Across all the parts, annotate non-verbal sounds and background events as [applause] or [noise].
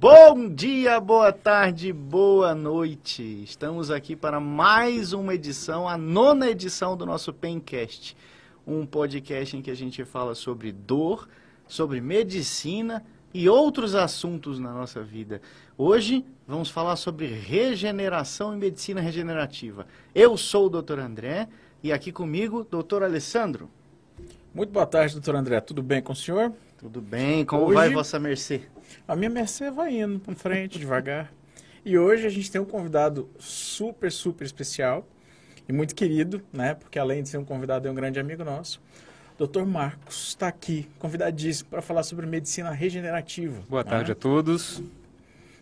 Bom dia, boa tarde, boa noite. Estamos aqui para mais uma edição, a nona edição do nosso Pencast, um podcast em que a gente fala sobre dor, sobre medicina e outros assuntos na nossa vida. Hoje vamos falar sobre regeneração e medicina regenerativa. Eu sou o Dr. André e aqui comigo, Dr. Alessandro. Muito boa tarde, doutor André. Tudo bem com o senhor? Tudo bem, como Hoje- vai vossa mercê? A minha mercê vai indo para frente, devagar. E hoje a gente tem um convidado super, super especial e muito querido, né? Porque além de ser um convidado, é um grande amigo nosso. Dr. Marcos está aqui, convidadíssimo, para falar sobre medicina regenerativa. Boa né? tarde a todos.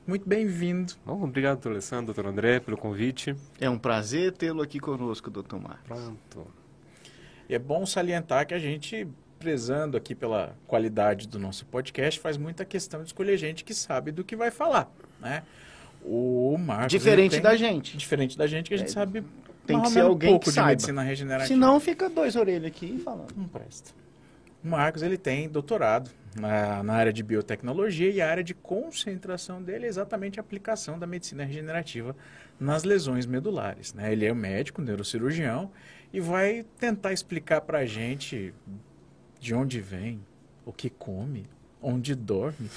Muito bem-vindo. Bom, obrigado, doutor Alessandro, doutor André, pelo convite. É um prazer tê-lo aqui conosco, doutor Marcos. Pronto. E é bom salientar que a gente, prezando aqui pela qualidade do nosso podcast, faz muita questão de escolher gente que sabe do que vai falar, né? O Marcos... Diferente tem- da gente. Diferente da gente, que a gente sabe Tem que ser alguém um pouco que de saiba. medicina regenerativa. Senão fica dois orelhas aqui falando. Não presta. O Marcos ele tem doutorado na, na área de biotecnologia e a área de concentração dele é exatamente a aplicação da medicina regenerativa nas lesões medulares. Né? Ele é médico, neurocirurgião e vai tentar explicar para a gente de onde vem, o que come, onde dorme,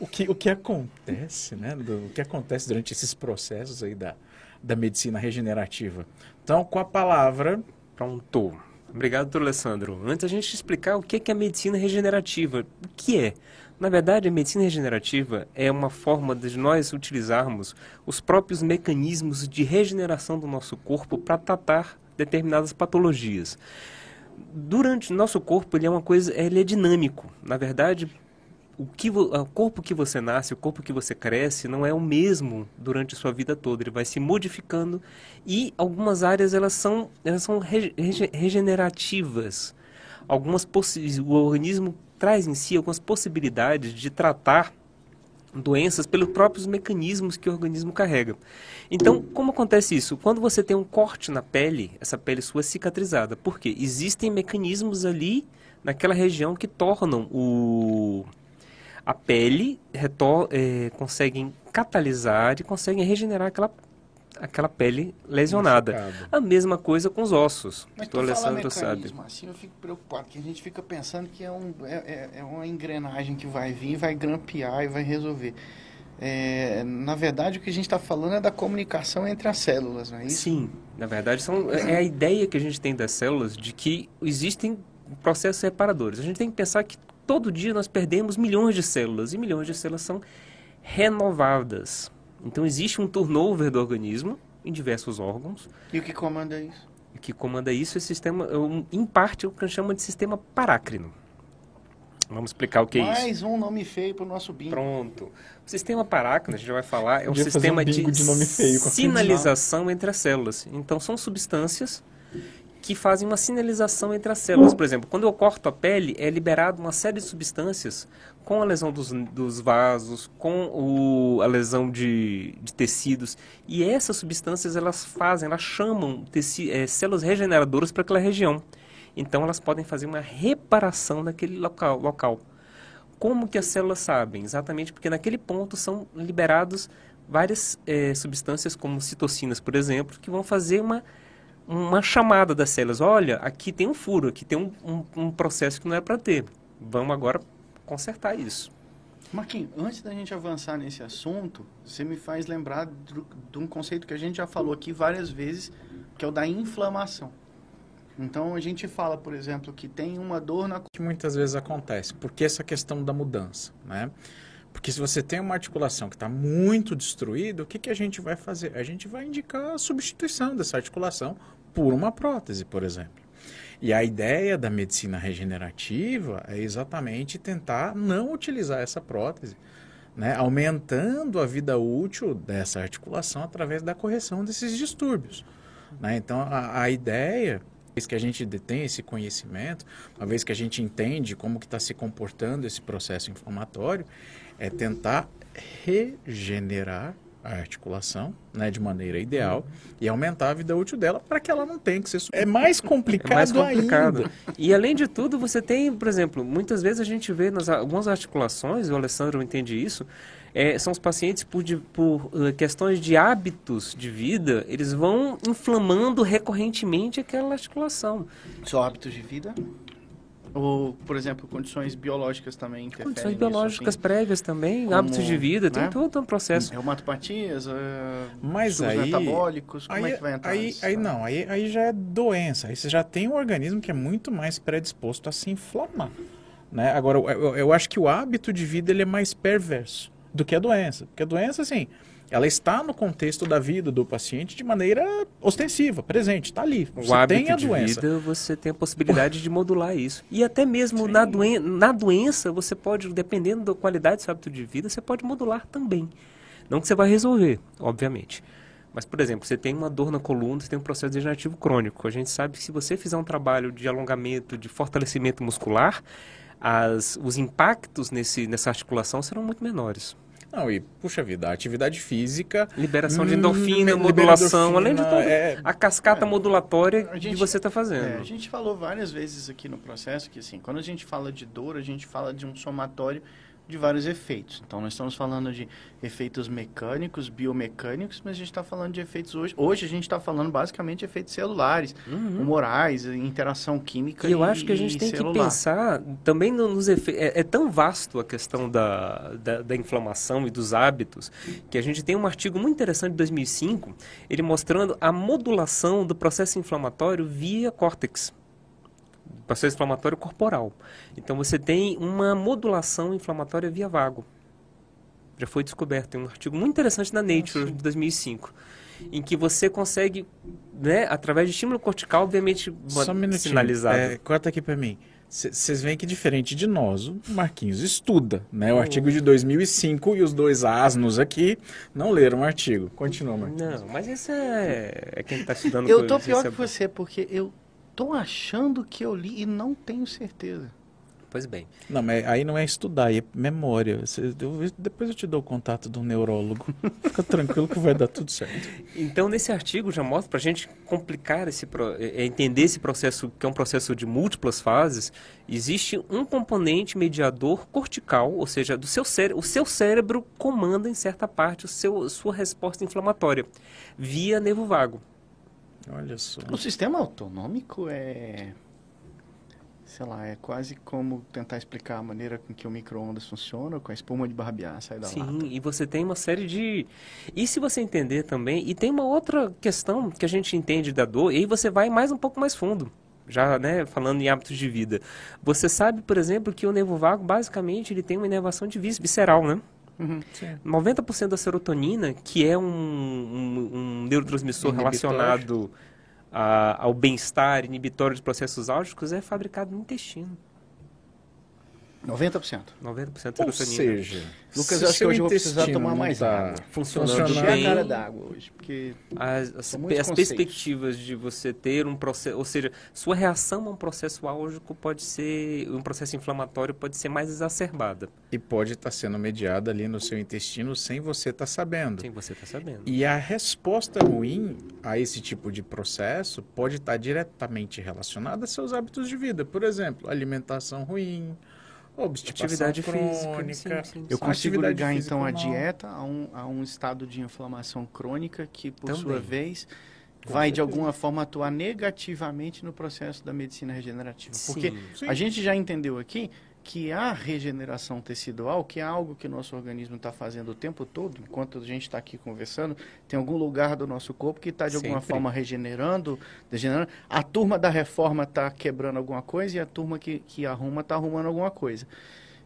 o que, o que acontece, né? Do- o que acontece durante esses processos aí da, da medicina regenerativa. Então, com a palavra, Pronto. Obrigado, doutor Alessandro. Antes a gente explicar o que é é medicina regenerativa. O que é? Na verdade, a medicina regenerativa é uma forma de nós utilizarmos os próprios mecanismos de regeneração do nosso corpo para tratar determinadas patologias. Durante nosso corpo, ele é uma coisa, ele é dinâmico. Na verdade, o, que, o corpo que você nasce, o corpo que você cresce, não é o mesmo durante a sua vida toda. Ele vai se modificando e algumas áreas elas são, elas são rege- rege- regenerativas. Algumas o organismo traz em si algumas possibilidades de tratar doenças pelos próprios mecanismos que o organismo carrega. Então, como acontece isso? Quando você tem um corte na pele, essa pele sua é cicatrizada. Por quê? Existem mecanismos ali naquela região que tornam o a pele retor, eh, conseguem catalisar e conseguem regenerar aquela aquela pele lesionada. Machucado. A mesma coisa com os ossos. Mas o tu fala Alessandro sabe. mecanismo assim, eu fico preocupado, que a gente fica pensando que é, um, é, é- é uma engrenagem que vai vir, vai grampear e vai resolver. É, na verdade, o que a gente está falando é da comunicação entre as células, não é isso? Sim, na verdade são, é a ideia que a gente tem das células de que existem processos reparadores. A gente tem que pensar que todo dia nós perdemos milhões de células e milhões de células são renovadas. Então existe um turnover do organismo em diversos órgãos. E o que comanda isso? O que comanda isso é o sistema, é um- em parte, o que a gente chama de sistema parácrino. Vamos explicar o que é isso. Mais um nome feio para o nosso bingo. Pronto. O sistema parácrino, a gente já vai falar, é um sistema um de, de nome feio sinalização entre as células. Então, são substâncias que fazem uma sinalização entre as células. Por exemplo, quando eu corto a pele, é liberado uma série de substâncias com a lesão dos, dos vasos, com o, a lesão de, de tecidos. E essas substâncias, elas fazem, elas chamam teci, eh, células regeneradoras para aquela região. Então, elas podem fazer uma reparação naquele local. local. Como que as células sabem? Exatamente porque naquele ponto são liberados várias eh, substâncias, como citocinas, por exemplo, que vão fazer uma, uma chamada das células. Olha, aqui tem um furo, aqui tem um, um, um processo que não é para ter. Vamos agora consertar isso. Marquinhos, antes da gente avançar nesse assunto, você me faz lembrar do- de um conceito que a gente já falou aqui várias vezes, que é o da inflamação. Então a gente fala, por exemplo, que tem uma dor na que muitas vezes acontece. Por que essa questão da mudança, né? Porque se você tem uma articulação que está muito destruída, o que, que a gente vai fazer? A gente vai indicar a substituição dessa articulação por uma prótese, por exemplo. E a ideia da medicina regenerativa é exatamente tentar não utilizar essa prótese, né? aumentando a vida útil dessa articulação através da correção desses distúrbios. né? Então, a, a ideia vez que a gente detém esse conhecimento, uma vez que a gente entende como que está se comportando esse processo inflamatório, é tentar regenerar a articulação, né, de maneira ideal e aumentar a vida útil dela para que ela não tenha que ser é mais complicado, É mais complicado. ainda. E além de tudo, você tem, por exemplo, muitas vezes a gente vê nas algumas articulações, o Alessandro entende isso, é, são os pacientes por, de, por uh, questões de hábitos de vida, eles vão inflamando recorrentemente aquela articulação. Só hábitos de vida? Ou, por exemplo, condições biológicas também interferem Condições nisso, biológicas assim? prévias também, Como, hábitos de vida, tem né? todo um processo. Reumatopatia, Mas distúrbios aí- metabólicos, como aí, é que vai entrar aí, isso? aí não, aí, aí já é doença. Aí você já tem um organismo que é muito mais predisposto a se inflamar. Né? Agora, eu, eu- eu acho que o hábito de vida ele é mais perverso do que a doença. Porque a doença, assim, ela está no contexto da vida do paciente de maneira ostensiva, presente, está ali. O Você hábito tem a de doença. vida, você tem a possibilidade de modular isso. E até mesmo na, doen na doença, você pode, dependendo da qualidade do seu hábito de vida, você pode modular também. Não que você vai resolver, obviamente. Mas, por exemplo, você tem uma dor na coluna, você tem um processo degenerativo crônico. A gente sabe que se você fizer um trabalho de alongamento, de fortalecimento muscular, as, os impactos nesse, nessa articulação serão muito menores. Não, e, puxa vida, a atividade física. Liberação de hum, endorfina, libera modulação, endorfina, além de tudo, é- a cascata é. modulatória A que gente- você está É, fazendo. a gente falou várias vezes aqui no processo que, assim, quando a gente fala de dor, a gente fala de um somatório de vários efeitos. Então, nós estamos falando de efeitos mecânicos, biomecânicos, mas a gente está falando de efeitos hoje. Hoje, a gente está falando basicamente de efeitos celulares, Uhum. humorais, interação química E eu acho que a gente tem que celular. pensar também no- nos efeitos. É, é tão vasto a questão da, da, da inflamação e dos hábitos que a gente tem um artigo muito interessante de 2005, ele mostrando a modulação do processo inflamatório via córtex. Processo inflamatório corporal. Então você tem uma modulação inflamatória via vago. Já foi descoberto. Tem um artigo muito interessante na Nature de 2005. Em que você consegue, né, através de estímulo cortical, obviamente Só um sinalizado. É, corta aqui pra mim. Vocês veem que diferente de nós, o Marquinhos estuda, né? O artigo de 2005 e os dois asnos aqui não leram o artigo. Continua, Marquinhos. Não, mas isso é, é quem está estudando Eu tô coisas, pior que é- você, porque eu tô achando que eu li e não tenho certeza. Pois bem. Não, mas aí não é estudar, aí é memória. Cê- eu- depois eu te dou o contato do neurólogo. [laughs] Fica tranquilo que vai dar tudo certo. Então, nesse artigo já mostra para a gente complicar esse, pro- é, entender esse processo, que é um processo de múltiplas fases, existe um componente mediador cortical, ou seja, do seu cérebro, o seu cérebro comanda em certa parte o seu, sua resposta inflamatória, via nervo vago. Olha só. O sistema autonômico é. Sei lá, é quase como tentar explicar a maneira com que o micro-ondas funciona com a espuma de barbear sai da Sim, lata. e você tem uma série de. E se você entender também, e tem uma outra questão que a gente entende da dor, e aí você vai mais um pouco mais fundo. Já, né, falando em hábitos de vida. Você sabe, por exemplo, que o nervo vago, basicamente, ele tem uma inervação de vis visceral, né? Uhum. Sim. 90% da serotonina, que é um, um, um neurotransmissor Inibitório. relacionado a- ao bem-estar, inibitório de processos álgicos, é fabricado no intestino. 90%. 90% de Ou serotonina. seja, Lucas, se eu acho que hoje eu vou precisar intestino tomar mais tá água. Funcionando a bem. cara d'água hoje, porque As, as, as perspectivas de você ter um processo, ou seja, sua reação a um processo álgico pode ser, um processo inflamatório pode ser mais exacerbada, E pode estar sendo mediada ali no seu intestino sem você estar sabendo. sem você estar sabendo. E a resposta ruim a esse tipo de processo pode estar diretamente relacionada a seus hábitos de vida. Por exemplo, alimentação ruim, obstipação Atividade crônica. física, sim, sim, eu consigo Atividade ligar então a dieta a um, a um estado de inflamação crônica que, por Também. sua vez, Com vai de alguma forma atuar negativamente no processo da medicina regenerativa. Porque Sim. Sim. A gente já entendeu aqui que a regeneração tecidual, que é algo que o nosso organismo está fazendo o tempo todo, enquanto a gente está aqui conversando, tem algum lugar do nosso corpo que está de alguma Sempre. forma regenerando, degenerando. A turma da reforma está quebrando alguma coisa e a turma que, que arruma está arrumando alguma coisa.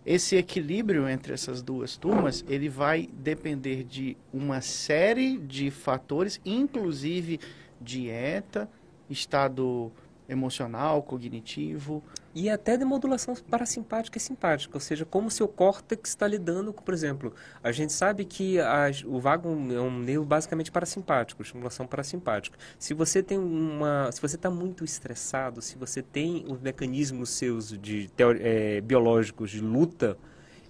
Esse equilíbrio entre essas duas turmas, ele vai depender de uma série de fatores, inclusive dieta, estado emocional, cognitivo, E até de modulação parasimpática e simpática, ou seja, como seu córtex está lidando com, por exemplo, a gente sabe que o vago é um nervo basicamente parasimpático, estimulação parasimpática. Se você tem uma, se você está muito estressado, se você tem os mecanismos seus de teo- eh, biológicos de luta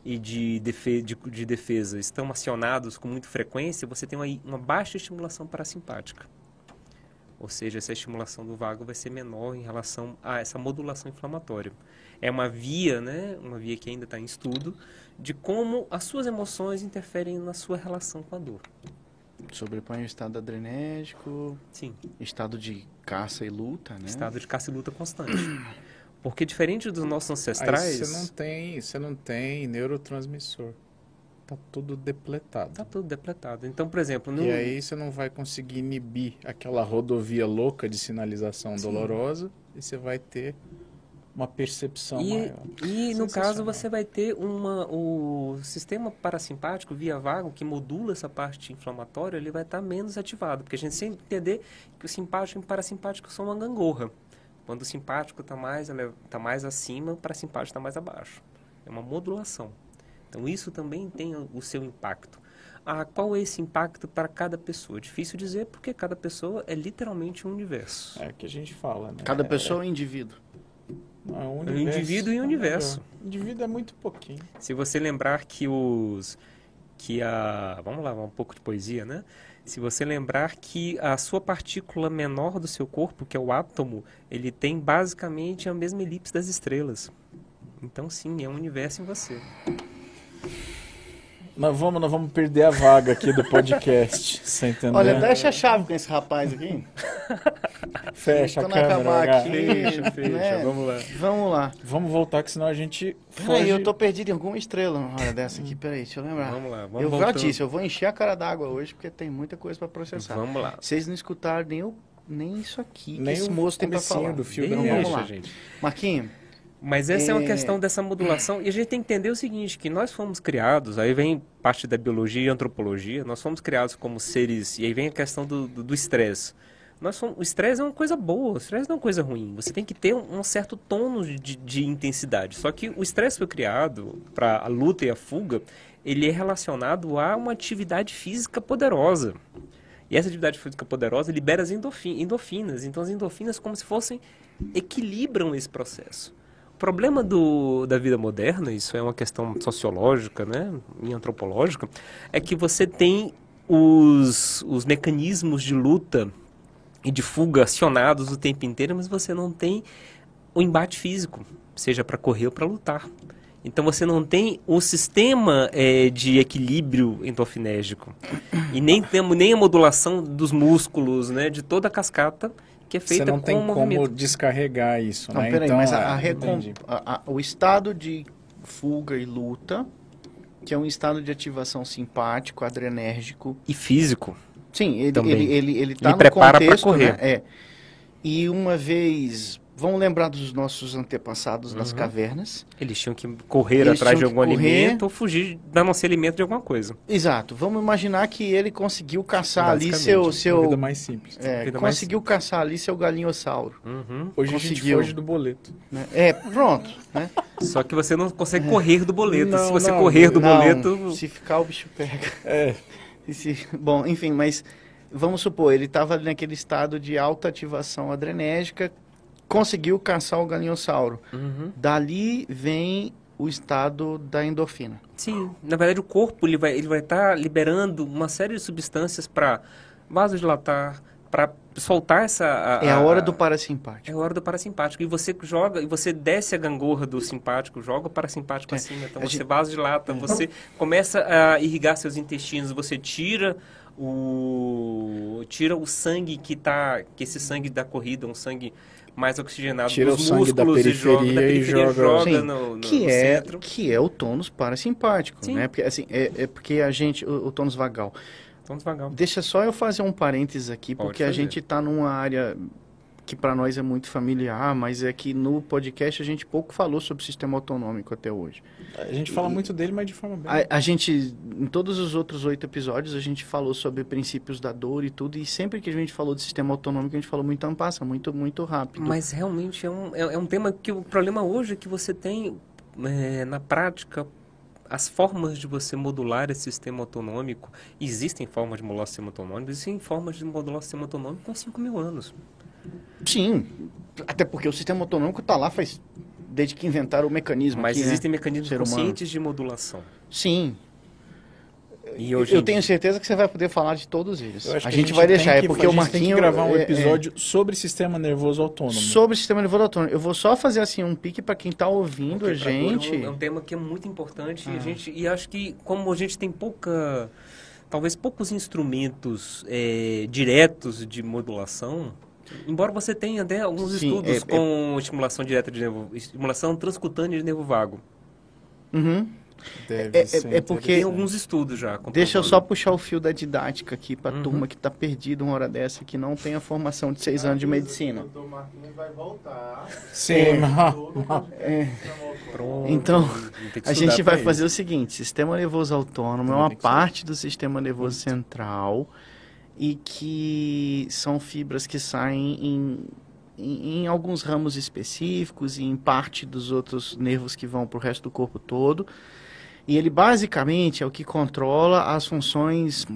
e de, defe, de, de defesa estão acionados com muita frequência, você tem uma, uma baixa estimulação parasimpática. Ou seja, essa estimulação do vago vai ser menor em relação a essa modulação inflamatória. É uma via, né, uma via que ainda está em estudo, de como as suas emoções interferem na sua relação com a dor. Sobrepõe o estado adrenérgico, Sim, estado de caça e luta, né? estado de caça e luta constante. Porque diferente dos nossos Aí ancestrais, você não tem, você não tem neurotransmissor. Tá tudo depletado. tá tudo depletado. Então, por exemplo, no, E aí você não vai conseguir inibir aquela rodovia louca de sinalização Sim. dolorosa e você vai ter uma percepção E, maior. e no caso você vai ter uma, o sistema parasimpático via vago que modula essa parte inflamatória, ele vai estar menos ativado, porque a gente sempre entender que o simpático e o parasimpático são uma gangorra. Quando o simpático está mais, ele- tá mais acima, o parasimpático está mais abaixo. É uma modulação. Então isso também tem o seu impacto. Ah, qual é esse impacto para cada pessoa? Difícil dizer porque cada pessoa é literalmente um universo. É o que a gente fala, né? Cada É- pessoa é um indivíduo. é um um indivíduo e um é universo. melhor. Indivíduo é muito pouquinho. Se você lembrar que os que a vamos lá, um pouco de poesia, né? Se você lembrar que a sua partícula menor do seu corpo, que é o átomo, ele tem basicamente a mesma elipse das estrelas. Então sim, é um universo em você. Nós vamos, nós vamos perder a vaga aqui do podcast. [laughs] Você entendeu? Olha, deixa a chave com esse rapaz aqui. [laughs] Fecha a câmera. acabar H. aqui, Fecha, fecha, né? vamos lá. Vamos lá. Vamos voltar, que senão a gente Peraí, foge. eu tô perdido em alguma estrela na hora dessa aqui. Peraí, deixa eu lembrar. Vamos lá, vamos eu voltando. disse, eu vou encher a cara d'água hoje porque tem muita coisa pra processar. Vamos lá. Vocês não escutaram nem, o, nem isso aqui que Nem esse o moço tem pra falar. do fio da Deixa, vamos lá. gente. Marquinho, Mas essa é... uma É. questão dessa modulação. E a gente tem que entender o seguinte, que nós fomos criados, aí vem parte da biologia e antropologia, nós fomos criados como seres, e aí vem a questão do estresse. Nós fomos- o estresse é uma coisa boa, o estresse não é uma coisa ruim. Você tem que ter um, um certo tono de, de- de intensidade. Só que o estresse foi criado para a luta e a fuga, ele é relacionado a uma atividade física poderosa. E essa atividade física poderosa libera as endorfi- endorfinas. Então, as endorfinas, como se fossem, equilibram esse processo. Problema do, da vida moderna, isso é uma questão sociológica né, e antropológica, é que você tem os, os mecanismos de luta e de fuga acionados o tempo inteiro, mas você não tem o embate físico, seja para correr ou para lutar. Então você não tem o sistema eh, de equilíbrio endorfinérgico e nem temos nem a modulação dos músculos, né, de toda a cascata que é Você feita não com tem como movimento. descarregar isso, não, né? peraí, então, mas a, é, a a- a- o estado de fuga e luta, que é um estado de ativação simpático, adrenérgico. E físico. Sim, ele, Também. ele, ele, ele tá Ele no prepara contexto, correr. né? É. E uma vez, vamos lembrar dos nossos antepassados das Uhum. cavernas. Eles tinham que correr Eles atrás de algum correr. alimento ou fugir da não ser alimento de alguma coisa. Exato. Vamos imaginar que ele conseguiu caçar ali seu seu vida mais simples. é, vida mais conseguiu caçar ali seu galinhossauro, Uhum. Hoje a gente conseguiu. foge do boleto. né? É, pronto, né? [laughs] Só que você não consegue correr do boleto. Não, Se você não, correr do Não, boleto, se ficar o bicho pega. É, E se- Bom, enfim, mas vamos supor, ele estava ali naquele estado de alta ativação adrenérgica, conseguiu caçar o galinhossauro. Uhum. Dali vem o estado da endorfina. Sim, na verdade o corpo ele vai ele vai estar liberando uma série de substâncias para vasodilatar, para soltar essa É a hora do parasimpático. é a hora do parasimpático e você joga e você desce a gangorra do simpático, joga o parasimpático É, acima, então a você gente- vasodilata, você começa a irrigar seus intestinos, você tira o tira o sangue que tá que esse sangue da corrida, um sangue mais oxigenado Tira dos o sangue da músculos e joga da periferia e periferia, joga- joga Sim, no, no, que no é centro. que é o tônus parasimpático, Sim. né? Porque assim, é, é porque a gente o, o tônus vagal. Então devagar. Deixa só eu fazer um parênteses aqui, Pode porque a fazer. gente está numa área que para nós é muito familiar, mas é que no podcast a gente pouco falou sobre o sistema autonômico até hoje. a gente fala muito dele, mas de forma bem... A, a gente, em todos os outros oito episódios, a gente falou sobre princípios da dor e tudo, e sempre que a gente falou de sistema autonômico, a gente falou muito ampassa, muito, muito rápido. Mas realmente é um, é, é um tema que o problema hoje é que você tem é, na prática as formas de você modular esse sistema autonômico. Existem formas de modular o sistema autonômico, existem formas de modular o sistema autonômico com 5 mil anos. Sim, até porque o sistema autonômico está lá faz desde que inventaram o mecanismo. Mas aqui, né? existem mecanismos ser humano. conscientes de modulação. Sim. E hoje Eu em tenho certeza que você vai poder falar de todos eles. Eu acho A que gente vai deixar, é que- porque a o gente tem que Marquinho... gravar um é- é- episódio sobre sistema nervoso autônomo. sobre o sistema nervoso autônomo. Eu vou só fazer assim um pique para quem tá ouvindo Porque a gente. É um, é um tema que é muito importante Ah. e, a gente, e acho que como a gente tem pouca, talvez poucos instrumentos é, diretos de modulação, embora você tenha até alguns Sim, estudos é- com estimulação direta de nervo, estimulação transcutânea de nervo vago. Uhum. Deve É- é- ser é porque- Tem alguns estudos já. Deixa eu só puxar o fio da didática aqui pra Uhum. turma que tá perdida uma hora dessa, que não tem a formação de seis anos de medicina. Doutor Marquinhos vai voltar. Sim, É. Pronto, Então, A gente vai fazer o seguinte: sistema nervoso autônomo é uma parte do sistema nervoso central e que são fibras que saem em, em, em alguns ramos específicos e em parte dos outros nervos que vão para o resto do corpo todo. E ele basicamente é o que controla as funções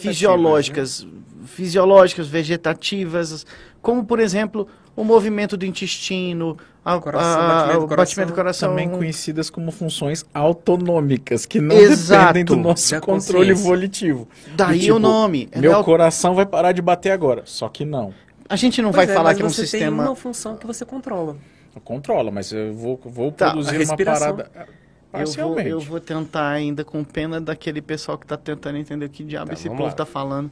fisiológicas, fisiológicas, vegetativas, como por exemplo o movimento do intestino, a- Coração, a- batimento do o batimento do coração, também conhecidas como funções autonômicas, que não Exato. dependem do nosso controle volitivo. Daí Do tipo, o nome. Meu Ela é- coração vai parar de bater agora. Só que não. A gente não Pois vai é, falar mas que é um você sistema. tem uma função que você controla. Controla, mas eu vou, vou Tá, produzir uma parada ah, Eu vou, parcialmente. eu vou tentar ainda com pena daquele pessoal que está tentando entender o que diabo Tá, esse povo está falando.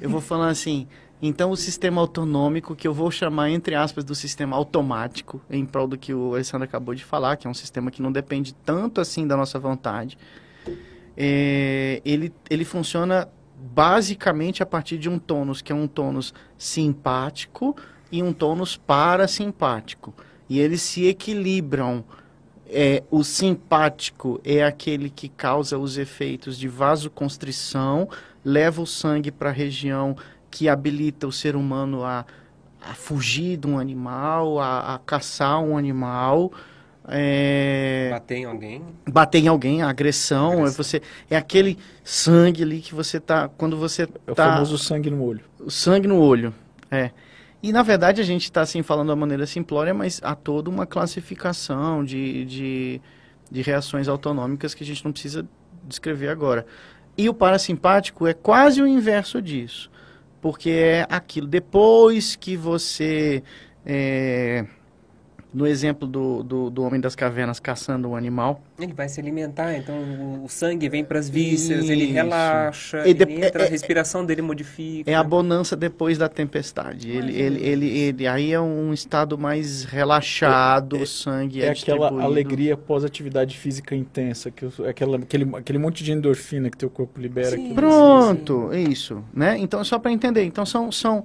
Eu vou falar assim. Então, o sistema autonômico, que eu vou chamar, entre aspas, do sistema automático, em prol do que o Alessandro acabou de falar, que é um sistema que não depende tanto assim da nossa vontade, é, ele, ele funciona basicamente a partir de um tônus, que é um tônus simpático e um tônus parasimpático. E eles se equilibram. É, o simpático é aquele que causa os efeitos de vasoconstrição, leva o sangue para a região que habilita o ser humano a, a fugir de um animal, a, a caçar um animal, é, Bater em alguém. bater em alguém, a agressão, Agressão. É, você, é aquele sangue ali que você tá, quando você É o tá, famoso sangue no olho. o sangue no olho, é. E na verdade a gente está assim falando de uma maneira simplória, mas há toda uma classificação de, de, de reações autonômicas que a gente não precisa descrever agora. E o parasimpático é quase o inverso disso, porque é aquilo. Depois que você é, no exemplo do, do, do Homem das Cavernas caçando um animal, Ele vai se alimentar, então o, sangue vem para as vísceras, ele relaxa, E ele de- entra, é- a respiração dele modifica. é a bonança depois da tempestade. Ele, ele, ele, ele, aí é um estado mais relaxado, o sangue é, É aquela alegria pós-atividade física intensa, que aquela, aquele, aquele monte de endorfina que teu corpo libera. Sim. Pronto, isso, né? Então, só para entender, então são, são,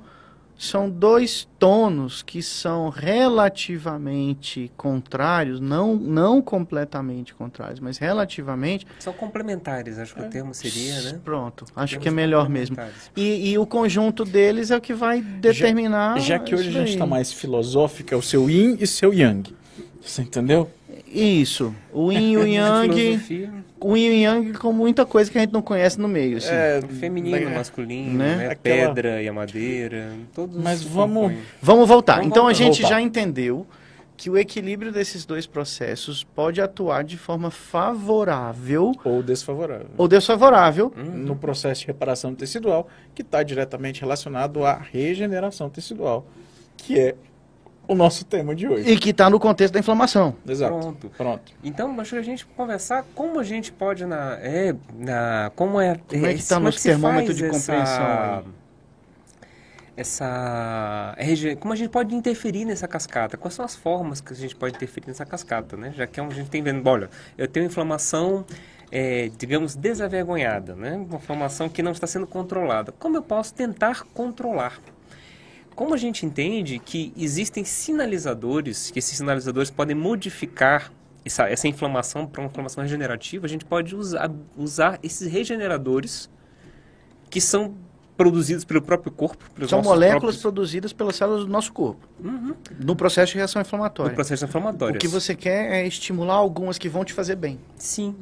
são dois tônus que são relativamente contrários, não, não completamente contrários, mas relativamente. São complementares, acho que o termo seria, né? Pronto, acho que é melhor mesmo. E, e o conjunto deles é o que vai determinar. Já que hoje a gente está mais filosófico, é o seu yin e seu yang. Você entendeu? Isso, o yin e o [laughs] yang, o yin e o yang com muita coisa que a gente não conhece no meio, assim. É, o feminino, né? masculino, Né? né? Aquela- pedra e a madeira, todos Mas vamos- compõem. Vamos voltar. Vamos então a voltar. gente Voltar. já entendeu que o equilíbrio desses dois processos pode atuar de forma favorável Ou desfavorável. ou desfavorável No processo de reparação tecidual, que está diretamente relacionado à regeneração tecidual, que é o nosso tema de hoje. e que está no contexto da inflamação. Exato. Pronto. Pronto. Então, acho que a gente conversar como a gente pode na, é, na como é Como é que esse- tá como nosso termômetro de essa- compreensão? Essa rege- como a gente pode interferir nessa cascata? Quais são as formas que a gente pode interferir nessa cascata, né? Já que é a gente tem vendo, olha, eu tenho inflamação é, digamos, desavergonhada, né? Uma inflamação que não está sendo controlada. Como eu posso tentar controlar? Como a gente entende que existem sinalizadores, que esses sinalizadores podem modificar essa, essa inflamação para uma inflamação regenerativa, a gente pode usar, usar esses regeneradores que são produzidos pelo próprio corpo. São moléculas próprios- produzidas pelas células do nosso corpo, Uhum, no processo de reação inflamatória. processo inflamatório. O que você quer é estimular algumas que vão te fazer bem. Sim.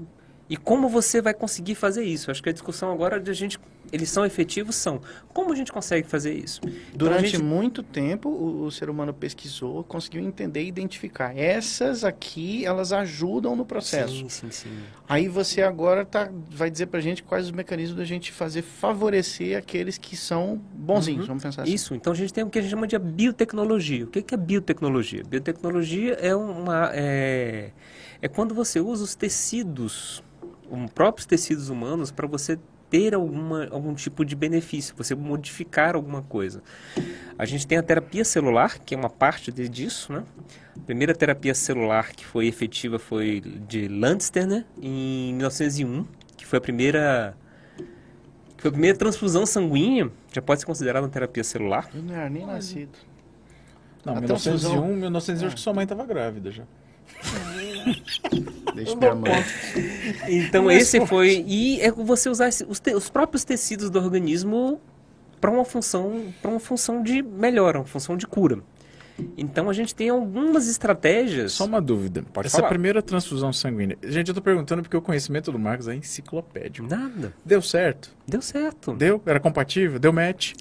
E como você vai conseguir fazer isso? Acho que a discussão agora é de a gente Eles são efetivos? São. Como a gente consegue fazer isso? Então, a Durante gente- muito tempo, o, o ser humano pesquisou, conseguiu entender e identificar. Essas aqui, elas ajudam no processo. Sim, sim, sim. Aí você agora tá, vai dizer pra gente quais os mecanismos da gente fazer favorecer aqueles que são bonzinhos, vamos pensar assim. Isso, então a gente tem o que a gente chama de biotecnologia. O que que é biotecnologia? Biotecnologia é uma é, é quando você usa os tecidos, os próprios tecidos humanos para você ter alguma, algum tipo de benefício, você modificar alguma coisa. A gente tem a terapia celular, que é uma parte de- disso, né? A primeira terapia celular que foi efetiva foi de Landster, né? Em 1901, que foi a primeira que foi a primeira transfusão sanguínea, já pode ser considerada uma terapia celular. Eu não era nem nascido. Não, A 1901, transfusão. 1901 acho que sua mãe estava grávida já. Deixa minha mãe. Então esse foi e é você usar esse- os, te- os próprios tecidos do organismo para uma função para uma função de melhora, uma função de cura. Então a gente tem algumas estratégias. Só uma dúvida. Pode Essa falar. primeira transfusão sanguínea. Gente, eu tô perguntando porque o conhecimento do Marcos é enciclopédico. Nada, Deu certo? deu certo. Deu? Era compatível? Deu match?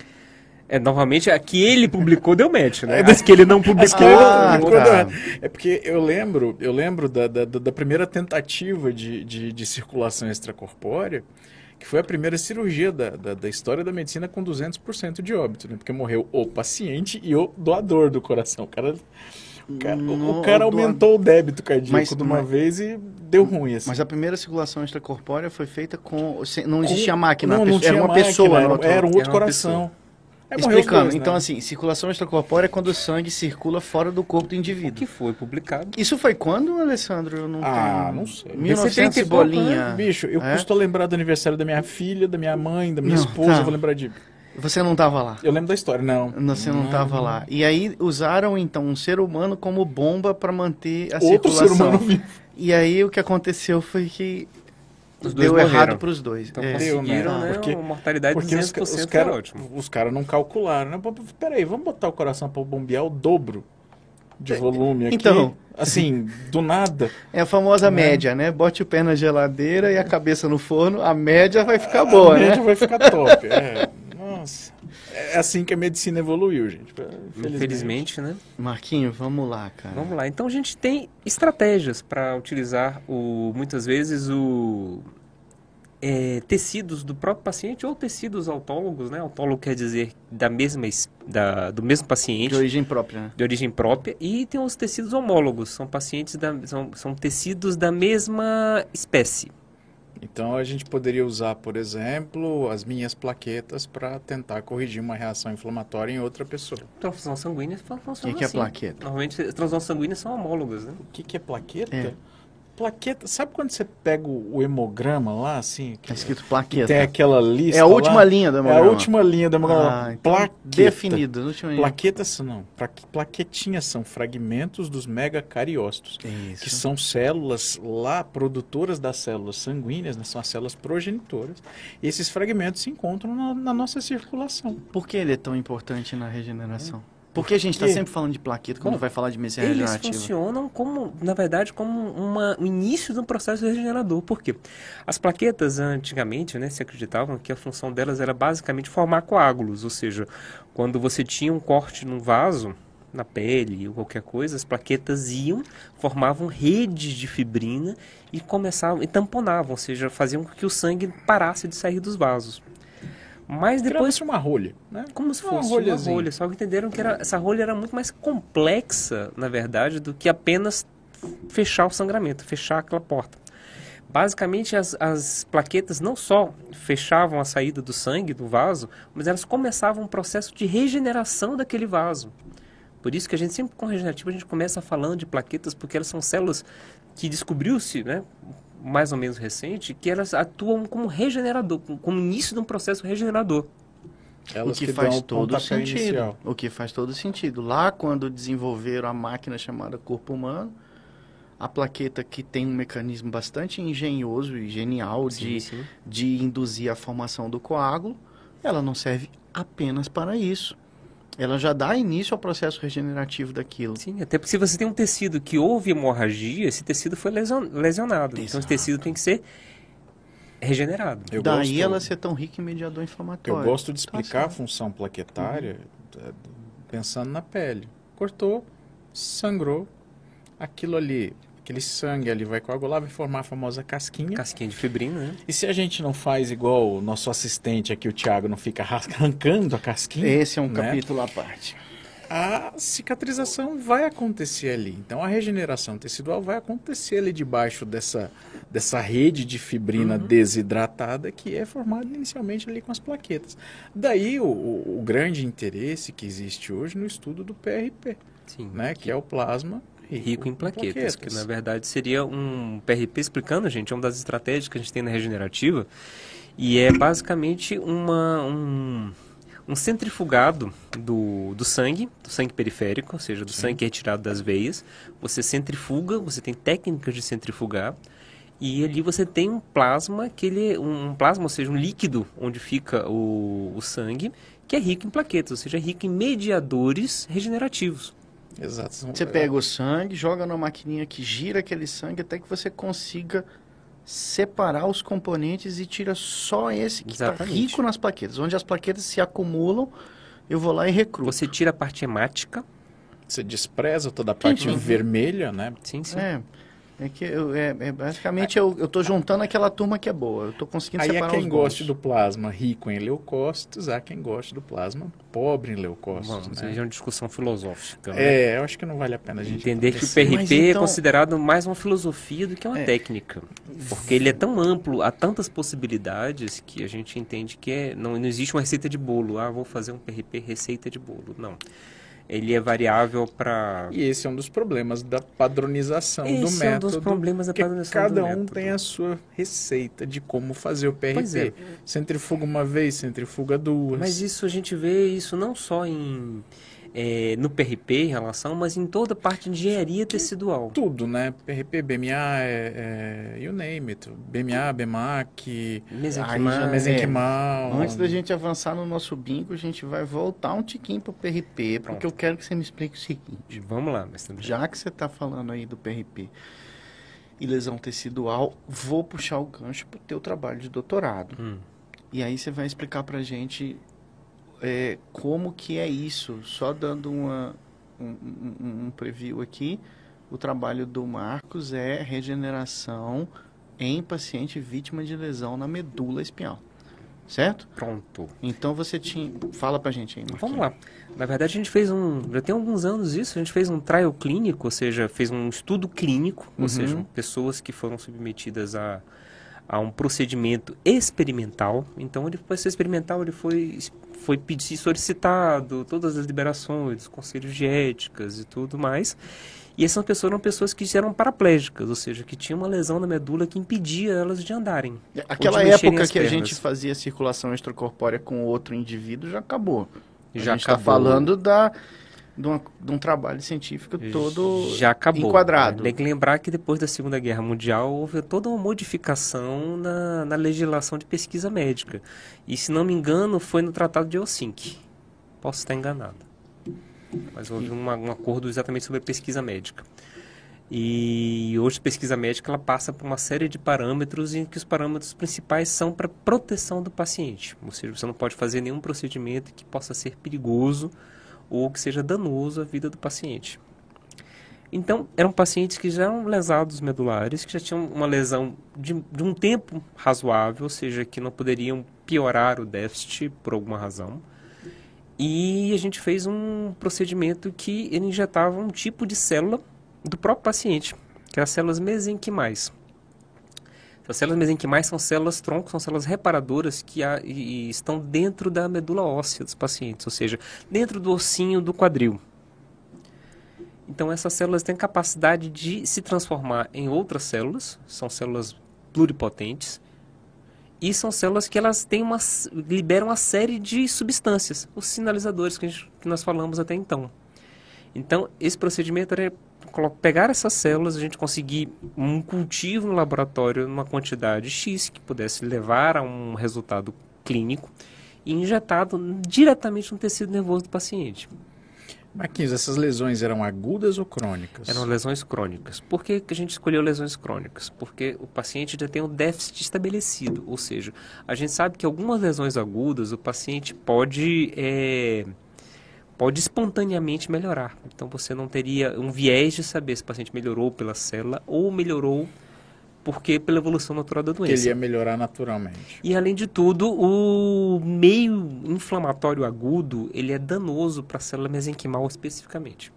É novamente a que ele publicou deu match, né? As que ele não publicou. que ele não Ah, publicou, tá. É porque eu lembro, eu lembro da, da, da- primeira tentativa de, de, de circulação extracorpórea, que foi a primeira cirurgia da, da, da história da medicina com 200% de óbito, né? Porque morreu o paciente e o doador do coração. O cara, o cara, o- No- o cara aumentou o débito cardíaco Mas- de uma mas- vez e deu ruim, assim. Mas a primeira circulação extracorpórea foi feita com. sem- Não Com- existia máquina, Não, a não pessoa- era tinha uma máquina, pessoa. Era, outro- era um outro Era uma coração. É, Explicando, dois, né? então assim, circulação extracorpórea é quando o sangue circula fora do corpo do O indivíduo. que foi publicado. Isso foi quando, Alessandro? Eu não Ah, tenho- não sei. 1900 e Esse 30 pouco, bolinha. Bicho, eu É? custo lembrar do aniversário da minha filha, da minha mãe, da minha Não, esposa, tá. eu vou lembrar de... Você não estava lá. Eu lembro da história, não. Você não estava lá. E aí usaram então um ser humano como bomba para manter a Outro circulação. ser humano vivo. E aí o que aconteceu foi que Os dois deu morreram. errado para os dois. Então É. Deu, conseguiram, né? né? Porque- uma mortalidade de Porque os, 200% ca- os é caras ótimo. os cara não calcularam, né? Peraí, vamos botar o coração pra bombear o dobro de volume aqui? Então. Assim, do nada. É a famosa média, né? Bote o pé na geladeira e a cabeça no forno, a média vai ficar boa, a média né? vai ficar top. É, [laughs] nossa. É assim que a medicina evoluiu, gente. Infelizmente. Infelizmente, né? Marquinho, vamos lá, cara. Vamos lá. Então a gente tem estratégias para utilizar o muitas vezes o é, tecidos do próprio paciente ou tecidos autólogos, né? Autólogo quer dizer da mesma es- da, do mesmo paciente De origem própria, né? de origem própria e tem os tecidos homólogos, são pacientes da, são, são tecidos da mesma espécie. Então a gente poderia usar, por exemplo, as minhas plaquetas para tentar corrigir uma reação inflamatória em outra pessoa. Transfusão sanguínea O funciona que, que é assim. plaqueta? Normalmente as transfusões sanguíneas são homólogas, né? O que, que é plaqueta? É. Plaqueta, sabe quando você pega o, hemograma lá, assim? Tá escrito que plaqueta. tem aquela lista. É a última lá? linha do É a hemograma. última linha do hemograma. Ah, então plaqueta. definido. a última. Plaquetas são- não. plaque- Plaquetinhas são fragmentos dos megacariócitos, Isso. que são células lá produtoras das células sanguíneas, né, são as células progenitoras. E esses fragmentos se encontram na, na nossa circulação. Por que ele é tão importante na regeneração? Por que a gente está sempre falando de plaqueta quando Bom, vai falar de medicina Eles regenerativa? funcionam como, na verdade, como uma, o início de um processo regenerador. Por quê? As plaquetas, antigamente, né, se acreditavam que a função delas era basicamente formar coágulos, ou seja, quando você tinha um corte num vaso, na pele ou qualquer coisa, as plaquetas iam, formavam redes de fibrina e começavam, e tamponavam, ou seja, faziam com que o sangue parasse de sair dos vasos. Mas depois Criava-se uma rolha, né? como se Uma fosse uma rolhazinha. rolha, só que entenderam que era, essa rolha era muito mais complexa, na verdade, do que apenas fechar o sangramento, fechar aquela porta. Basicamente, as, as plaquetas não só fechavam a saída do sangue do vaso, mas elas começavam um processo de regeneração daquele vaso. Por isso que a gente sempre com regenerativo a gente começa falando de plaquetas, porque elas são células que descobriu-se, né, mais ou menos recente, que elas atuam como regenerador, como início de um processo regenerador. O Elas que dão faz o todo sentido. inicial. O que faz todo sentido. Lá, quando desenvolveram a máquina chamada corpo humano, a plaqueta que tem um mecanismo bastante engenhoso e genial de, sim. de induzir a formação do coágulo, ela não serve apenas para isso. Ela já dá início ao processo regenerativo daquilo. Sim, até porque se você tem um tecido que houve hemorragia, esse tecido foi lesion- lesionado. Então esse Exato. tecido tem que ser regenerado. Eu Daí gosto- ela ser tão rica em mediador inflamatório. Eu gosto de Tá explicar a certo. função plaquetária eh, pensando na pele. Cortou, sangrou, aquilo ali, aquele sangue ali vai coagular, vai formar a famosa casquinha. Casquinha de fibrina, né? E se a gente não faz igual o nosso assistente aqui, o Thiago, não fica arrancando a casquinha, Esse é um né? capítulo à parte. a cicatrização vai acontecer ali. Então a regeneração tecidual vai acontecer ali debaixo dessa, dessa rede de fibrina desidratada que é formada inicialmente ali com as plaquetas. Daí o, o- o grande interesse que existe hoje no estudo do PRP, Sim. né, que é o plasma rico, em plaquetas, que na verdade seria um PRP explicando, gente, é uma das estratégias que a gente tem na regenerativa e é basicamente uma, um, um centrifugado do, do sangue, do sangue periférico, ou seja, do sangue que é retirado das veias. Você centrifuga, você tem técnicas de centrifugar e ali você tem um plasma, que ele é um plasma, ou seja, um líquido onde fica o, o sangue, que é rico em plaquetas, ou seja, é rico em mediadores regenerativos. Exato. Você pega o sangue, joga numa maquininha que gira aquele sangue até que você consiga separar os componentes e tira só esse que está rico nas plaquetas. Onde as plaquetas se acumulam, eu vou lá e recruto. Você tira a parte hemática, Você despreza toda a parte Entendi. vermelha, né? sim, sim. É, é que eu, é, é basicamente eu, eu tô juntando aquela turma que é boa. Eu tô conseguindo Aí é separar quem os goste bons. do plasma rico em leucócitos, há quem goste do plasma pobre em leucócitos. Vamos, né? aí é uma discussão filosófica. né? É, eu acho que não vale a pena a gente Entender que o PRP é então- considerado mais uma filosofia do que uma É. técnica. Porque ele é tão amplo, há tantas possibilidades que a gente entende que é, não, não existe uma receita de bolo. Ah, vou fazer um PRP receita de bolo. Não. Ele é variável para. E esse é um dos problemas da padronização do Esse é um método. dos problemas da porque padronização cada do um método. tem a sua receita de como fazer o PRP. Pois é. Centrifuga uma vez, centrifuga duas. Mas isso a gente vê isso não só em, eh, no PRP em relação, mas em toda a parte de engenharia tecidual. Tudo, né? PRP, BMA, é, é, you name it. BMA, BMAC, Mesenquimar, já- mesenquimal. Antes da gente avançar no nosso bingo, a gente vai voltar um tiquinho pro PRP, porque Pronto. eu quero que você me explique o seguinte. Vamos lá, mestre. Já que você está falando aí do PRP e lesão tecidual, vou puxar o gancho pro teu trabalho de doutorado. Hum. E aí você vai explicar pra gente é, como que é isso, só dando uma, um, um- preview aqui. O trabalho do Marcos é regeneração em paciente vítima de lesão na medula espinhal. Certo? Pronto. Então você tinha. Fala pra gente aí, Marcos. Vamos lá. Na verdade, a gente fez um. Já tem alguns anos isso, a gente fez um trial clínico, ou seja, fez um estudo clínico, Uhum. ou seja, pessoas que foram submetidas a, a um procedimento experimental. Então, ele foi experimental, ele foi, foi pedir, solicitado todas as liberações, conselhos de éticas e tudo mais. E essas pessoas eram pessoas que eram paraplégicas, ou seja, que tinham uma lesão na medula que impedia elas de andarem. Aquela de época que a gente fazia circulação extracorpórea com outro indivíduo já acabou. Já a gente está falando da, de, uma- de um trabalho científico todo já acabou. enquadrado. Tem que lembrar que depois da Segunda Guerra Mundial houve toda uma modificação na, na legislação de pesquisa médica. E se não me engano, foi no Tratado de Helsinki. Posso estar enganado. Mas houve uma- um acordo exatamente sobre a pesquisa médica. E hoje a pesquisa médica ela passa por uma série de parâmetros em que os parâmetros principais são para proteção do paciente. Ou seja, você não pode fazer nenhum procedimento que possa ser perigoso ou que seja danoso à vida do paciente. Então, eram pacientes que já eram lesados medulares, que já tinham uma lesão de, de um tempo razoável, ou seja, que não poderiam piorar o déficit por alguma razão. E a gente fez um procedimento que ele injetava um tipo de célula do próprio paciente, que eram as células mesenquimais. As células mesenquimais são células tronco, são células reparadoras que há- e- e estão dentro da medula óssea dos pacientes, ou seja, dentro do ossinho do quadril. Então essas células têm capacidade de se transformar em outras células, são células pluripotentes, e são células que elas têm uma, liberam uma série de substâncias, os sinalizadores que, gente- que nós falamos até então. Então, esse procedimento colo- pegar essas células, a gente conseguir um cultivo no laboratório numa quantidade X que pudesse levar a um resultado clínico e injetado diretamente no tecido nervoso do paciente. Marquinhos, essas lesões eram agudas ou crônicas? Eram lesões crônicas. Por que, a gente escolheu lesões crônicas? Porque o paciente já tem um déficit estabelecido, ou seja, a gente sabe que algumas lesões agudas o paciente pode é, pode espontaneamente melhorar. Então você não teria um viés de saber se o paciente melhorou pela célula ou melhorou porque pela evolução natural da Que doença. ele ia melhorar naturalmente. E além de tudo, o meio inflamatório agudo, ele é danoso para a célula mesenquimal especificamente.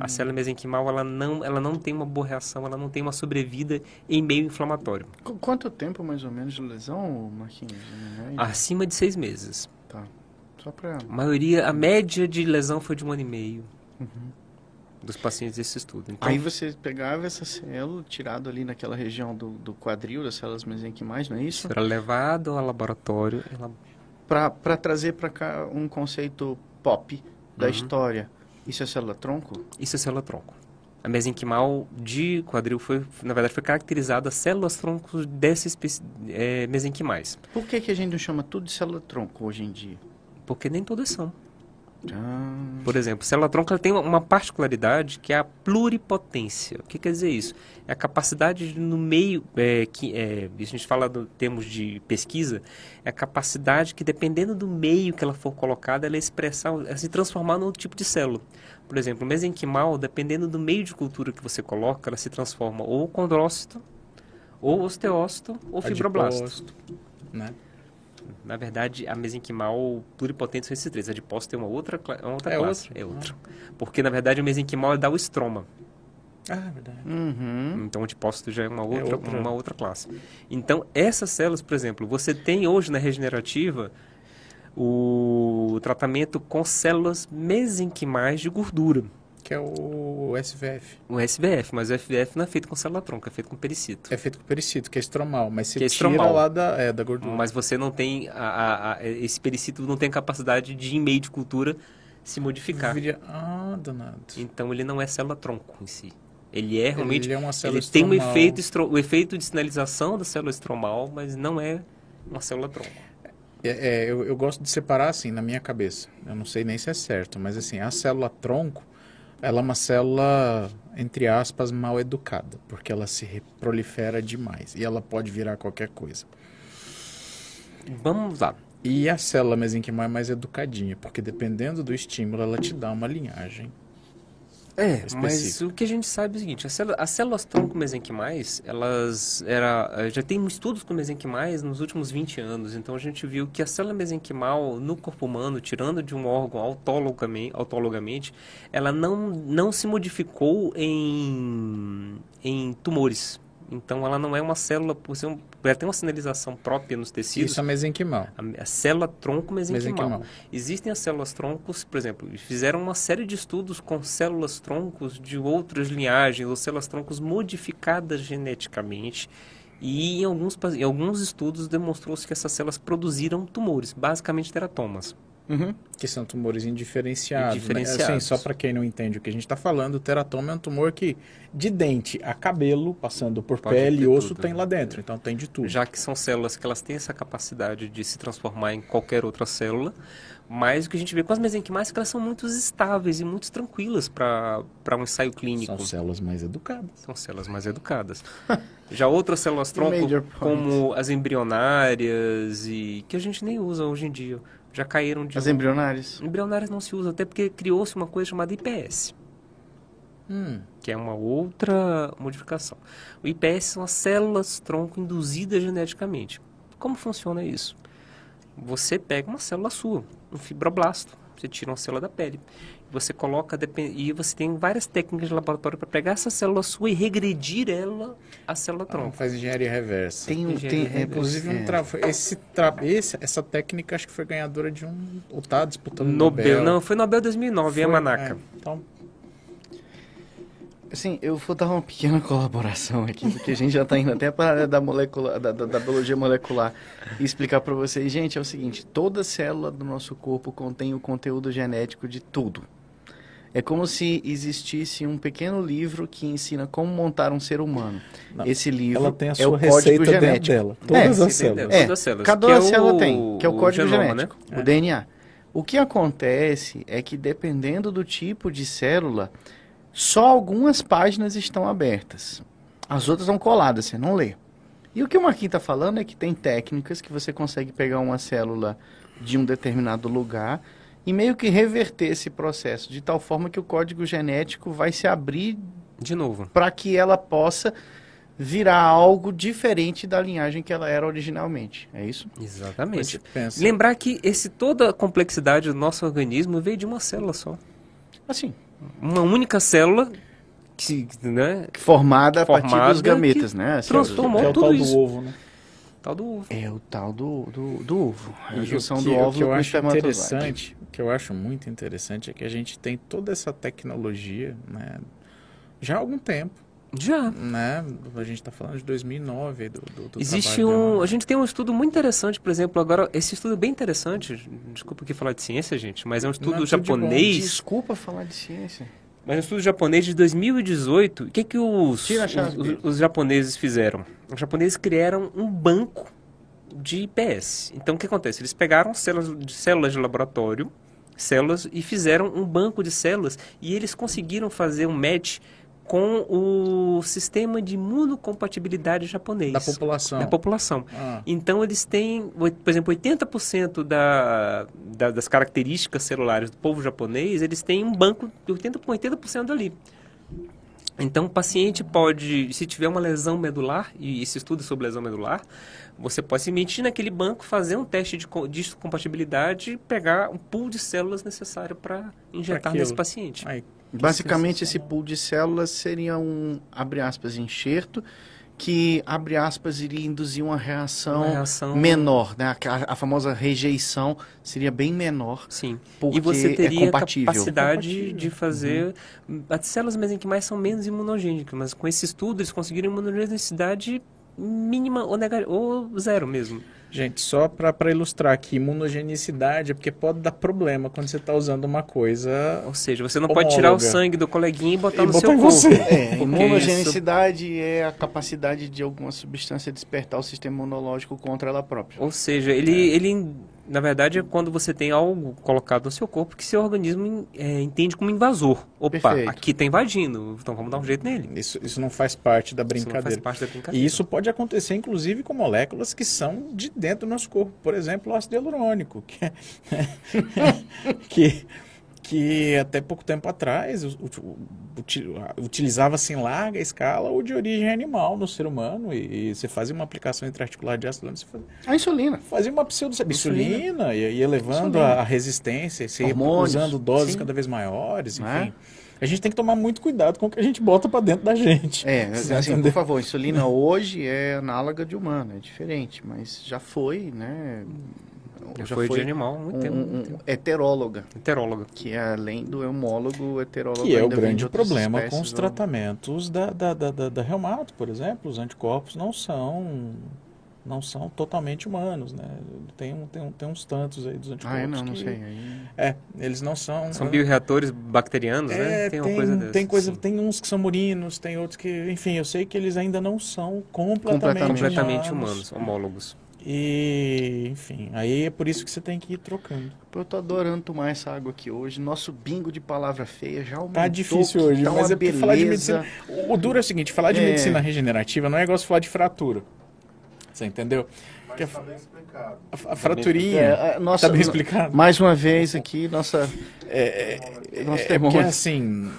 A célula mesenquimal, ela não, ela não tem uma boa reação, ela não tem uma sobrevida em meio inflamatório. Qu- Quanto tempo mais ou menos de lesão, Marquinhos? Média? Acima de seis meses. Tá. Só pra. A maioria, a média de lesão foi de um ano e meio dos pacientes desse estudo. Então, Aí você pegava essa célula, tirado ali naquela região do, do quadril, das células mesenquimais, não é isso? era levado ao laboratório, ela Para trazer para cá um conceito pop da Uhum. história. Isso é célula-tronco? Isso é célula-tronco. A mesenquimal de quadril foi, na verdade, foi caracterizada células-troncos espécie- é, mesenquimais. Por que, que a gente não chama tudo de célula-tronco hoje em dia? Porque nem todas são. Ah, Por exemplo, célula-tronco ela tem uma particularidade que é a pluripotência. O que quer dizer isso? É a capacidade de, no meio, é, que é, isso a gente fala em termos de pesquisa, é a capacidade que dependendo do meio que ela for colocada, ela expressar, ela se transformar num tipo de célula. Por exemplo, o mesenquimal, dependendo do meio de cultura que você coloca, ela se transforma ou condrócito, ou osteócito, ou fibroblasto. Adipócito, Né? Na verdade, a mesenquimal pluripotente são esses três. A adipócito tem uma outra, uma outra É classe. outra? É outra. Porque, na verdade, o mesenquimal dá o estroma. Ah, é verdade. uhum. Então, o adipócito já é uma outra, outra. uma outra classe. Então, essas células, por exemplo, você tem hoje na regenerativa o tratamento com células mesenquimais de gordura. Que é o SVF. O SVF, mas o SVF não é feito com célula-tronco, é feito com pericito. É feito com pericito, que é estromal, mas você Que é tira estromal. lá da, é, da gordura. Mas você não tem, a, a- a- esse pericito não tem capacidade de, em meio de cultura, se modificar. Viria- Ah, danado. Então ele não é célula-tronco em si. Ele é realmente. Ele é uma célula Ele tem um efeito, estro- o efeito de sinalização da célula estromal, mas não é uma célula-tronco. É, é, eu, eu gosto de separar assim na minha cabeça. Eu não sei nem se é certo, mas assim, a célula tronco, ela é uma célula, entre aspas, mal educada, porque ela se prolifera demais e ela pode virar qualquer coisa. Vamos lá. E a célula mesenquimal é mais educadinha, porque dependendo do estímulo, ela te dá uma linhagem. É, mas específico. o que a gente sabe é o seguinte: as células, as células tronco mesenquimais, elas era, eh, já tem estudos com mesenquimais nos últimos 20 anos. Então a gente viu que a célula mesenquimal no corpo humano, tirando de um órgão autologamente, autologamente ela não, não se modificou em, em tumores. Então ela não é uma célula, por ser um, ela tem uma sinalização própria nos tecidos. Isso é mesenquimal. A, a célula tronco mesenquimal. Mesenquimal. Existem as células troncos, por exemplo, fizeram uma série de estudos com células troncos de outras linhagens, ou células troncos modificadas geneticamente, e em alguns, em alguns estudos demonstrou-se que essas células produziram tumores, basicamente teratomas. Uhum. Que são tumores indiferenciados. né? Indiferenciados. Assim, só para quem não entende o que a gente está falando, o teratoma é um tumor que, de dente a cabelo, passando por Pode pele e osso, tudo, tem né? lá dentro. Então tem de tudo. Já que são células que elas têm essa capacidade de se transformar em qualquer outra célula, mas o que a gente vê com as mesenquimais é que elas são muito estáveis e muito tranquilas para um ensaio clínico. São células mais educadas. São células mais educadas. [laughs] Já outras células tronco, como as embrionárias e que a gente nem usa hoje em dia, já caíram de As embrionárias. embrionárias não se usam até porque criou-se uma coisa chamada IPS, Hum, que é uma outra modificação. O IPS são as células tronco induzidas geneticamente. Como funciona isso? Você pega uma célula sua, um fibroblasto, você tira uma célula da pele, você coloca e você tem várias técnicas de laboratório para pegar essa célula sua e regredir ela à célula ah, tronco. faz engenharia reversa. Tem, um- Engenharia tem, é, Inclusive, um é. tra... esse tra... esse... essa técnica acho que foi ganhadora de um. Ou tá disputando Nobel, Nobel. não, foi Nobel 2009, Foi, Yamanaka. é. Então, Assim, eu vou dar uma pequena colaboração aqui, porque a gente já está indo até para a área da, molecula, da, da, da biologia molecular e explicar para vocês. Gente, é o seguinte, toda célula do nosso corpo contém o conteúdo genético de tudo. É como se existisse um pequeno livro que ensina como montar um ser humano. Não, Esse livro ela tem a é sua o código receita dentro genético. dela. Todas É, as células. É, Todas as células, cada é célula o- tem, que é o o código genoma, genético, né? o DNA. O que acontece é que dependendo do tipo de célula, só algumas páginas estão abertas. As outras estão coladas, você não lê. E o que o Marquinhos está falando é que tem técnicas que você consegue pegar uma célula de um determinado lugar e meio que reverter esse processo de tal forma que o código genético vai se abrir De novo. para que ela possa virar algo diferente da linhagem que ela era originalmente. É isso? Exatamente. Lembrar que esse, toda a complexidade do nosso organismo veio de uma célula só. Assim, Uma única célula que, né, formada a partir Formada dos gametas, né? Assim, transformou é o tudo tal isso. do ovo, né? Tal do ovo. É o tal do, do, do ovo. É a junção o que, do o que eu o acho interessante, o que eu acho muito interessante é que a gente tem toda essa tecnologia, né, já há algum tempo, Já. né? A gente está falando de 2009 aí, do, do, do Existe um. da- A gente tem um estudo muito interessante, por exemplo, agora. Esse estudo é bem interessante. Desculpa aqui falar de ciência, gente, mas é um estudo Não, japonês. Desculpa falar de ciência. Mas um estudo japonês de 2018. O que, que os, os, dele. os japoneses fizeram? Os japoneses criaram um banco de IPS. Então, o que acontece? Eles pegaram células de, células de laboratório, células, e fizeram um banco de células, e eles conseguiram fazer um match com o sistema de imunocompatibilidade japonês. da população. Da população. Ah, Então, eles têm, por exemplo, 80% da, da- das características celulares do povo japonês, eles têm um banco de 80%, com 80% ali. Então, o paciente pode, se tiver uma lesão medular, e esse estudo sobre lesão medular, você pode se meter naquele banco, fazer um teste de, de compatibilidade e pegar um pool de células necessário para injetar nesse paciente. aí, Basicamente, esse pool de células seria um, abre aspas, enxerto, que, abre aspas, iria induzir uma reação, Uma reação- menor, né? A, a famosa rejeição seria bem menor, Sim. porque e você é teria compatível. capacidade Compatível. de fazer as células mesenquimais são menos imunogênicas, mas com esse estudo eles conseguiram imunogenicidade mínima ou, nega- ou zero mesmo. Gente, só para ilustrar aqui, imunogenicidade é porque pode dar problema quando você está usando uma coisa. Ou seja, você não pode tirar o Homóloga. sangue do coleguinha e botar E no botar seu em corpo. você. É, imunogenicidade é a capacidade de alguma substância despertar o sistema imunológico contra ela própria. Ou seja, ele, ele, na verdade, é quando você tem algo colocado no seu corpo que seu organismo é, entende como invasor. Opa, Perfeito. aqui tá invadindo, então vamos dar um jeito nele. Isso, isso não faz parte da Isso não faz brincadeira. parte da brincadeira. E isso pode acontecer, inclusive, com moléculas que são de dentro do nosso corpo. Por exemplo, o ácido hialurônico, que, é- [laughs] que, que até pouco tempo atrás utilizava-se em larga escala o de origem animal no ser humano. E, e você fazia uma aplicação intraarticular de ácido fazia, A insulina. fazia uma pseudo insulina e ia elevando Insulina. a, a resistência, você Hormônios, usando doses sim. cada vez maiores, é? enfim. A gente tem que tomar muito cuidado com o que a gente bota para dentro da gente. É, [laughs] assim, por favor, insulina hoje é análoga de humano, é diferente, mas já foi, né? Já foi de animal há muito um, tempo. um- tempo. heteróloga, Heteróloga. que é além do homólogo heterólogo. Que é o ainda vem de grande problema com os tratamentos da, da, da, da, da reumato, por exemplo. Os anticorpos não são não são totalmente humanos, né? Tem, um, tem, um, tem uns tantos aí dos anticorpos Ah, é, não, não que- sei. Aí... É, eles não são... São bioreatores bacterianos, É, né? tem, uma coisa dessa. tem, coisa, sim. tem uns que são murinos, tem outros que... Enfim, eu sei que eles ainda não são completamente, Completamente. completamente humanos, homólogos. E, enfim, aí é por isso que você tem que ir trocando. Eu tô adorando tomar essa água aqui hoje. Nosso bingo de palavra feia já aumentou. Tá difícil hoje, tá mas é porque falar de beleza. medicina... O duro é o seguinte, falar de É. medicina regenerativa não é igual falar de fratura. Você entendeu? Mas Que a- está bem explicado. A, a fraturinha... É, a nossa, Tá bem explicado? Mais uma vez aqui, nossa, É, é, nosso é porque termômetro. assim,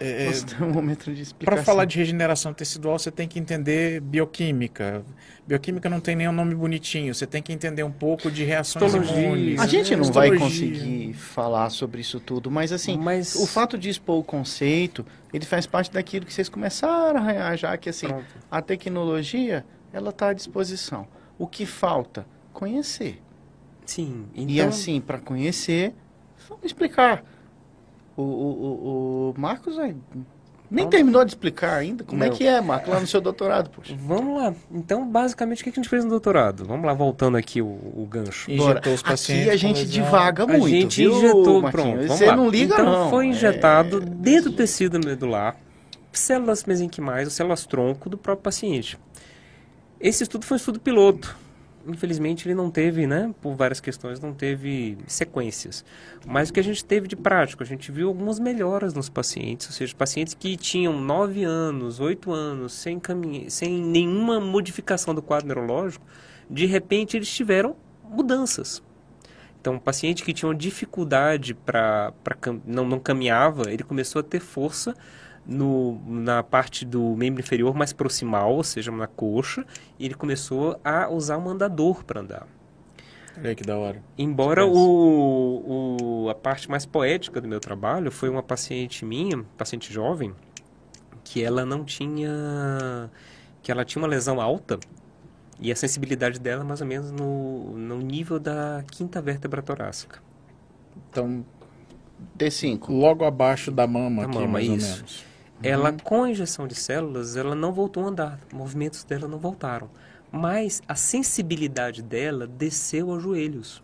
é, nosso termômetro de explicação. para falar de regeneração tecidual, você tem que entender bioquímica. Bioquímica não tem nenhum nome bonitinho. Você tem que entender um pouco de reações Histologia. imunes. A gente não vai histologia. conseguir falar sobre isso tudo, mas assim, Mas- o fato de expor o conceito, ele faz parte daquilo que vocês começaram a arranhar já, que assim, Pronto. a tecnologia, ela está à disposição. O que falta? Conhecer. Sim. Então, E assim, para conhecer, vamos explicar. O, o, o, o Marcos aí, nem Vamos. terminou de explicar ainda. Como é que é, Marcos, lá no seu doutorado, poxa? Vamos lá. Então, basicamente, o que a gente fez no doutorado? Vamos lá, voltando aqui o, o gancho. Injetou os pacientes Aqui a gente lesão. divaga A muito, gente viu, injetou, Marquinhos? pronto, Você lá. não liga, então, não. foi É- injetado dentro do tecido medular células mesenquimais ou células tronco do próprio paciente. Esse estudo foi um estudo piloto. Infelizmente ele não teve, né, por várias questões, não teve sequências. Mas o que a gente teve de prático, a gente viu algumas melhoras nos pacientes, ou seja, pacientes que tinham 9 anos, 8 anos, sem, caminhe, sem nenhuma modificação do quadro neurológico, de repente eles tiveram mudanças. Então, um paciente que tinha uma dificuldade para não, não caminhava, ele começou a ter força no, na parte do membro inferior mais proximal, ou seja, na coxa, e ele começou a usar um andador para andar. Olha que da hora. Embora o, o, a parte mais poética do meu trabalho foi uma paciente minha, paciente jovem, que ela não tinha que ela tinha uma lesão alta e a sensibilidade dela mais ou menos no, no nível da quinta vértebra torácica. Então, T5. logo abaixo da mama Da aqui, mama, mais ou isso. menos. Ela, com a injeção de células, ela não voltou a andar. Movimentos dela não voltaram. Mas a sensibilidade dela desceu aos joelhos.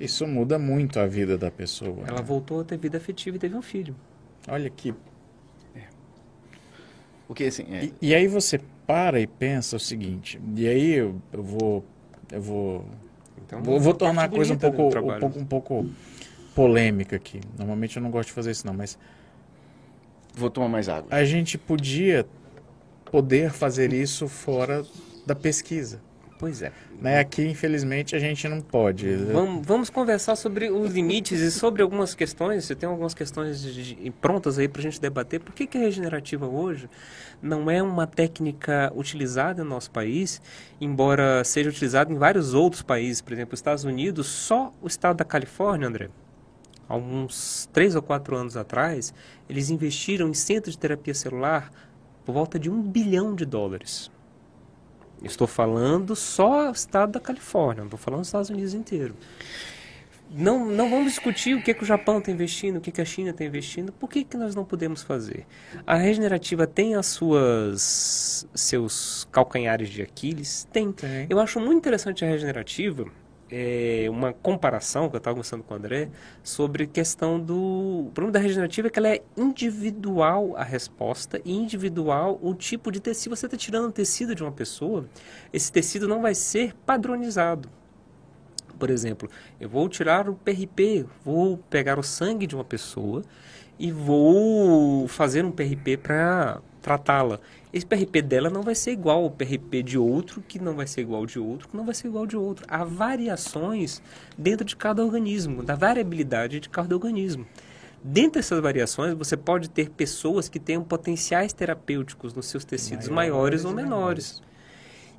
Isso muda muito a vida da pessoa. Ela né? voltou a ter vida afetiva e teve um filho. Olha que Porque assim, é, E, e aí você para e pensa o seguinte, e aí eu, eu vou eu vou Então, vou, vou tornar a coisa um pouco, um pouco um pouco polêmica aqui. Normalmente eu não gosto de fazer isso não, mas vou tomar mais água. a gente podia poder fazer isso fora da pesquisa. Pois é. Né? Aqui, infelizmente, a gente não pode. Vamos, vamos conversar sobre os limites e sobre algumas questões. Você tem algumas questões de- prontas aí para a gente debater. Por que, que a regenerativa hoje não é uma técnica utilizada no nosso país, embora seja utilizada em vários outros países? Por exemplo, os Estados Unidos, só o estado da Califórnia, André, há uns três ou quatro anos atrás, eles investiram em centros de terapia celular por volta de um bilhão de dólares. Estou falando só o estado da Califórnia, não estou falando dos Estados Unidos inteiro. Não, não vamos discutir o que, que o Japão está investindo, o que, que a China está investindo, por que, que nós não podemos fazer? A regenerativa tem as suas seus calcanhares de Aquiles? Tem. Tem. Eu acho muito interessante a regenerativa, é, uma comparação que eu estava conversando com o André, sobre questão do... O problema da regenerativa é que ela é individual a resposta e individual o tipo de tecido. Se você está tirando um tecido de uma pessoa, esse tecido não vai ser padronizado. Por exemplo, eu vou tirar o PRP, vou pegar o sangue de uma pessoa e vou fazer um PRP para tratá-la. Esse PRP dela não vai ser igual ao PRP de outro, que não vai ser igual de outro, que não vai ser igual de outro. Há variações dentro de cada organismo, da variabilidade de cada organismo. Dentro dessas variações, você pode ter pessoas que tenham potenciais terapêuticos nos seus tecidos maiores, Maiores ou e menores.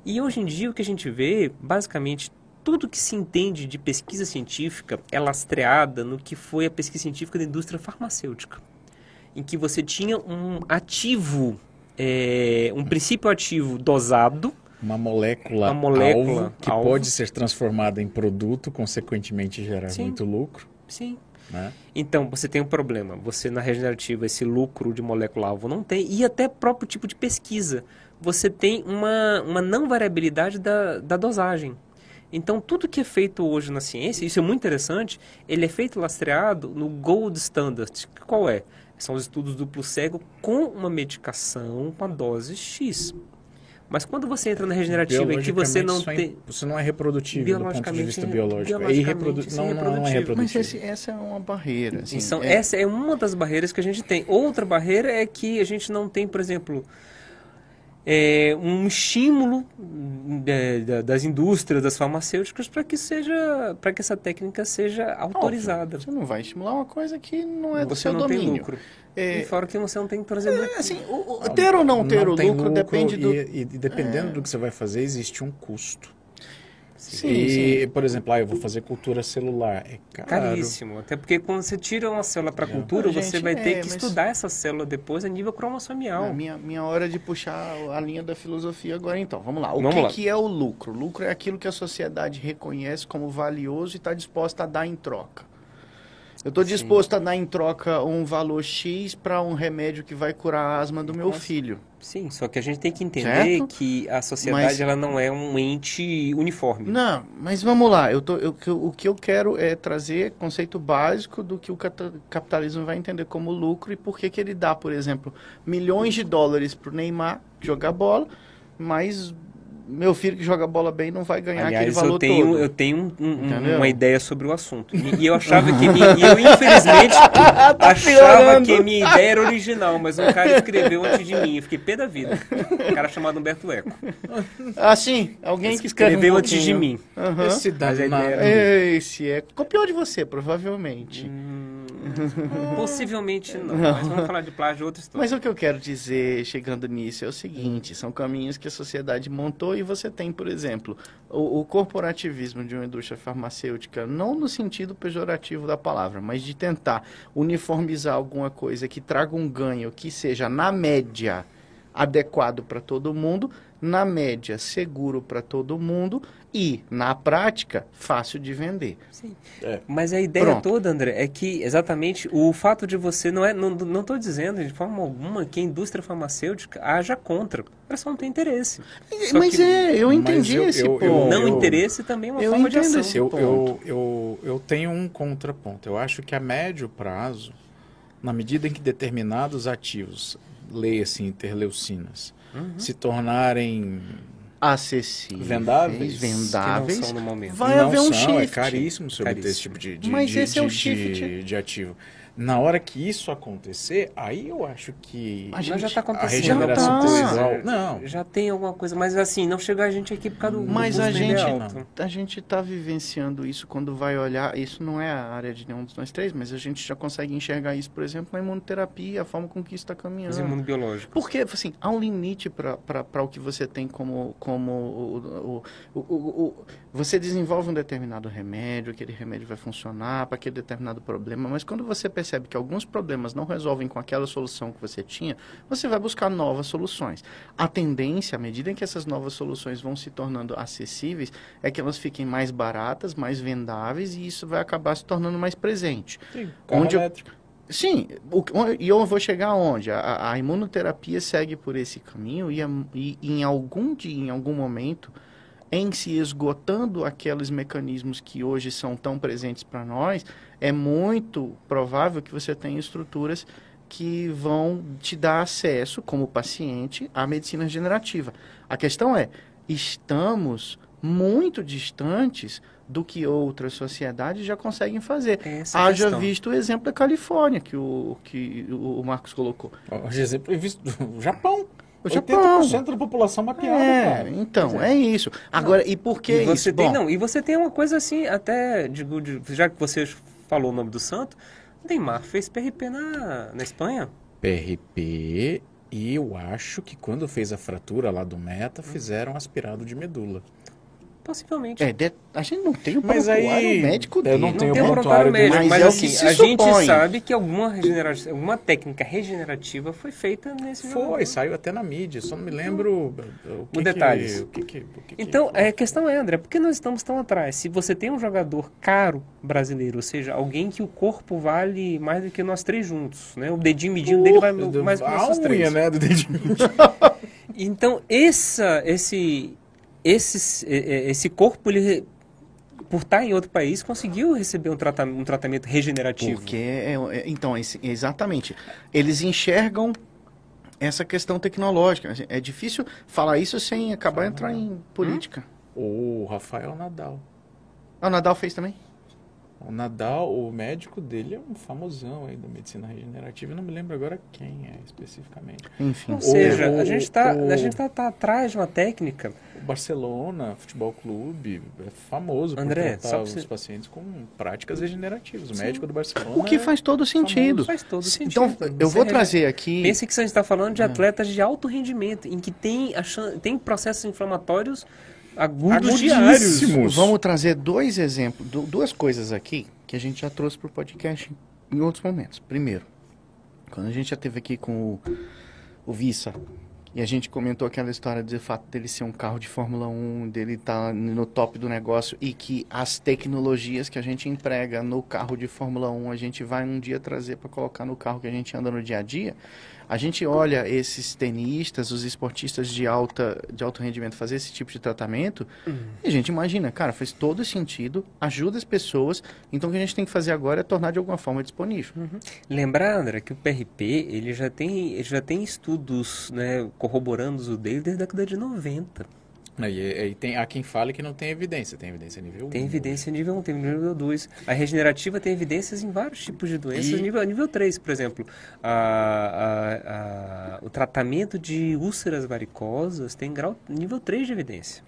E hoje em dia o que a gente vê, basicamente, tudo que se entende de pesquisa científica é lastreada no que foi a pesquisa científica da indústria farmacêutica, em que você tinha um ativo, é, um princípio ativo dosado, Uma molécula, Uma molécula alvo que alvo. pode ser transformada em produto, consequentemente gerar Sim. muito lucro. sim. Né? Então, você tem um problema. Você, na regenerativa, esse lucro de molécula-alvo não tem. E até próprio tipo de pesquisa. Você tem uma, uma não variabilidade da, da dosagem. Então, tudo que é feito hoje na ciência, isso é muito interessante, ele é feito lastreado no gold standard. Qual é? São os estudos duplo cego com uma medicação com a dose X. Mas quando você entra na regenerativa em que você não tem... é- Isso não é reprodutível do ponto de vista é- biológico. É irreprodu... é não, não, não é reprodutível. reprodutível. Mas esse- essa é uma barreira. Assim, Então, é- essa é uma das barreiras que a gente tem. Outra barreira é que a gente não tem, por exemplo, é, um estímulo é, da- das indústrias, das farmacêuticas, para que seja, para que essa técnica seja autorizada. Você não vai estimular uma coisa que não é do Você seu não domínio. tem lucro. É, E fora que você não tem, por exemplo, é, assim, o- o- ter ou não ter o tem lucro, depende do. É. E, e dependendo do que você vai fazer, existe um custo. Sim, e, sim. por exemplo, ah, eu vou fazer cultura celular. É caro. caríssimo. Até porque quando você tira uma célula para cultura, Gente, você vai ter é, que mas- estudar essa célula depois a nível cromossomial. A minha, minha hora de puxar a linha da filosofia agora, então. Vamos lá. O Vamos que, lá. que é o lucro? Lucro é aquilo que a sociedade reconhece como valioso e está disposta a dar em troca. Eu estou disposto a dar em troca um valor X para um remédio que vai curar a asma do meu Nossa. filho. Sim, só que a gente tem que entender Certo? que a sociedade Mas- ela não é um ente uniforme. Não, mas vamos lá. Eu tô, eu- o que eu quero é trazer conceito básico do que o capitalismo vai entender como lucro e por que, que ele dá, por exemplo, milhões de dólares para o Neymar jogar bola, mas meu filho que joga bola bem não vai ganhar aquele Aliás, valor eu tenho, todo. eu tenho um- um- uma ideia sobre o assunto. E, e eu achava que minha, e eu [laughs] infelizmente [laughs] achava Tá piorando. que minha ideia era original, mas um cara escreveu antes de mim. Eu fiquei pé da vida. Um cara chamado Humberto Eco. Ah, sim, alguém que escreve Escreveu um antes de mim. Aham. Esse Mas dado a na- ideia Esse é. Copiou de você, provavelmente. Hum, [laughs] possivelmente não. Mas vamos falar de plágio outra história. Mas o que eu quero dizer, chegando nisso, é o seguinte: são caminhos que a sociedade montou e você tem, por exemplo, o, o corporativismo de uma indústria farmacêutica, não no sentido pejorativo da palavra, mas de tentar uniformizar alguma coisa que traga um ganho que seja, na média, adequado para todo mundo, na média, seguro para todo mundo e, na prática, fácil de vender. Mas a ideia Pronto. toda, André, é que exatamente o fato de você não é, não, não estou dizendo de forma alguma que a indústria farmacêutica haja contra. Ela só não tem interesse. Só mas que é, eu entendi eu- esse eu- ponto. eu- não interesse também é uma eu forma de ação. esse Eu, ponto. eu, eu, eu tenho um contraponto. Eu acho que a médio prazo, na medida em que determinados ativos, leia-se interleucinas, Uhum. se tornarem acessíveis, Vendáveis? Que não vendáveis, são no momento. vai não haver um são, é shift. caríssimo você obter Caríssimo. esse tipo de, de, Mas de, esse é o de- shift. de- de ativo. Na hora que isso acontecer, aí eu acho que A Mas gente- já está a acontecendo. regeneração Já tá. Não, Já tem alguma coisa, mas assim, não chegar a gente aqui por causa do Mas a gente, alto. a gente tá vivenciando isso quando vai olhar. Isso não é a área de nenhum dos nós três, mas a gente já consegue enxergar isso, por exemplo, na imunoterapia, a forma com que isso está caminhando. imunobiológico. Porque, assim, há um limite para o que você tem como. como o, o, o, o- o- você desenvolve um determinado remédio, aquele remédio vai funcionar para aquele determinado problema, mas quando você percebe que alguns problemas não resolvem com aquela solução que você tinha, você vai buscar novas soluções. A tendência, à medida em que essas novas soluções vão se tornando acessíveis, é que elas fiquem mais baratas, mais vendáveis e isso vai acabar se tornando mais presente. sim, Onde elétrico. Sim, e eu vou chegar aonde? A, a imunoterapia segue por esse caminho e, a- e em algum dia, em algum momento, em se esgotando aqueles mecanismos que hoje são tão presentes para nós, é muito provável que você tenha estruturas que vão te dar acesso, como paciente, à medicina regenerativa. A questão é, estamos muito distantes do que outras sociedades já conseguem fazer. Essa é a Haja questão. visto o exemplo da Califórnia, que o, que o Marcos colocou. De exemplo, eu visto o Japão. O 80% da população mapeada, É, cara. então, Pois é. isso. Agora, e por que e você isso? tem, Bom, não, e você tem uma coisa assim, até, digo, já que você falou o nome do santo, Neymar fez PRP na, na Espanha. PRP e eu acho que quando fez a fratura lá do meta, fizeram aspirado de medula. Possivelmente. é, de- a gente não tem o Mas prontuário aí, médico eu dele. não Não tenho tem um prontuário prontuário médico, mas mas, é o assim, a gente sabe que alguma, regenera- alguma técnica regenerativa foi feita nesse Foi, saiu até na mídia, só não me lembro o que O detalhes. Que, o que que- o que que Então, foi. a questão é, André, por que nós estamos tão atrás? Se você tem um jogador caro brasileiro, ou seja, alguém que o corpo vale mais do que nós três juntos, né? O dedinho medindo dele vai Do- mais do que nós três. né, do dedinho. [laughs] Então, essa, esse, esse, esse corpo, ele, por estar em outro país, conseguiu receber um, trata um tratamento regenerativo. Porque, é, é- então, esse- exatamente. Eles enxergam essa questão tecnológica. É difícil falar isso sem acabar entrar em política. O Rafael Nadal. Ah, o Nadal fez também? O Nadal, o médico dele é um famosão aí da medicina regenerativa. Eu não me lembro agora quem é especificamente. Enfim. Ou seja, o- a gente está o- a gente tá, tá atrás de uma técnica. O Barcelona Futebol Clube é famoso André, por tratar só pra os você- pacientes com práticas regenerativas. O Sim. médico do Barcelona O que é- faz todo sentido. Faz todo sentido. Então, eu Você vou rege- trazer aqui... Pense que você está falando de atletas de alto rendimento, em que tem, a chan- tem processos inflamatórios agudos diários. Vamos trazer dois exemplos, du- duas coisas aqui que a gente já trouxe para o podcast em outros momentos. Primeiro, quando a gente já teve aqui com o, o Vissa e a gente comentou aquela história do fato dele ser um carro de Fórmula 1, dele estar no top do negócio e que as tecnologias que a gente emprega no carro de Fórmula 1 a gente vai um dia trazer para colocar no carro que a gente anda no dia a dia. A gente olha esses tenistas, os esportistas de, alta, de alto rendimento fazer esse tipo de tratamento e a gente imagina, cara, faz todo sentido, ajuda as pessoas, então o que a gente tem que fazer agora é tornar de alguma forma disponível. Lembrar, André, que o PRP ele já tem, ele já tem estudos né, corroborando o dele desde a década de 90. Aí, aí tem, há quem fale que não tem evidência. Tem evidência nível 1. Tem evidência nível 1, tem nível 2. A regenerativa tem evidências em vários tipos de doenças. E- Nível, nível 3, por exemplo. A- a- a- o tratamento de úlceras varicosas tem grau nível 3 de evidência.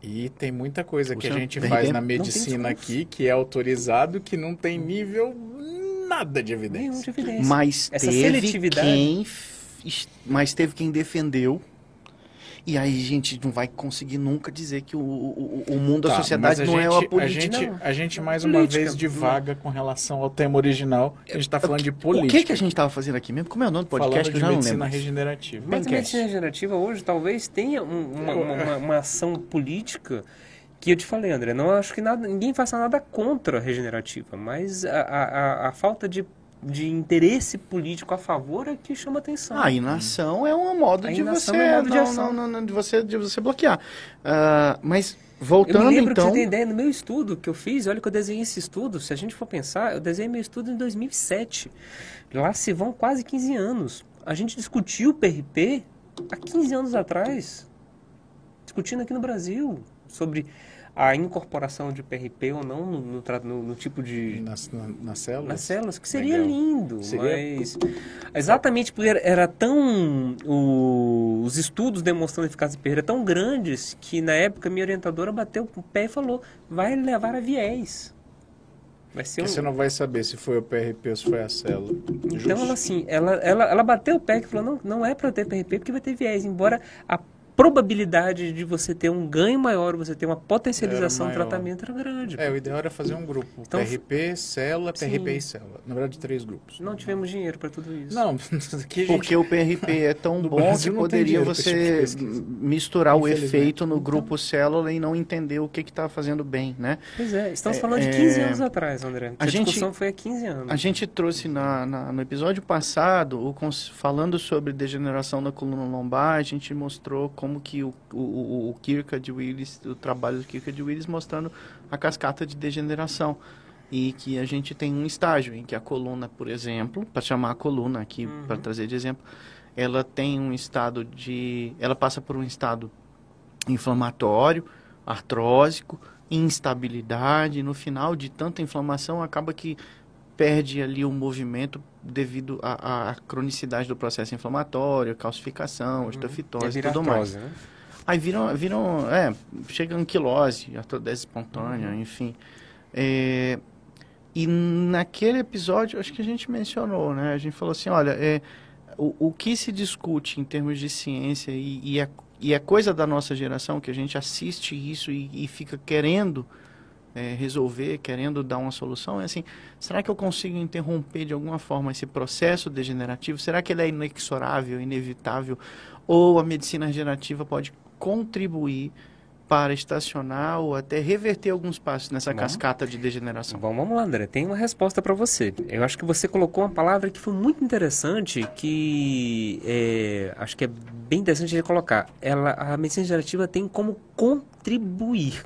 E tem muita coisa que a Puxa, gente faz na não medicina aqui que é autorizado que não tem nível nada de Nenhum evidência. de evidência. Mas Essa teve seletividade- quem mas teve quem defendeu. E aí a gente não vai conseguir nunca dizer que o, o, o mundo, a Tá, sociedade mas não é gente- uma política. A gente, Não. a gente mais Política. uma vez divaga com relação ao tema original. A gente está falando de política. O que, que a gente estava fazendo aqui mesmo? Como é o nome do podcast Falando que eu de já não medicina lembro. regenerativa. Mas a medicina regenerativa hoje talvez tenha um- uma, uma- uma- uma ação política que eu te falei, André. Não acho que nada, ninguém faça nada contra a regenerativa, mas a, a- a- a falta de, de interesse político a favor é que chama atenção. Ah, a inação é um modo de você, é um modo de não, ação. não, não, de você de você bloquear. Ah, mas Eu voltando me lembro então, que você tem ideia, no meu estudo que eu fiz, olha que eu desenhei esse estudo, se a gente for pensar, eu desenhei meu estudo em 2007. Lá se vão quase 15 anos. A gente discutiu o PRP há 15 anos atrás, discutindo aqui no Brasil, sobre a incorporação de PRP ou não no, no no- no tipo de... Nas, na- nas células? Nas células, que seria Legal. lindo, Seria- mas exatamente porque era, era tão o- os estudos demonstrando eficácia de perda tão grandes que na época minha orientadora bateu o pé e falou: vai levar a viés. Vai ser um... você não vai saber se foi o PRP ou se foi a célula. Então ela assim, ela, ela, ela bateu o pé e falou: não, não é para ter PRP porque vai ter viés, embora a probabilidade de você ter um ganho maior, você ter uma potencialização do tratamento era grande. É, o ideal era fazer um grupo. Então, PRP, célula, sim. PRP e célula. Na verdade, três grupos. Não tivemos dinheiro para tudo isso. Não, [laughs] gente... porque o PRP [laughs] é tão No bom que Brasil tem poderia tipo você pesquisa. misturar o efeito no grupo célula e não entender o que está fazendo bem, né? Pois é, estamos É, falando de é, 15 anos atrás, André. a A, gente- discussão foi há 15 anos. A gente trouxe na, na- no episódio passado, o falando sobre degeneração da coluna lombar, a gente mostrou como que o, o, o, Kirka Willis, o trabalho do Kirka de Willis mostrando a cascata de degeneração. E que a gente tem um estágio em que a coluna, por exemplo, para chamar a coluna aqui, Uhum. para trazer de exemplo, ela tem um estado de. Ela passa por um estado inflamatório, artrósico, instabilidade. No final de tanta inflamação, acaba que perde ali o movimento devido à, à cronicidade do processo inflamatório, calcificação, osteofitose É e virar tudo mais. né? Aí viram, viram é, chega anquilose, artrodese espontânea, enfim. É, e naquele episódio, acho que a gente mencionou, né? A gente falou assim, olha, é, o, o que se discute em termos de ciência e, e, é, e é coisa da nossa geração que a gente assiste isso e, e fica querendo é, resolver, querendo dar uma solução, é assim, será que eu consigo interromper de alguma forma esse processo degenerativo? Será que ele é inexorável, inevitável? Ou a medicina regenerativa pode contribuir para estacionar ou até reverter alguns passos nessa Vamos. cascata de degeneração? Bom, vamos lá, André. Tem uma resposta para você. Eu acho que você colocou uma palavra que foi muito interessante, que é, acho que é bem interessante de colocar. Ela, a medicina regenerativa tem como contribuir.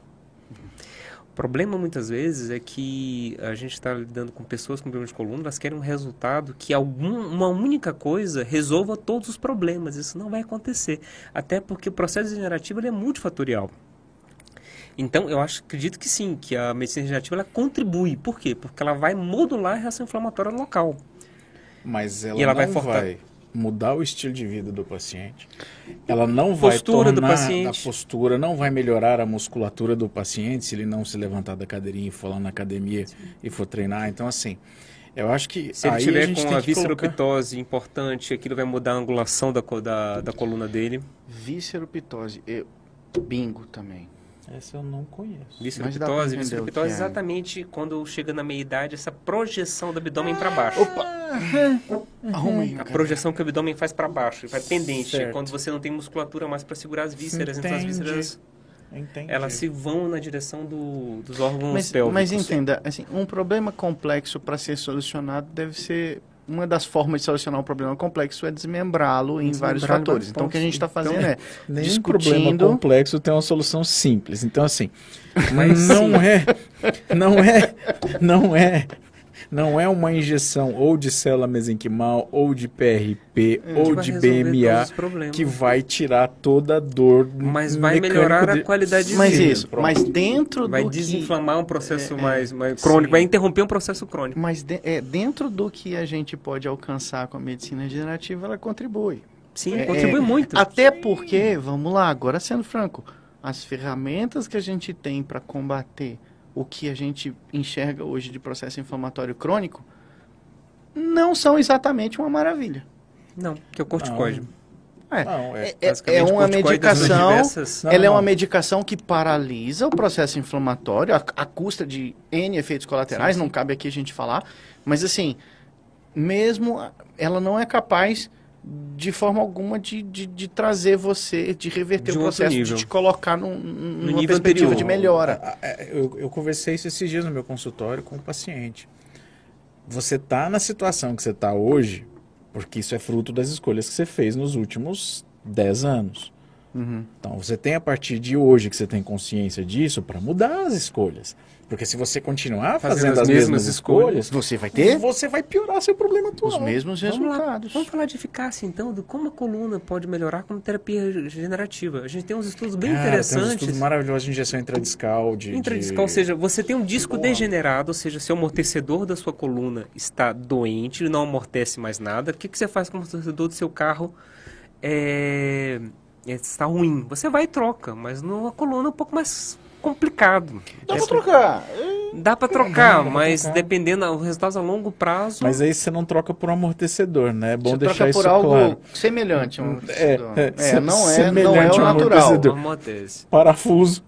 O problema muitas vezes é que a gente está lidando com pessoas com problemas de coluna, elas querem um resultado que algum, uma única coisa resolva todos os problemas. Isso não vai acontecer. Até porque o processo degenerativo ele é multifatorial. Então, eu acho, acredito que sim, que a medicina regenerativa ela contribui. Por quê? Porque ela vai modular a reação inflamatória local. Mas ela, E ela não vai vai, mudar o estilo de vida do paciente. Ela não vai Postura do tornar paciente. a postura, não vai melhorar a musculatura do paciente se ele não se levantar da cadeirinha e for lá na academia e for treinar. Então, assim, eu acho que Se ele a tiver gente com a que colocar... visceropitose importante, aquilo vai mudar a angulação da, da, da coluna dele. Visceropitose, eu, bingo também. Essa eu não conheço. O visceropitose é exatamente quando chega na meia-idade, essa projeção do abdômen para baixo. Arruma aí, A projeção que o abdômen faz para baixo, vai pendente, Certo. quando você não tem musculatura mais para segurar as vísceras, então as Entendi. vísceras Entendi. elas se vão na direção do- dos órgãos Mas, pélvicos. mas entenda, assim, um problema complexo para ser solucionado deve ser uma das formas de solucionar um problema complexo é desmembrá-lo em vários Desmembrar em fatores. vários Então o que a gente está fazendo Então, é Nenhum problema complexo tem uma solução simples. Então, assim, Mas não é, não é, não é, Não é uma injeção ou de célula mesenquimal, ou de PRP, É, ou vai de BMA, que vai tirar toda a dor Mas vai melhorar a de- qualidade de Mas vida. isso, pronto. mas dentro Vai do que... desinflamar um processo É, é, mais, mais crônico, sim. vai interromper um processo crônico. Mas de- é, dentro do que a gente pode alcançar com a medicina regenerativa, ela contribui. Sim, É, contribui é, muito. Até porque, vamos lá, agora sendo franco, as ferramentas que a gente tem para combater o que a gente enxerga hoje de processo inflamatório crônico não são exatamente uma maravilha. Não, que é o corticóide. É, Não, é. é- é, uma medicação, diversas- Não, ela é não. uma medicação que paralisa o processo inflamatório, a, a custa de N efeitos colaterais, não cabe aqui a gente falar, mas assim, mesmo ela não é capaz de forma alguma de, de, de trazer você, de reverter De o um processo, nível. de te colocar num, numa nível perspectiva anterior. de melhora. A- a- Eu, eu conversei isso esses dias no meu consultório com o paciente. Você tá na situação que você tá hoje, porque isso é fruto das escolhas que você fez nos últimos 10 anos. Uhum. Então, você tem a partir de hoje que você tem consciência disso para mudar as escolhas. Porque se você continuar Fazendo fazendo, as as mesmas mesmas escolhas, escolhas, Você vai ter você vai piorar seu problema atual. os mesmos Vamos lá, resultados. Vamos falar de eficácia, então, de como a coluna pode melhorar com terapia regenerativa. A gente tem uns estudos bem Cara, Tem uns interessantes. estudos maravilhosos de injeção intradiscal. De, Intradiscal, de... ou seja, você tem um disco Bom. degenerado, ou seja, seu amortecedor da sua coluna está doente, ele não amortece mais nada. O que, que você faz com o amortecedor do seu carro? É, é, está ruim. Você vai e troca, mas numa coluna é um pouco mais complicado. Dá É- pra trocar. Dá pra trocar, dá pra mas trocar. dependendo dos resultados a longo prazo. Mas aí você não troca por um amortecedor, né? É bom Você deixar troca isso por algo claro. semelhante. a um É, amortecedor. é, é, não é, não é semelhante o a um natural. amortecedor. amortece. Parafuso,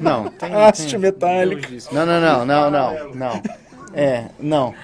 Não, tem, [laughs] haste tem. metálico. Não, não, não, não, não, não. É, não.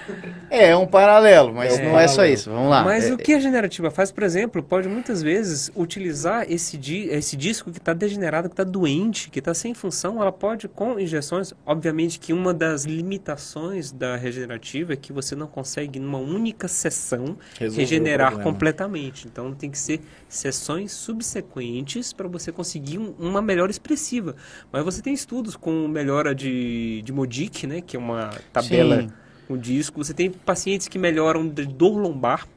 É um paralelo, mas É não é só isso. Vamos lá. Mas É, o que a generativa faz, por exemplo, pode muitas vezes utilizar esse, di- esse disco que está degenerado, que está doente, que está sem função, ela pode, com injeções, obviamente que uma das limitações da regenerativa é que você não consegue, numa única sessão, Resolver regenerar completamente. Então tem que ser sessões subsequentes para você conseguir um- uma melhora expressiva. Mas você tem estudos com melhora de, de Modic, né, que é uma tabela Sim. Com disco. Você tem pacientes que melhoram de dor lombar.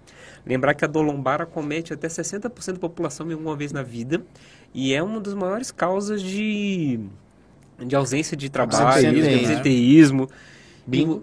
Lembrar que a dor lombar acomete até 60% da população em alguma vez na vida e é uma das maiores causas de, de ausência de trabalho, Absenteísmo, de né? Bingo.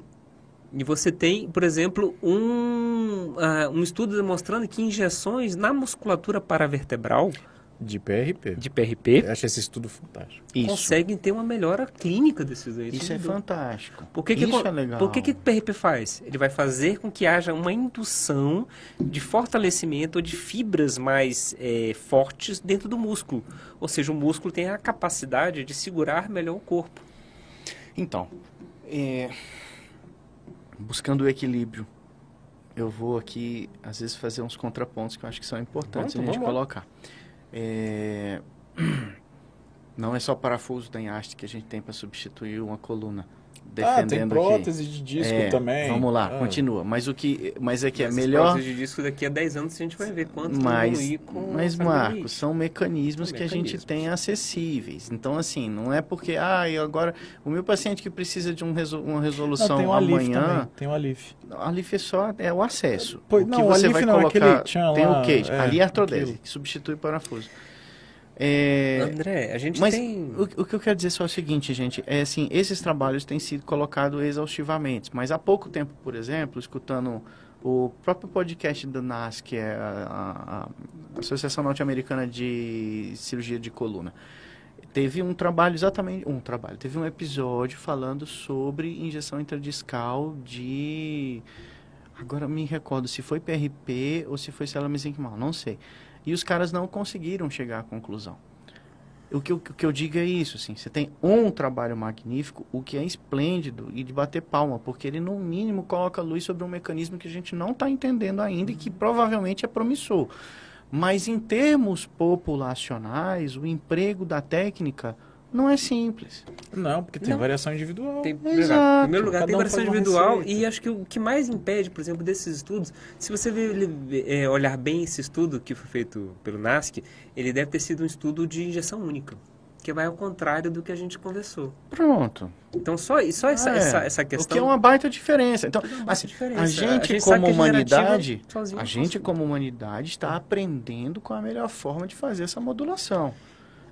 E, você tem, por exemplo, um, ah, um estudo demonstrando que injeções na musculatura paravertebral De PRP. de PRP Eu acho esse estudo fantástico. Isso. conseguem ter uma melhora clínica desses doentes. Isso é fantástico. Por que, que, Isso é legal. por que, que o PRP faz? Ele vai fazer com que haja uma indução de fortalecimento de fibras mais eh, fortes dentro do músculo. Ou seja, o músculo tem a capacidade de segurar melhor o corpo. Então, é, buscando o equilíbrio, eu vou aqui, às vezes, fazer uns contrapontos que eu acho que são importantes a gente vamos lá. É, [clears throat] não é só parafuso da enhaste que a gente tem para substituir uma coluna. Ah, tem Defendendo prótese de disco. É, também. Vamos lá, Ah. continua. Mas o que, mas é que é Essas melhor. próteses de disco daqui a 10 anos a gente vai ver quanto Mas, evoluir com mas Marcos, são mecanismos São que a gente mecanismos. tem acessíveis. Então, assim, não é porque, ah, e agora, o meu paciente que precisa de um resol- uma Não, resolução tem o Alif amanhã. Tem o Alif. Alif é só é o acesso. Pois- o que não, o você Alif vai não, colocar, aquele tem lá, o queijo, é, ali é artrodese, aquilo. que substitui o parafuso. É, André, a gente mas tem... o, o que eu quero dizer só é o seguinte, gente, é assim, esses trabalhos têm sido colocados exaustivamente, mas há pouco tempo, por exemplo, escutando o próprio podcast da NAS, que é a, a- Associação Norte-Americana de Cirurgia de Coluna, teve um trabalho exatamente, um trabalho, teve um episódio falando sobre injeção intradiscal de agora me recordo se foi PRP ou se foi célula mesenquimal, não sei. E os caras não conseguiram chegar à conclusão. O que, eu- o que eu digo é isso, assim, você tem um trabalho magnífico, o que é esplêndido e de bater palma, porque ele no mínimo coloca luz sobre um mecanismo que a gente não está entendendo ainda e que provavelmente é promissor. Mas em termos populacionais, o emprego da técnica não é simples. Não, porque tem Não. variação individual. Tem, Exato. em primeiro lugar, Cada tem um variação individual e acho que o que mais impede, por exemplo, desses estudos, se você ver, é, olhar bem esse estudo que foi feito pelo NASC, ele deve ter sido um estudo de injeção única. que vai ao contrário do que a gente conversou. Pronto. Então, só, só essa, Ah, é. essa, essa O questão... que é uma baita diferença. Então, baita assim, diferença. a A gente, gente sabe como a humanidade, a gente como humanidade está aprendendo com a melhor forma de fazer essa modulação.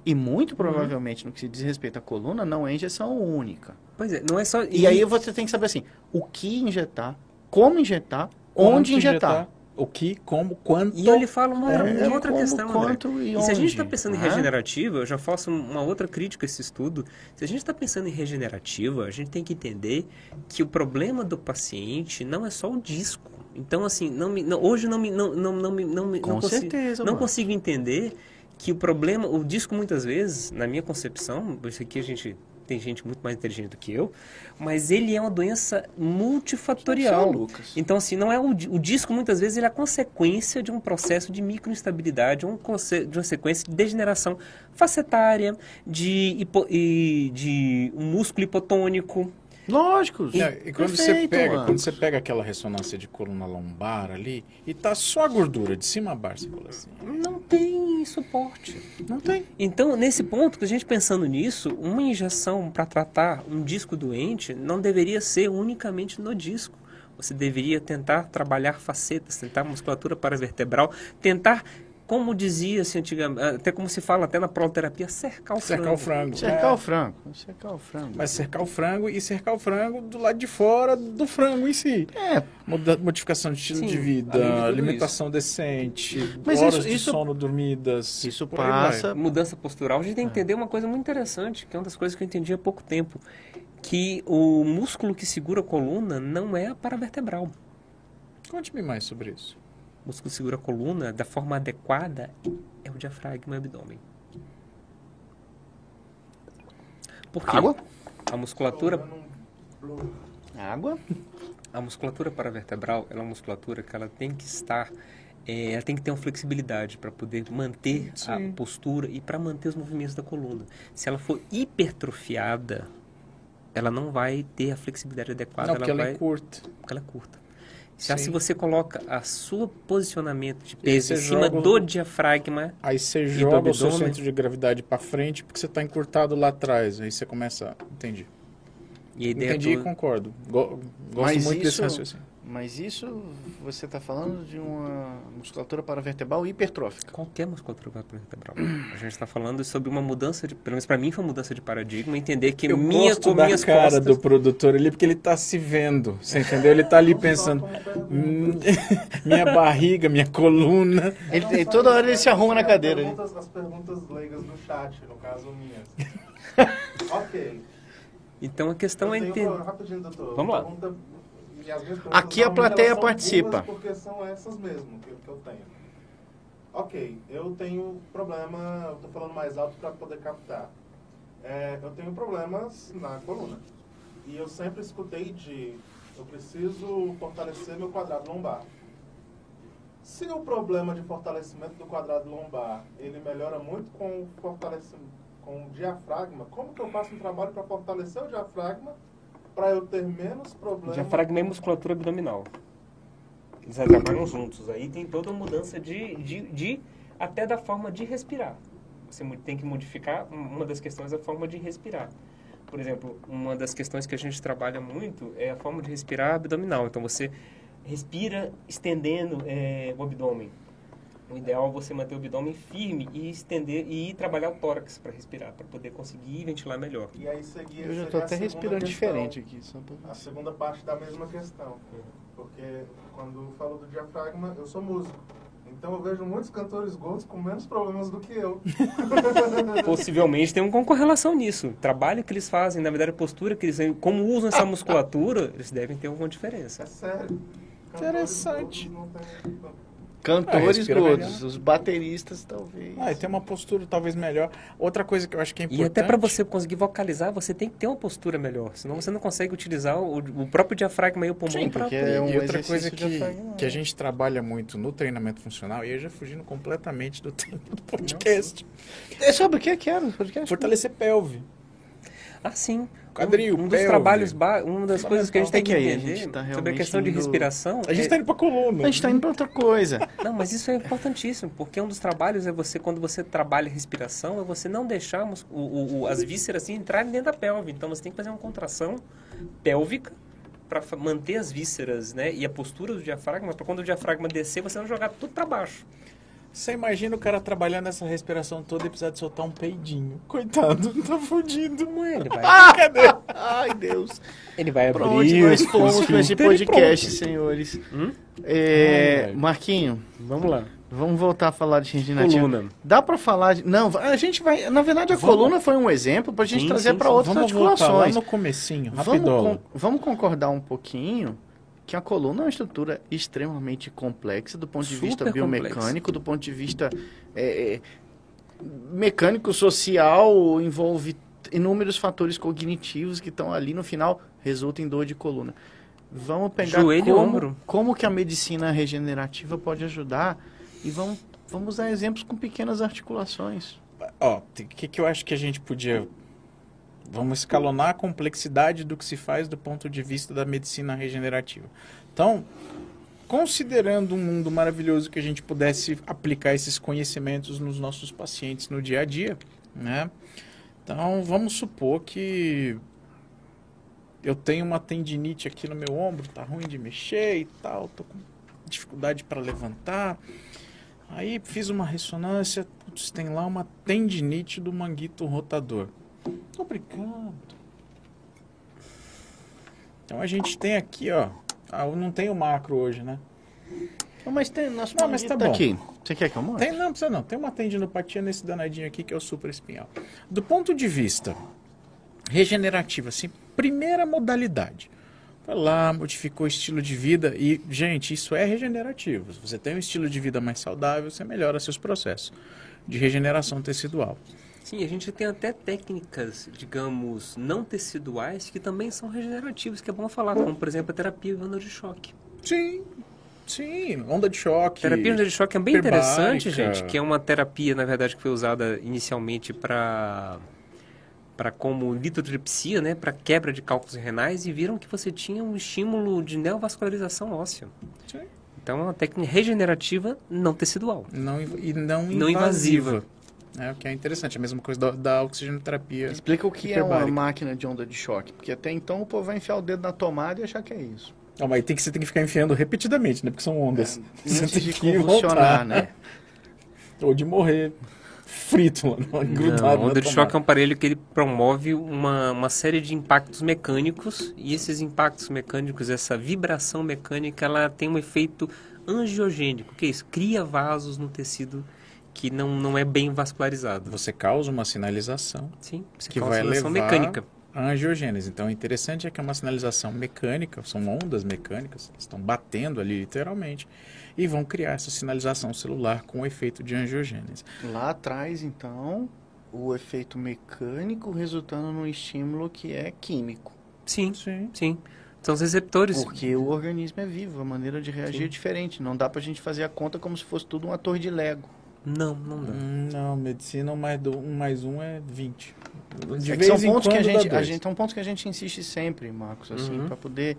E muito provavelmente no que se diz respeito à coluna, não é injeção única. Pois é, não é só... E, aí você tem que saber assim, o que injetar, como injetar, onde Quanto injetar. O que, como, quanto. E eu lhe falo uma, É, outra como, questão, André. quanto e E se a gente está pensando em regenerativa, eu já faço uma outra crítica a esse estudo. Se a gente está pensando em regenerativa, a gente tem que entender que o problema do paciente não é só o disco. Então, assim, não me, não- hoje não me, não, não, não, me, não, me- Com não consigo, certeza, não mano. consigo entender que o problema, o disco muitas vezes, na minha concepção, isso aqui a gente tem gente muito mais inteligente do que eu, mas ele é uma doença multifatorial. Só, Lucas. Então, assim, não é o, o disco, muitas vezes, ele é a consequência de um processo de microinstabilidade, um de uma sequência de degeneração facetária, de, hipo, de um músculo hipotônico. Lógico. E quando você Perfeito, pega, mano. quando você pega aquela ressonância de coluna lombar ali e tá só a gordura de cima a baixo, você fala assim. Não tem suporte. Não tem. Então, nesse ponto, que a gente pensando nisso, uma injeção para tratar um disco doente não deveria ser unicamente no disco. Você deveria tentar trabalhar facetas, tentar musculatura paravertebral, tentar, como dizia-se antigamente, até como se fala até na proloterapia, cercar o Cercar frango. o frango. Cercar É, o frango. Cercar o frango. Mas cercar o frango e cercar o frango do lado de fora do frango em si. É, modificação de estilo Sim, de vida, alimentação decente, Mas horas isso- de isso- sono dormidas. isso passa. Mudança postural, a gente tem que entender uma coisa muito interessante, que é uma das coisas que eu entendi há pouco tempo, que o músculo que segura a coluna não é a paravertebral. Conte-me mais sobre isso. O músculo que segura a coluna da forma adequada é o diafragma e o abdômen. Por quê? Água? A musculatura, Água? [laughs] a musculatura paravertebral, ela é uma musculatura que ela tem que estar, eh, ela tem que ter uma flexibilidade para poder manter a Sim. postura e para manter os movimentos da coluna. Se ela for hipertrofiada, ela não vai ter a flexibilidade adequada, Não, ela porque ela vai é curta. porque ela é curta. Já Sim. se você coloca a sua posicionamento de peso em cima joga o- do diafragma, Aí você do joga o seu centro de gravidade para frente porque você está encurtado lá atrás. Aí você começa. Entendi. e a ideia Entendi e toda- concordo. Go- gosto Mas muito desse isso- raciocínio. Mas isso você está falando de uma musculatura paravertebral hipertrófica. Qualquer musculatura paravertebral. A gente está falando sobre uma mudança de, pelo menos para mim foi uma mudança de paradigma, entender que Eu minha gosto com da minhas cara costas, do produtor ali porque ele tá se vendo. Você entendeu? Ele tá ali pensando. "Hum, [laughs] minha barriga, minha coluna. Ele, ele- toda hora ele se arruma na cadeira. Perguntas, as perguntas leigas do chat, no caso minhas. [laughs] ok. Então a questão Eu é entender. Rapidinho, doutor. Vamos lá. Pergunta- Aqui a plateia participa. Porque são essas mesmo que, que eu tenho. Ok, eu tenho problema, eu tô falando mais alto para poder captar. É, eu tenho problemas na coluna. E eu sempre escutei de eu preciso fortalecer meu quadrado lombar. Se o problema de fortalecimento do quadrado lombar, ele melhora muito com o fortalecimento com o diafragma, como que eu faço um trabalho para fortalecer o diafragma para eu ter menos problema? Diafragma e musculatura abdominal. Eles trabalham juntos. Aí tem toda uma mudança de, de, de até da forma de respirar. Você tem que modificar uma das questões é a forma de respirar. Por exemplo, uma das questões que a gente trabalha muito é a forma de respirar abdominal. Então você respira estendendo eh, o abdômen. O ideal é você manter o abdômen firme e estender e trabalhar o tórax para respirar, para poder conseguir ventilar melhor. E aí seguia, Eu já estou até respirando questão, diferente aqui. Só pra... A segunda parte da mesma questão. Porque quando falo do diafragma, eu sou músico. Então eu vejo muitos cantores gordos com menos problemas do que eu. [laughs] [laughs] Possivelmente tem uma correlação nisso. O trabalho que eles fazem, na verdade, a postura que eles como usam essa musculatura, eles devem ter alguma diferença. É sério. Interessante. Cantores gordos não têm- Cantores gordos, melhor. os bateristas talvez. Ah, e tem uma postura talvez melhor. Outra coisa que eu acho que é importante. E até para você conseguir vocalizar, você tem que ter uma postura melhor. Senão você não consegue utilizar o, o próprio diafragma e o pulmão Sim, porque é um e outra coisa que, que a gente trabalha muito no treinamento funcional, e eu já fugindo completamente do tema [laughs] do podcast, É sobre o que que era o podcast? fortalecer pelve. Ah, sim. Quadril, um, um dos pelve. trabalhos, ba- uma das coisas que a gente tem que É que aí a entender gente tá sobre a questão de indo- respiração. A gente é- tá indo pra coluna. A gente tá indo pra outra coisa. Não, mas isso é importantíssimo, porque um dos trabalhos é você, quando você trabalha respiração, é você não deixar o- o- o- as vísceras assim, entrarem dentro da pelve. Então você tem que fazer uma contração pélvica para manter as vísceras, né? E a postura do diafragma, para quando o diafragma descer, você não jogar tudo para baixo. Você imagina o cara trabalhando essa respiração toda e precisar de soltar um peidinho. Coitado, [laughs] tá fudido. É, ele vai, [laughs] Cadê? Ai, Deus. ele vai abrir onde nós os fomos com esse e podcast, pronto. senhores? Hum? É, Ai. Marquinho, Vamos lá. vamos voltar a falar de regenerativo. Coluna. Dá pra falar de... Não, a gente vai... Na verdade, a Vamos- coluna foi um exemplo pra gente Sim, trazer sim, pra sim. outras Vamos voltar lá articulações. no comecinho, Vamos, rapidolo. con- vamos concordar um pouquinho que a coluna é uma estrutura extremamente complexa do ponto de Super vista biomecânico, do ponto de vista é, é, mecânico, social, envolve inúmeros fatores cognitivos que estão ali no final, resulta em dor de coluna. Vamos pegar Joelho como, ombro. como que a medicina regenerativa pode ajudar e vamos, vamos usar exemplos com pequenas articulações. Ó, o que, que eu acho que a gente podia. Vamos escalonar a complexidade do que se faz do ponto de vista da medicina regenerativa. Então, considerando um mundo maravilhoso que a gente pudesse aplicar esses conhecimentos nos nossos pacientes no dia a dia, né? Então, vamos supor que eu tenho uma tendinite aqui no meu ombro, tá ruim de mexer e tal, tô com dificuldade para levantar. Aí fiz uma ressonância, putz, tem lá uma tendinite do manguito rotador. Obrigado. Então a gente tem aqui, ó. Ah, não tem o macro hoje, né? Não, mas tem nosso Não, mas manguito tá bom. aqui. Você quer que eu mostre? Tem, não, precisa não. Tem uma tendinopatia nesse danadinho aqui que é o supraespinhal. Do ponto de vista regenerativo, assim, primeira modalidade. Foi lá, modificou o estilo de vida e, gente, isso é regenerativo. Se você tem um estilo de vida mais saudável, você melhora seus processos de regeneração tecidual. Sim, a gente tem até técnicas, digamos, não teciduais que também são regenerativas, que é bom falar, como por exemplo a terapia de onda de choque. Sim, sim, onda de choque. Terapia de onda de choque é bem interessante, gente, que é uma terapia, na verdade, que foi usada inicialmente para para como litotripsia, né, para quebra de cálculos renais e viram que você tinha um estímulo de neovascularização óssea. Sim. Então é uma técnica regenerativa não tecidual. Não, e não, Não invasiva. É, o que é interessante, a mesma coisa da, da oxigenoterapia. Explica o que é uma máquina de onda de choque, porque até então o povo vai enfiar o dedo na tomada e achar que é isso. Não, mas tem que, você tem que ficar enfiando repetidamente, né? Porque são ondas. [laughs] você Antes tem de que voltar. né? [laughs] Ou de morrer frito, lá, grudado Não, onda de choque é um aparelho que ele promove uma, uma série de impactos mecânicos e esses impactos mecânicos, essa vibração mecânica, ela tem um efeito angiogênico. O que é isso? Cria vasos no tecido que não, não é bem vascularizado. Você causa uma sinalização Sim, você que causa vai levar mecânica. a angiogênese. Então, o interessante é que é uma sinalização mecânica, são ondas mecânicas, que estão batendo ali literalmente, e vão criar essa sinalização celular com o efeito de angiogênese. Lá atrás, então, o efeito mecânico resultando num estímulo que é químico. Sim, Sim. sim. São os receptores. Porque o organismo é vivo, a maneira de reagir Sim. é diferente. Não dá pra gente fazer a conta como se fosse tudo uma torre de Lego. Não, não dá. Não, medicina, um mais, do, um mais um é 20. De É que vez são em pontos que a gente, a gente, são pontos que a gente insiste sempre, Marcos, assim, Uhum. para poder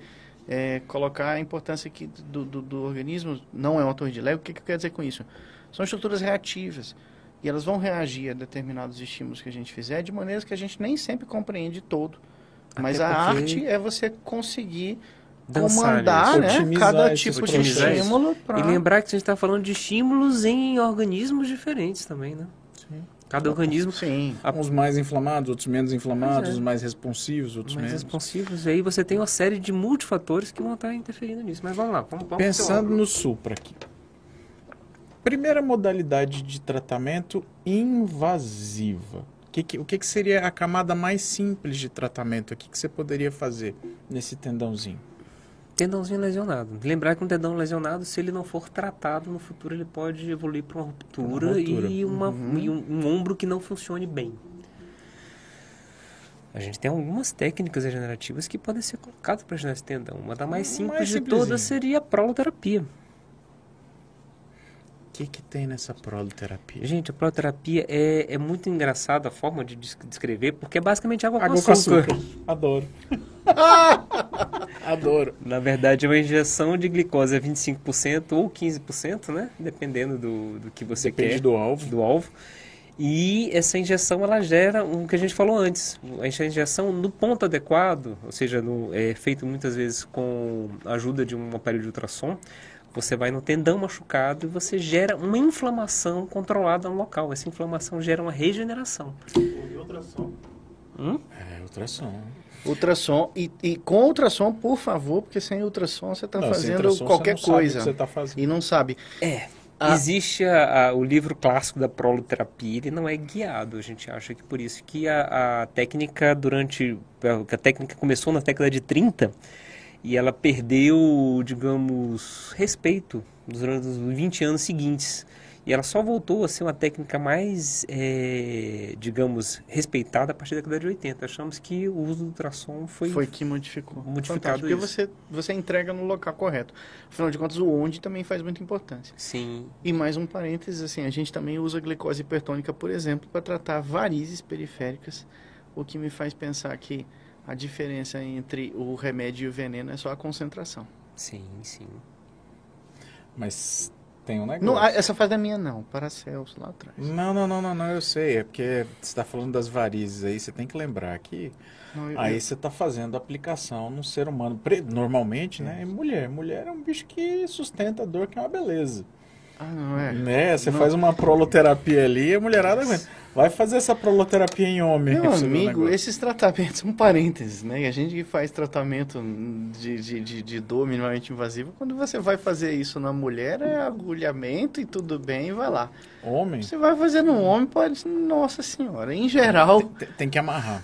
é, colocar a importância que do, do, do organismo não é uma torre de Lego. O que, que eu quero dizer com isso? São estruturas reativas e elas vão reagir a determinados estímulos que a gente fizer de maneiras que a gente nem sempre compreende todo. Mas Até a porque- arte é você conseguir comandar né, cada tipo de estímulo para E lembrar que a gente está falando de estímulos em organismos diferentes também, né? Sim. Cada organismo Sim. Uns mais inflamados, outros menos inflamados, é. uns mais responsivos, outros mais menos. responsivos. E aí você tem uma série de multifatores que vão estar interferindo nisso. Mas vamos lá, vamos, vamos Pensando no supra aqui. Primeira modalidade de tratamento invasiva. O que, que- o que, que seria a camada mais simples de tratamento aqui que você poderia fazer nesse tendãozinho? Tendãozinho lesionado. Lembrar que um tendão lesionado, se ele não for tratado no futuro, ele pode evoluir para uma ruptura, Uma ruptura. e, uma, Uhum. e um, um ombro que não funcione bem. A gente tem algumas técnicas regenerativas que podem ser colocadas para ajudar esse tendão. Uma das mais Mais simples de simplesinho. todas seria a proloterapia. que, que tem nessa proloterapia? Gente, a proloterapia é, é muito engraçada a forma de des- descrever, porque é basicamente água, Água com açúcar. Adoro. [laughs] Adoro. Na verdade, é uma injeção de glicose a 25% ou 15%, né? Dependendo do, do que você Depende quer. do alvo. do alvo. E essa injeção ela gera o que a gente falou antes, a injeção no ponto adequado, ou seja, no, é feito muitas vezes com a ajuda de um aparelho de ultrassom. Você vai no tendão machucado e você gera uma inflamação controlada no local. Essa inflamação gera uma regeneração. E ultrassom. Hum? É, ultrassom. Ultrassom. E, e com ultrassom, por favor, porque sem ultrassom você está fazendo ultrassom, qualquer você não sabe o coisa. que você tá fazendo. E não sabe. É. Ah. Existe a- a- o livro clássico da proloterapia, ele não é guiado. A gente acha que por isso que a, a técnica durante. que a técnica começou na década de 30 e ela perdeu, digamos, respeito durante os 20 anos seguintes. E ela só voltou a ser uma técnica mais, eh, digamos, respeitada a partir da década de 80. Achamos que o uso do ultrassom foi, Foi que modificou. Modificado Fantástico, porque isso. você, você entrega no local correto. Afinal de contas, o onde também faz muita importância. Sim, E mais um parênteses, assim, a gente também usa glicose hipertônica, por exemplo, para tratar varizes periféricas, o que me faz pensar que a diferença entre o remédio e o veneno é só a concentração. sim, sim. Mas tem um negócio. Não, ah, essa fase é minha não, Paracelso lá atrás. Não, não, não, não, não, eu sei. É porque você está falando das varizes aí, você tem que lembrar que Não, eu- aí você está fazendo aplicação no ser humano. Normalmente, né? É mulher. Mulher é um bicho que sustenta a dor, que é uma beleza. Ah, não é. Né? Você Não. faz uma proloterapia ali, a mulherada aguenta. Vai fazer essa proloterapia em homem. Meu amigo, esses tratamentos são parênteses, né? E a gente que faz tratamento de, de, de, de dor minimamente invasiva, quando você vai fazer isso na mulher, é agulhamento e tudo bem, e vai lá. Homem Você vai fazer no homem, pode. Nossa senhora, em geral. tem, tem que amarrar.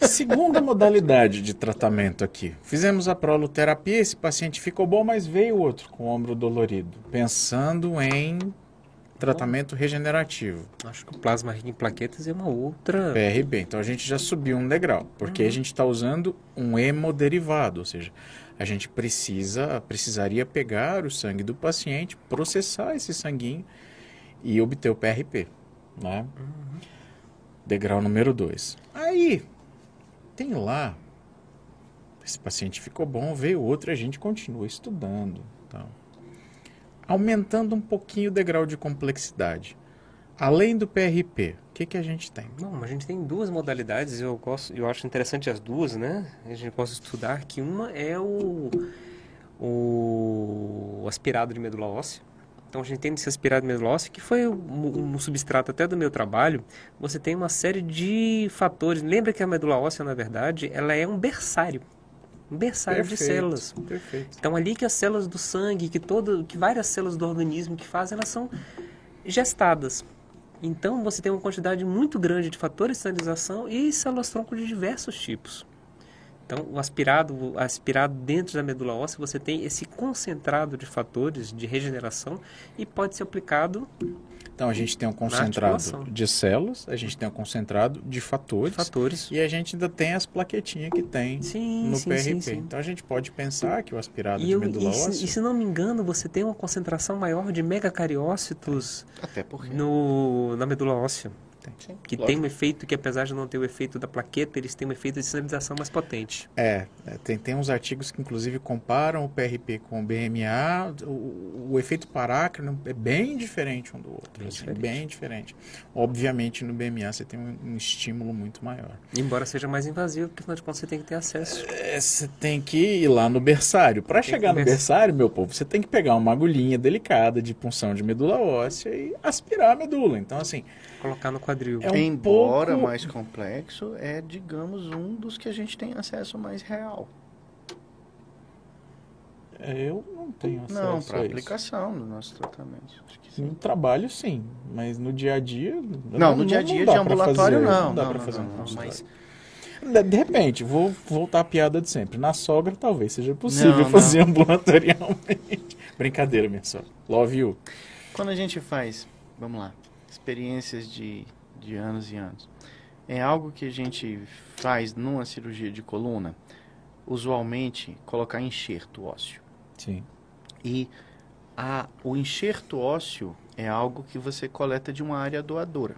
Segunda modalidade de tratamento aqui. Fizemos a proloterapia, esse paciente ficou bom, mas veio outro com o ombro dolorido. Pensando em tratamento regenerativo. Acho que o plasma rico em plaquetas é uma outra. PRB. Então a gente já subiu um degrau, porque a gente está usando um hemoderivado, ou seja, a gente precisa, precisaria pegar o sangue do paciente, processar esse sanguinho e obter o PRP, né? Degrau número 2. Aí, tem lá, esse paciente ficou bom, veio outro e a gente continua estudando. Então, aumentando um pouquinho o degrau de complexidade. Além do PRP, o que, que a gente tem? Não, a gente tem duas modalidades, eu gosto, eu acho interessante as duas, né? A gente pode estudar que uma é o, o aspirado de medula óssea. Então a gente tem esse aspirado de medula óssea, que foi um, um substrato até do meu trabalho. Você tem uma série de fatores. Lembra que a medula óssea, na verdade, ela é um berçário. Um berçário de células. Perfeito. Então ali que as células do sangue, que todo, que várias células do organismo que fazem, elas são gestadas. Então você tem uma quantidade muito grande de fatores de sinalização e células-tronco de diversos tipos. Então o aspirado, o aspirado dentro da medula óssea, você tem esse concentrado de fatores de regeneração e pode ser aplicado Então a gente tem um concentrado de células, a gente tem um concentrado de fatores, fatores. e a gente ainda tem as plaquetinhas que tem Sim, no sim, PRP. sim. Então a gente pode pensar que o aspirado E, de eu, medula e, se, óssea e se não me engano, você tem uma concentração maior de megacariócitos Até porque. no, na medula óssea. Sim, Que lógico. tem um efeito que, apesar de não ter o efeito da plaqueta, eles têm um efeito de sinalização mais potente. É, é, tem, tem uns artigos que inclusive comparam o PRP com o BMA. O, o efeito parácrino é bem diferente um do outro. Bem assim, diferente. bem diferente. Obviamente no BMA você tem um, um estímulo muito maior. Embora seja mais invasivo, porque afinal de contas você tem que ter acesso. É, Você tem que ir lá no berçário. Para chegar no conversar. berçário, meu povo, você tem que pegar uma agulhinha delicada de punção de medula óssea e aspirar a medula. Então, assim, Colocar no quadril. É um Embora pouco- mais complexo, é, digamos, um dos que a gente tem acesso mais real. é, eu não tenho acesso Não, a para isso. aplicação no nosso tratamento. No trabalho, sim, mas no dia a dia. Não, no dia a dia dá de ambulatório fazer, não. dá não, pra não, fazer não, não, mas De, de repente, vou voltar à piada de sempre. Na sogra, talvez seja possível Não, fazer ambulatorialmente. [laughs] Brincadeira, minha sogra. Love you. Quando a gente faz, vamos lá, experiências de, de anos e anos, é algo que a gente faz numa cirurgia de coluna, usualmente colocar enxerto ósseo. Sim. E a, o enxerto ósseo é algo que você coleta de uma área doadora.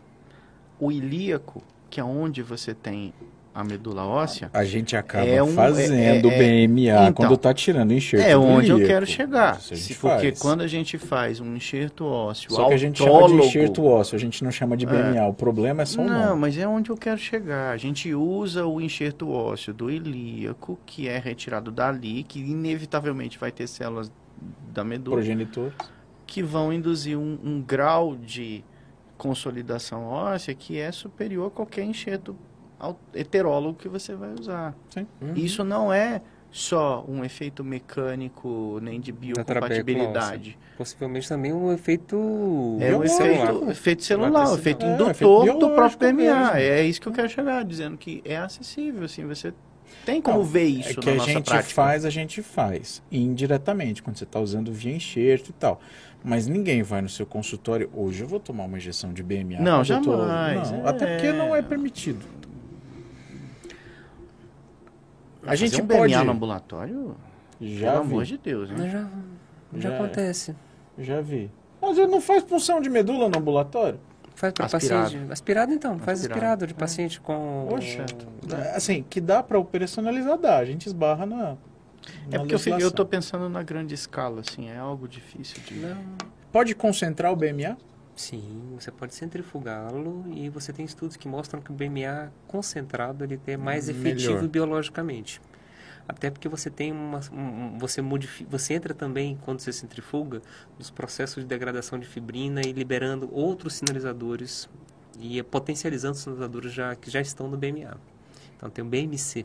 O ilíaco, que é onde você tem a medula óssea, A gente acaba É um- fazendo é- é- BMA então, quando tá tirando o enxerto é onde eu quero chegar. Se- porque faz. quando a gente faz um enxerto ósseo Só que a gente chama autólogo, de enxerto ósseo, a gente não chama de BMA. O problema é só o Não, nome. mas é onde eu quero chegar. A gente usa o enxerto ósseo do ilíaco, que é retirado dali, que inevitavelmente vai ter células da medula, Progenitor. que vão induzir um, um grau de consolidação óssea que é superior a qualquer enxerto au- heterólogo que você vai usar. Sim. Uhum. Isso não é só um efeito mecânico nem de biocompatibilidade. Possivelmente também um efeito É um celular. efeito, efeito celular, um efeito É, indutor efeito do próprio BMA. mesmo. É isso que eu quero chegar, dizendo que é acessível, assim, você tem como Não, ver isso é que na a nossa gente prática. faz, a gente faz indiretamente, quando você está usando via enxerto e tal. Mas ninguém vai no seu consultório, hoje eu vou tomar uma injeção de BMA. Não, eu tô-" jamais, Não, é. Até porque não é permitido. A Fazer gente um pode... BMA no ambulatório, Já pelo vi, amor de Deus, né? Já, já, Já- acontece. já vi. Mas ele não faz punção de medula no ambulatório? Faz para Aspirado. paciente. Aspirado então, faz Aspirado. aspirado de paciente com. Poxa, assim, que dá para operacionalizar, dá. A gente esbarra na. É porque eu, fico- eu legislação. tô pensando na grande escala, assim, é algo difícil de... Não. Pode concentrar o BMA? Sim, você pode centrifugá-lo e você tem estudos que mostram que o BMA concentrado ele é mais efetivo Melhor. biologicamente. Até porque você tem uma, um- um- você modifica, você entra também quando você centrifuga nos processos de degradação de fibrina e liberando outros sinalizadores e potencializando os sinalizadores já que já estão no BMA. Então tem o BMC,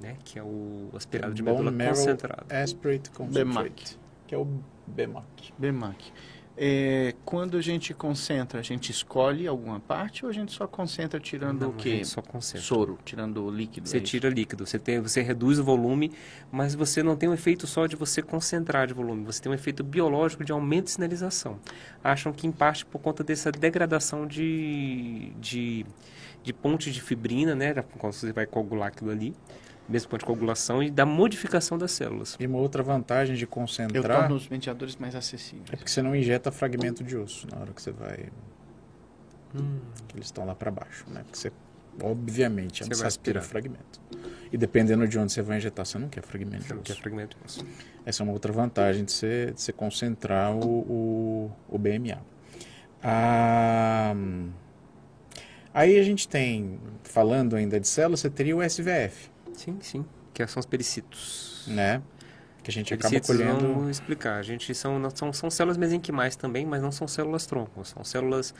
né, que é o aspirado de Bone medula concentrado. Aspirate Concentrate. Que é o BMAC. BMAC. É, quando a gente concentra, a gente escolhe alguma parte ou a gente só concentra tirando Não, o gente só concentra. Soro, tirando o líquido. Você é tira líquido, você, tem, você reduz o volume, mas você não tem um efeito só de você concentrar de volume, você tem um efeito biológico de aumento de sinalização. Acham que, em parte, por conta dessa degradação de, de, de pontes de fibrina, né, quando você vai coagular aquilo ali, mesmo ponto de coagulação, e da modificação das células. E uma outra vantagem de Eu concentrar torno os mediadores mais acessíveis. é porque você não injeta fragmento de osso na hora que você vai. Hum. que Eles estão lá para baixo, né? Porque você, obviamente, Você você vai aspira aspirar. fragmento. E dependendo de onde você vai injetar, você não quer fragmento de Não quer osso. fragmento de osso. Essa é uma outra vantagem de você, de você concentrar o, o, o BMA. Ah, aí a gente tem, falando ainda de células, você teria o SVF, Sim, sim, que são os pericitos. né? Que a gente acaba Pericitos, colhendo. vamos explicar. A gente são, são, são células mesenquimais também, mas não são células tronco. São células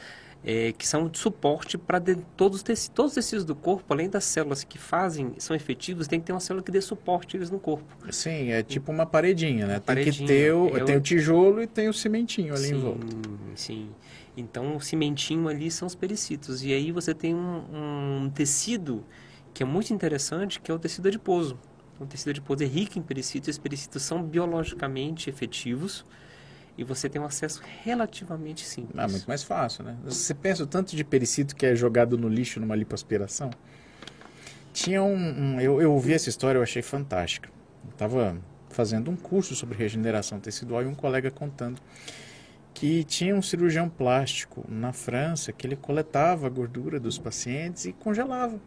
é, que são de suporte para todos, todos os tecidos do corpo, além das células que fazem, são efetivos, tem que ter uma célula que dê suporte eles no corpo. Sim, é tipo uma paredinha, né? Tem que paredinha. ter o, Eu- tem o tijolo e tem o cimentinho ali em sim, volta. sim. Então, o cimentinho ali são os pericitos. E aí você tem um, um tecido que é muito interessante, que é o tecido adiposo. O tecido adiposo é rico em pericitos, esses pericitos são biologicamente efetivos e você tem um acesso relativamente simples. Ah, muito mais fácil, né? Você pensa o tanto de pericito que é jogado no lixo numa lipoaspiração? Tinha um... um- eu, eu ouvi essa história, eu achei fantástica. Eu estava fazendo um curso sobre regeneração tecidual e um colega contando que tinha um cirurgião plástico na França que ele coletava a gordura dos pacientes e congelava.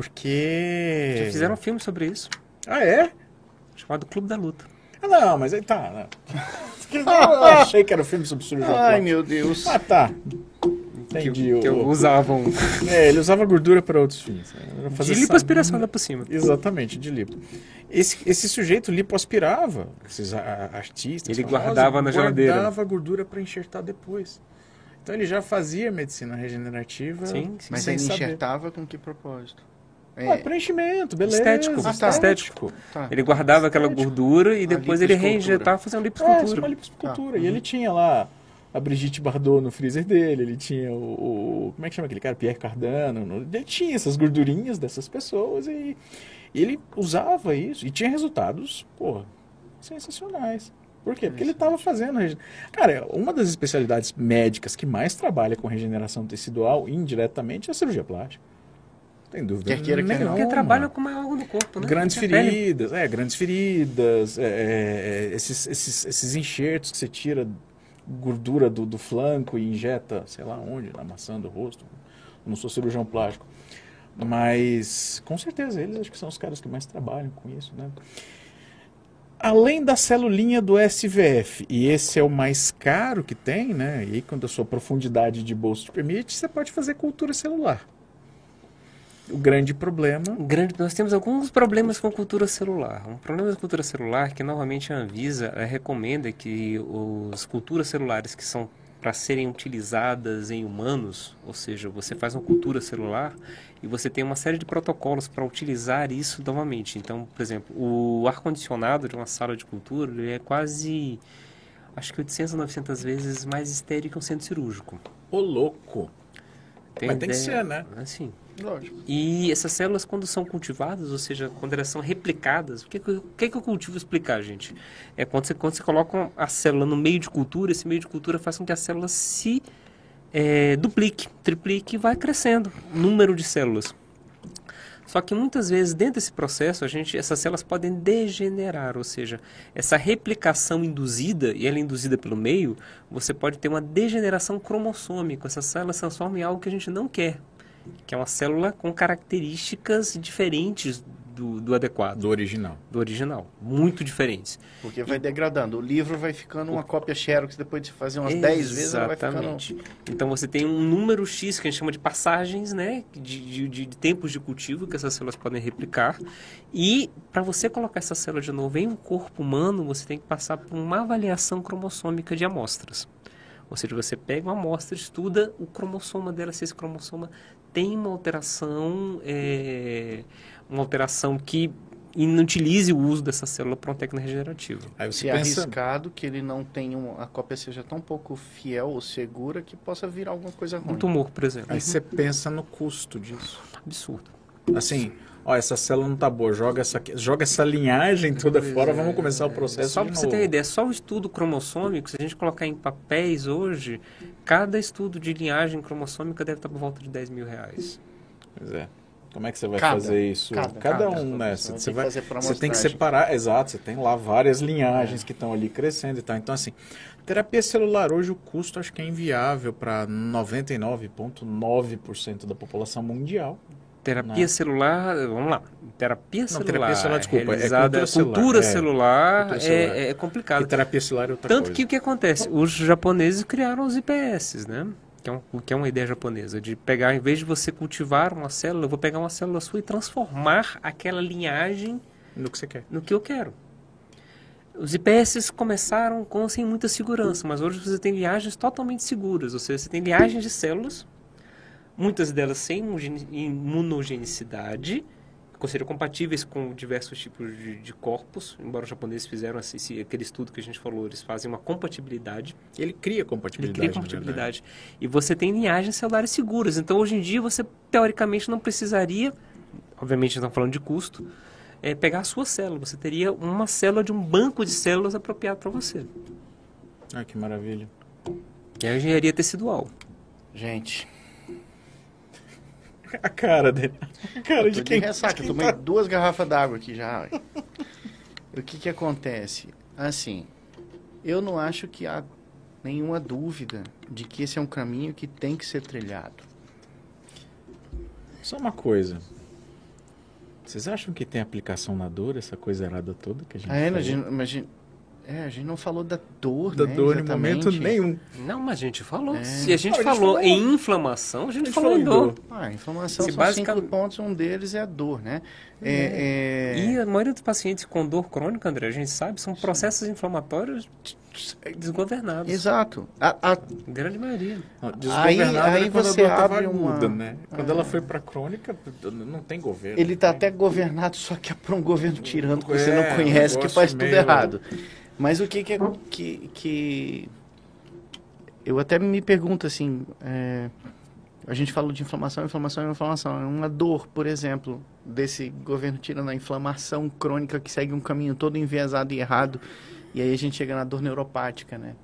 Porque... Já fizeram um filme sobre isso, Ah, é? chamado Clube da Luta. Ah, não, mas aí tá. Não. [laughs] Eu achei que era um filme sobre cirurgião Ai, meu Deus. Ah, tá. Que, Entendi. que o- usavam [laughs] É, ele usava gordura para outros fins. Fazer de lipoaspiração lá por cima. Exatamente, de lipo. Esse, esse sujeito lipoaspirava, esses a- artistas. Ele famosos, guardava na geladeira. Guardava gordura para enxertar depois. Então ele já fazia medicina regenerativa. Sim, sim. Mas sem ele saber. enxertava com que propósito? Ah, preenchimento, beleza. Estético, Ah, tá. estético. Tá. Ele guardava aquela Estético. gordura e depois ele reinjetava fazendo É, isso lipoescultura. é uma lipoescultura. Ah, E ele tinha lá a Brigitte Bardot no freezer dele, ele tinha o, o- Como é que chama aquele cara? Pierre Cardano. no- ele tinha essas gordurinhas dessas pessoas e, e ele usava isso e tinha resultados, pô, sensacionais. Por quê? Porque ele estava fazendo. Cara, uma das especialidades médicas que mais trabalha com regeneração tecidual indiretamente é a cirurgia plástica. Tem dúvida Quer queira, quer não. Porque trabalha com uma órgão do corpo, né? Grandes é feridas, é, grandes feridas, é, é, esses, esses, esses enxertos que você tira gordura do, do flanco e injeta, sei lá onde, na maçã do rosto. Eu não sou cirurgião plástico. Mas, com certeza, eles acho que são os caras que mais trabalham com isso, né? Além da celulinha do SVF, e esse é o mais caro que tem, né? E aí, quando a sua profundidade de bolso te permite, você pode fazer cultura celular. O grande problema Grande, nós temos alguns problemas com cultura celular. Um problema com cultura celular que novamente a Anvisa recomenda que as culturas celulares que são para serem utilizadas em humanos, ou seja, você faz uma cultura celular e você tem uma série de protocolos para utilizar isso novamente. Então, por exemplo, o ar-condicionado de uma sala de cultura ele é quase, acho que 800 ou 900 vezes mais estéril que um centro cirúrgico. Ô louco. Tem Mas tem que ideia? ser, né? Assim, Lógico. e essas células, quando são cultivadas, ou seja, quando elas são replicadas, o que, que, que, o cultivo explicar, gente? É quando você, quando você coloca a célula no meio de cultura, esse meio de cultura faz com que a célula se eh, duplique, triplique e vai crescendo número de células. Só que muitas vezes dentro desse processo, a gente, essas células podem degenerar, ou seja, essa replicação induzida, e ela é induzida pelo meio, você pode ter uma degeneração cromossômica. Essas células se transformam em algo que a gente não quer, que é uma célula com características diferentes do, do adequado, Do original. do original, muito diferentes. Porque vai degradando. O livro vai ficando uma cópia Xerox, depois de fazer umas 10 vezes, ela vai ficando... Exatamente. Então você tem um número X que a gente chama de passagens, né? De, de, de- de tempos de cultivo que essas células podem replicar. E para você colocar essa célula de novo em um corpo humano, você tem que passar por uma avaliação cromossômica de amostras. Ou seja, você pega uma amostra, estuda o cromossoma dela, se esse cromossoma tem uma alteração, é, uma alteração que inutilize o uso dessa célula para uma técnica regenerativa. Aí Se você é pensa, arriscado que ele não tenha um, a cópia seja tão pouco fiel ou segura que possa virar alguma coisa ruim. Um tumor, por exemplo. aí você pensa no custo disso. Absurdo. Assim, ó, essa célula não tá boa, joga essa, joga essa linhagem toda fora, vamos começar o processo Só para você ter uma ideia, só o estudo cromossômico, se a gente colocar em papéis hoje, cada estudo de linhagem cromossômica deve estar por volta de 10 mil reais. Pois é. Como é que você vai Cada, fazer isso? cada, Cada, cada. um, né? Você Você, tem que vai, você tem que separar, exato, você tem lá várias linhagens que estão ali crescendo e tal. Então, assim, terapia celular hoje o custo acho que é inviável para 99,9% da população mundial. Terapia Não. celular, vamos lá. Terapia Não, celular. terapia celular, desculpa, é cultura celular, cultura é. celular, Cultura é- celular. É, E complicado. terapia celular é outra Tanto coisa. que o que acontece? Os japoneses criaram os IPS, né? Que é, um, que é uma ideia japonesa, de pegar, em vez de você cultivar uma célula, eu vou pegar uma célula sua e transformar aquela linhagem No que você quer. no que eu quero. Os IPS começaram com sem muita segurança, mas hoje você tem linhagens totalmente seguras, ou seja, você tem linhagens de células, muitas delas sem imunogenicidade, que seriam compatíveis com diversos tipos de, de corpos, embora os japoneses fizeram esse, esse- aquele estudo que a gente falou, eles fazem uma compatibilidade, Ele cria ele compatibilidade. cria na compatibilidade. E você tem linhagens celulares seguras, então hoje em dia você teoricamente não precisaria, obviamente estamos falando de custo, é, pegar a sua célula. Você teria uma célula de um banco de células apropriado para você. Ah, que maravilha. Que é a engenharia tecidual. Gente, [laughs] A cara dele. A cara eu de quem. ressaca, de eu quem tomei tá- duas garrafas d'água aqui já. o que que acontece? Assim, eu não acho que há nenhuma dúvida de que esse é um caminho que tem que ser trilhado. Só uma coisa. Vocês acham que tem aplicação na dor, essa coisa errada toda que a gente Ah, é, falou? a é, a gente não falou da dor, Da né? dor em momento nenhum. Não, mas a gente falou. É. Se a gente, Não, a gente falou, falou. em inflamação, a gente, A gente falou em falou em dor. dor. Ah, a inflamação Se são basica- cinco pontos, um deles é a dor, né? É, é- E a maioria dos pacientes com dor crônica, André, a gente sabe, são processos inflamatórios desgovernados. Exato. A- a- Grande maioria. Não, Desgovernada Aí- aí é quando você a tava abre uma- aguda, né? Quando É. ela foi pra crônica, não tem governo. ele tá até governado, só que é por um governo tirando que você É, não conhece, um que faz tudo meio- errado. Mas o que que, é, que, que... Eu até me pergunto assim... é, A gente falou de inflamação, inflamação, inflamação. Uma dor, por exemplo, desse governo tirando a inflamação crônica que segue um caminho todo enviesado e errado. E aí a gente chega na dor neuropática, né?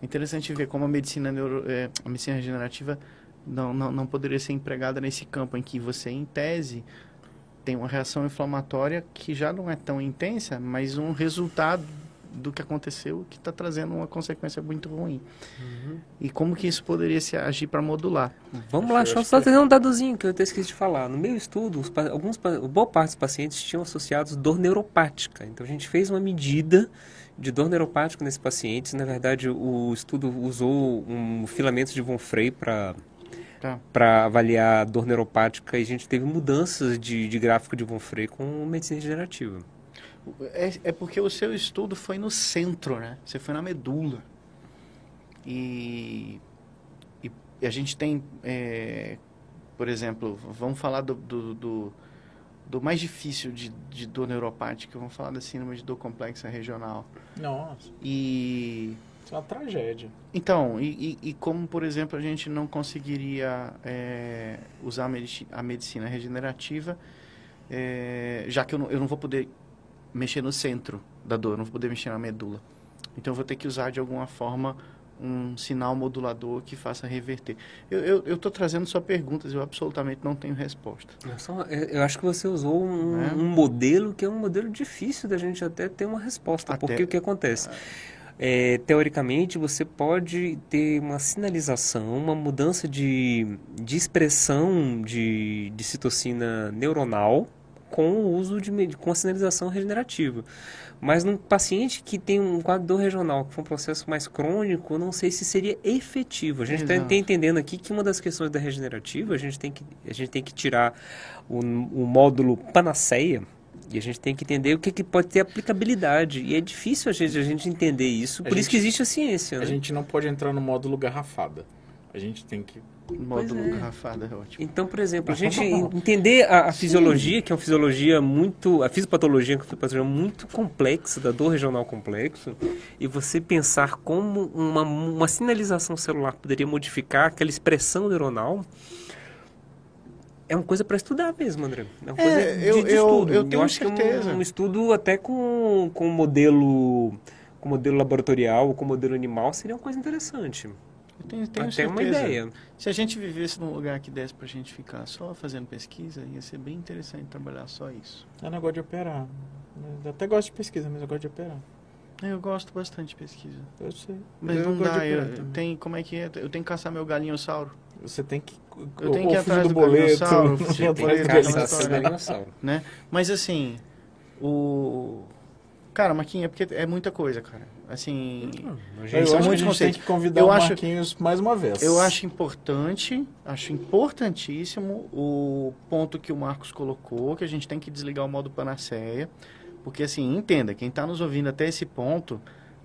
É interessante ver como a medicina, neuro, é, a medicina regenerativa não, não, não poderia ser empregada nesse campo em que você, em tese, tem uma reação inflamatória que já não é tão intensa, mas um resultado do que aconteceu que está trazendo uma consequência muito ruim. E como que isso poderia se agir para modular? Vamos lá, deixa eu só trazer um dadozinho que eu até esqueci de falar. No meu estudo, os, alguns, boa parte dos pacientes tinham associados dor neuropática. Então a gente fez uma medida de dor neuropática nesses pacientes. Na verdade, o estudo usou um filamento de von Frey para Tá. para avaliar a dor neuropática e a gente teve mudanças de, de gráfico de von Frey com medicina regenerativa. É, é porque o seu estudo foi no centro, né? Você foi na medula. E, e, e a gente tem, é, por exemplo, vamos falar do, do, do, do mais difícil de, de dor neuropática, vamos falar da síndrome de dor complexa regional. Nossa, E isso é uma tragédia. então, e, e, e como, por exemplo, a gente não conseguiria é, usar a, medici- a medicina regenerativa, é, já que eu não, eu não vou poder mexer no centro da dor, eu não vou poder mexer na medula. Então, eu vou ter que usar de alguma forma um sinal modulador que faça reverter. Eu estou trazendo só perguntas, eu absolutamente não tenho resposta. Eu, só- eu- eu acho que você usou um, Né? um modelo que é um modelo difícil da gente até ter uma resposta. Até- Porque o que acontece? É, teoricamente, você pode ter uma sinalização, uma mudança de, de expressão de, de citocina neuronal com o uso de, com a sinalização regenerativa. Mas num paciente que tem um quadro dor regional, que foi um processo mais crônico, eu não sei se seria efetivo. A gente está entendendo aqui que uma das questões da regenerativa, a gente tem que, a gente tem que tirar o, o módulo panaceia, e a gente tem que entender o que, que pode ter aplicabilidade. E é difícil a gente, a gente entender isso, A por isso gente- que existe a ciência. A né? gente não pode entrar no módulo garrafada. A gente tem que. Módulo é. garrafada é ótimo. Então, por exemplo, a gente entender a, a fisiologia, que é uma fisiologia muito. A fisiopatologia, que é uma fisiopatologia muito complexa, da dor regional complexo, e você pensar como uma, uma sinalização celular poderia modificar aquela expressão neuronal. É uma coisa para estudar mesmo, André. É uma É, coisa de, eu- de eu- estudo. eu tenho acho que certeza. é um, um estudo até com, com modelo com modelo laboratorial ou com modelo animal seria uma coisa interessante. Eu tenho, tenho até certeza. uma ideia. Se a gente vivesse num lugar que desse pra gente ficar só fazendo pesquisa, ia ser bem interessante trabalhar só isso. Eu não gosto de operar. Eu até gosto de pesquisa, mas eu gosto de operar. Eu gosto bastante de pesquisa. Eu sei. Mas eu não dá, eu, tem, como é que é? Eu tenho que caçar meu galinhossauro, Você tem que. Eu tenho que ir atrás do do boleto. galinhossauro, [laughs] do atrás boleto, do aquela galinhossauro. né? Mas assim, o... Cara, Marquinhos, é porque é muita coisa, cara. Assim, A Eu gente- são muitos gente tem conceitos. que convidar Eu o acho- Marquinhos mais uma vez. eu acho importante, acho importantíssimo o ponto que o Marcos colocou, que a gente tem que desligar o modo panaceia, porque assim, entenda, quem está nos ouvindo até esse ponto,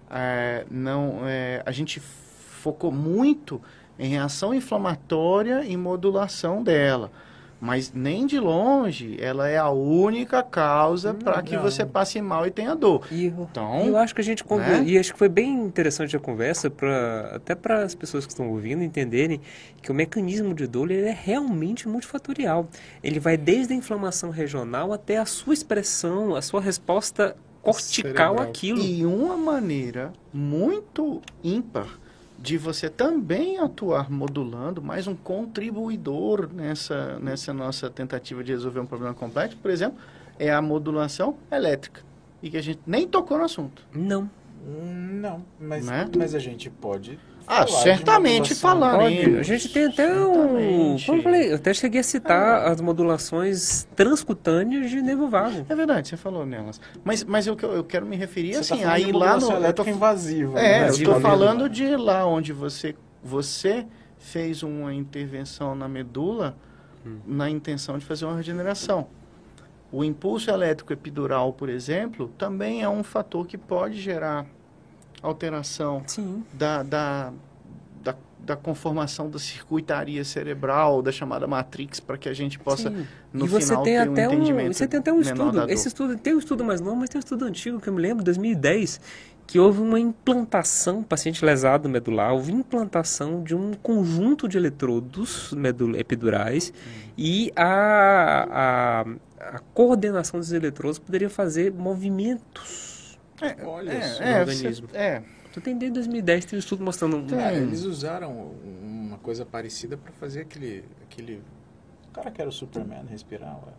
é, não, é, a gente focou muito em reação inflamatória e modulação dela. Mas nem de longe ela é a única causa para que você passe mal e tenha dor. E Então, eu acho que a gente né? e acho que foi bem interessante a conversa para até para as pessoas que estão ouvindo entenderem que o mecanismo de dor ele é realmente multifatorial. Ele vai desde a inflamação regional até a sua expressão, a sua resposta cortical Cerebral. àquilo. E uma maneira muito ímpar de você também atuar modulando, mais um contribuidor nessa, nessa nossa tentativa de resolver um problema complexo, por exemplo, é a modulação elétrica. E que a gente nem tocou no assunto. Não. Não, mas, Né? mas a gente pode. Ah, certamente falaremos. A gente tem até um. Certamente. Eu falei, eu até cheguei a citar as modulações transcutâneas de nervo vago. É verdade, você falou nelas. Mas, mas eu, eu quero me referir Você assim, tá falando de aí lá no. Eu tô, invasiva. é, né? eu mesmo. falando de lá onde você, você fez uma intervenção na medula na intenção de fazer uma regeneração. O impulso elétrico epidural, por exemplo, também é um fator que pode gerar alteração Sim. da, da, da, da conformação da circuitaria cerebral, da chamada matrix, para que a gente possa, Sim. no e você final, tem ter um até um, entendimento você tem até um estudo. Esse estudo tem um estudo mais novo, mas tem um estudo antigo que eu me lembro, 2010, que houve uma implantação, paciente lesado medular, houve implantação de um conjunto de eletrodos epidurais Hum. e a, a, a coordenação dos eletrodos poderia fazer movimentos. Olha só. É, é, organismo. você- é, Tu tem desde 2010 tem um estudo mostrando um, Tem. Eles usaram uma coisa parecida para fazer aquele, aquele... O cara que era o Superman respirar, ué.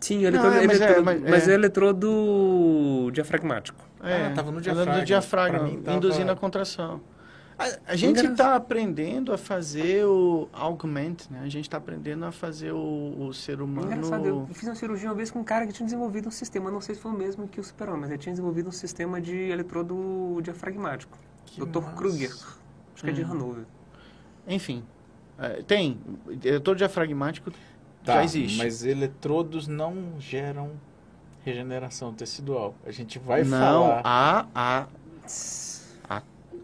Sim, Não, eletrodo, é, mas é- eletrodo- mas mas é. é eletrodo diafragmático. É, Ah, tava no diafragma. do diafragma, mim tava- induzindo a contração. A, a gente está aprendendo a fazer o augment, né? A gente está aprendendo a fazer o, o ser humano... Engraçado, eu fiz uma cirurgia uma vez com um cara que tinha desenvolvido um sistema, não sei se foi o mesmo que o super mas ele tinha desenvolvido um sistema de eletrodo diafragmático. Que Dr. massa. Kruger, acho que é de Hum. Hanover. Enfim, é, tem. Eletrodo diafragmático Tá, já existe. mas eletrodos não geram regeneração tecidual. A gente vai não, falar... há, há, há,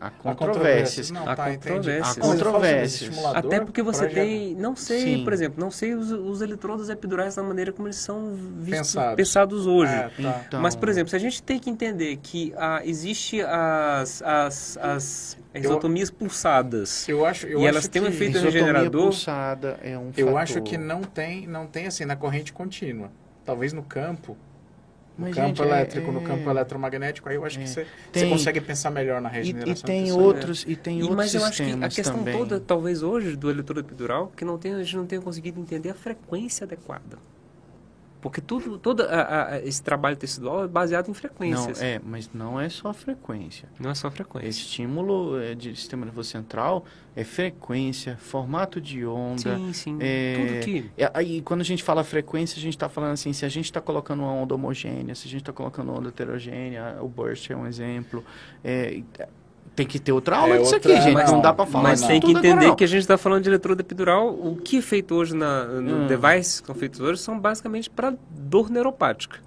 há controvérsias. Não, Há tá, controvérsias. Controvérsias. Até porque você tem, não sei, Sim. por exemplo, não sei os, os eletrodos epidurais da maneira como eles são vistos, Pensados. pensados hoje. É, tá. Então, Mas, por exemplo, se a gente tem que entender que ah, existe as, as, as isotomias pulsadas Eu acho, eu e acho elas têm um efeito regenerador, pulsada é um Eu fator. acho que não tem, não tem assim na corrente contínua. Talvez no campo, no Mas, campo gente, é- elétrico, no é- campo eletromagnético, aí eu acho é. que você, Tem- você consegue pensar melhor na E, regeneração. e tem tecidual. outros, e tem E, outros mas eu acho que a questão também. toda, talvez hoje, do eletrodo epidural, que não tem, a gente não tenha conseguido entender a frequência adequada. Porque tudo, todo a- a- esse trabalho tecidual é baseado em Não, frequências. é, mas não é só frequência. Não é só frequência. Estímulo é, de sistema nervoso central é frequência, formato de onda. Sim, sim. é, Tudo que... É, Aí, quando a gente fala frequência, a gente está falando assim, se a gente está colocando uma onda homogênea, se a gente está colocando onda heterogênea, o burst é um exemplo. é, tem que ter outra aula É disso outra- aqui, gente. mas não, dá para falar Mas tem que agora, entender não. que a gente está falando de eletrodo epidural. O que é feito hoje na, no Hum. device que são feitos hoje são basicamente para dor neuropática.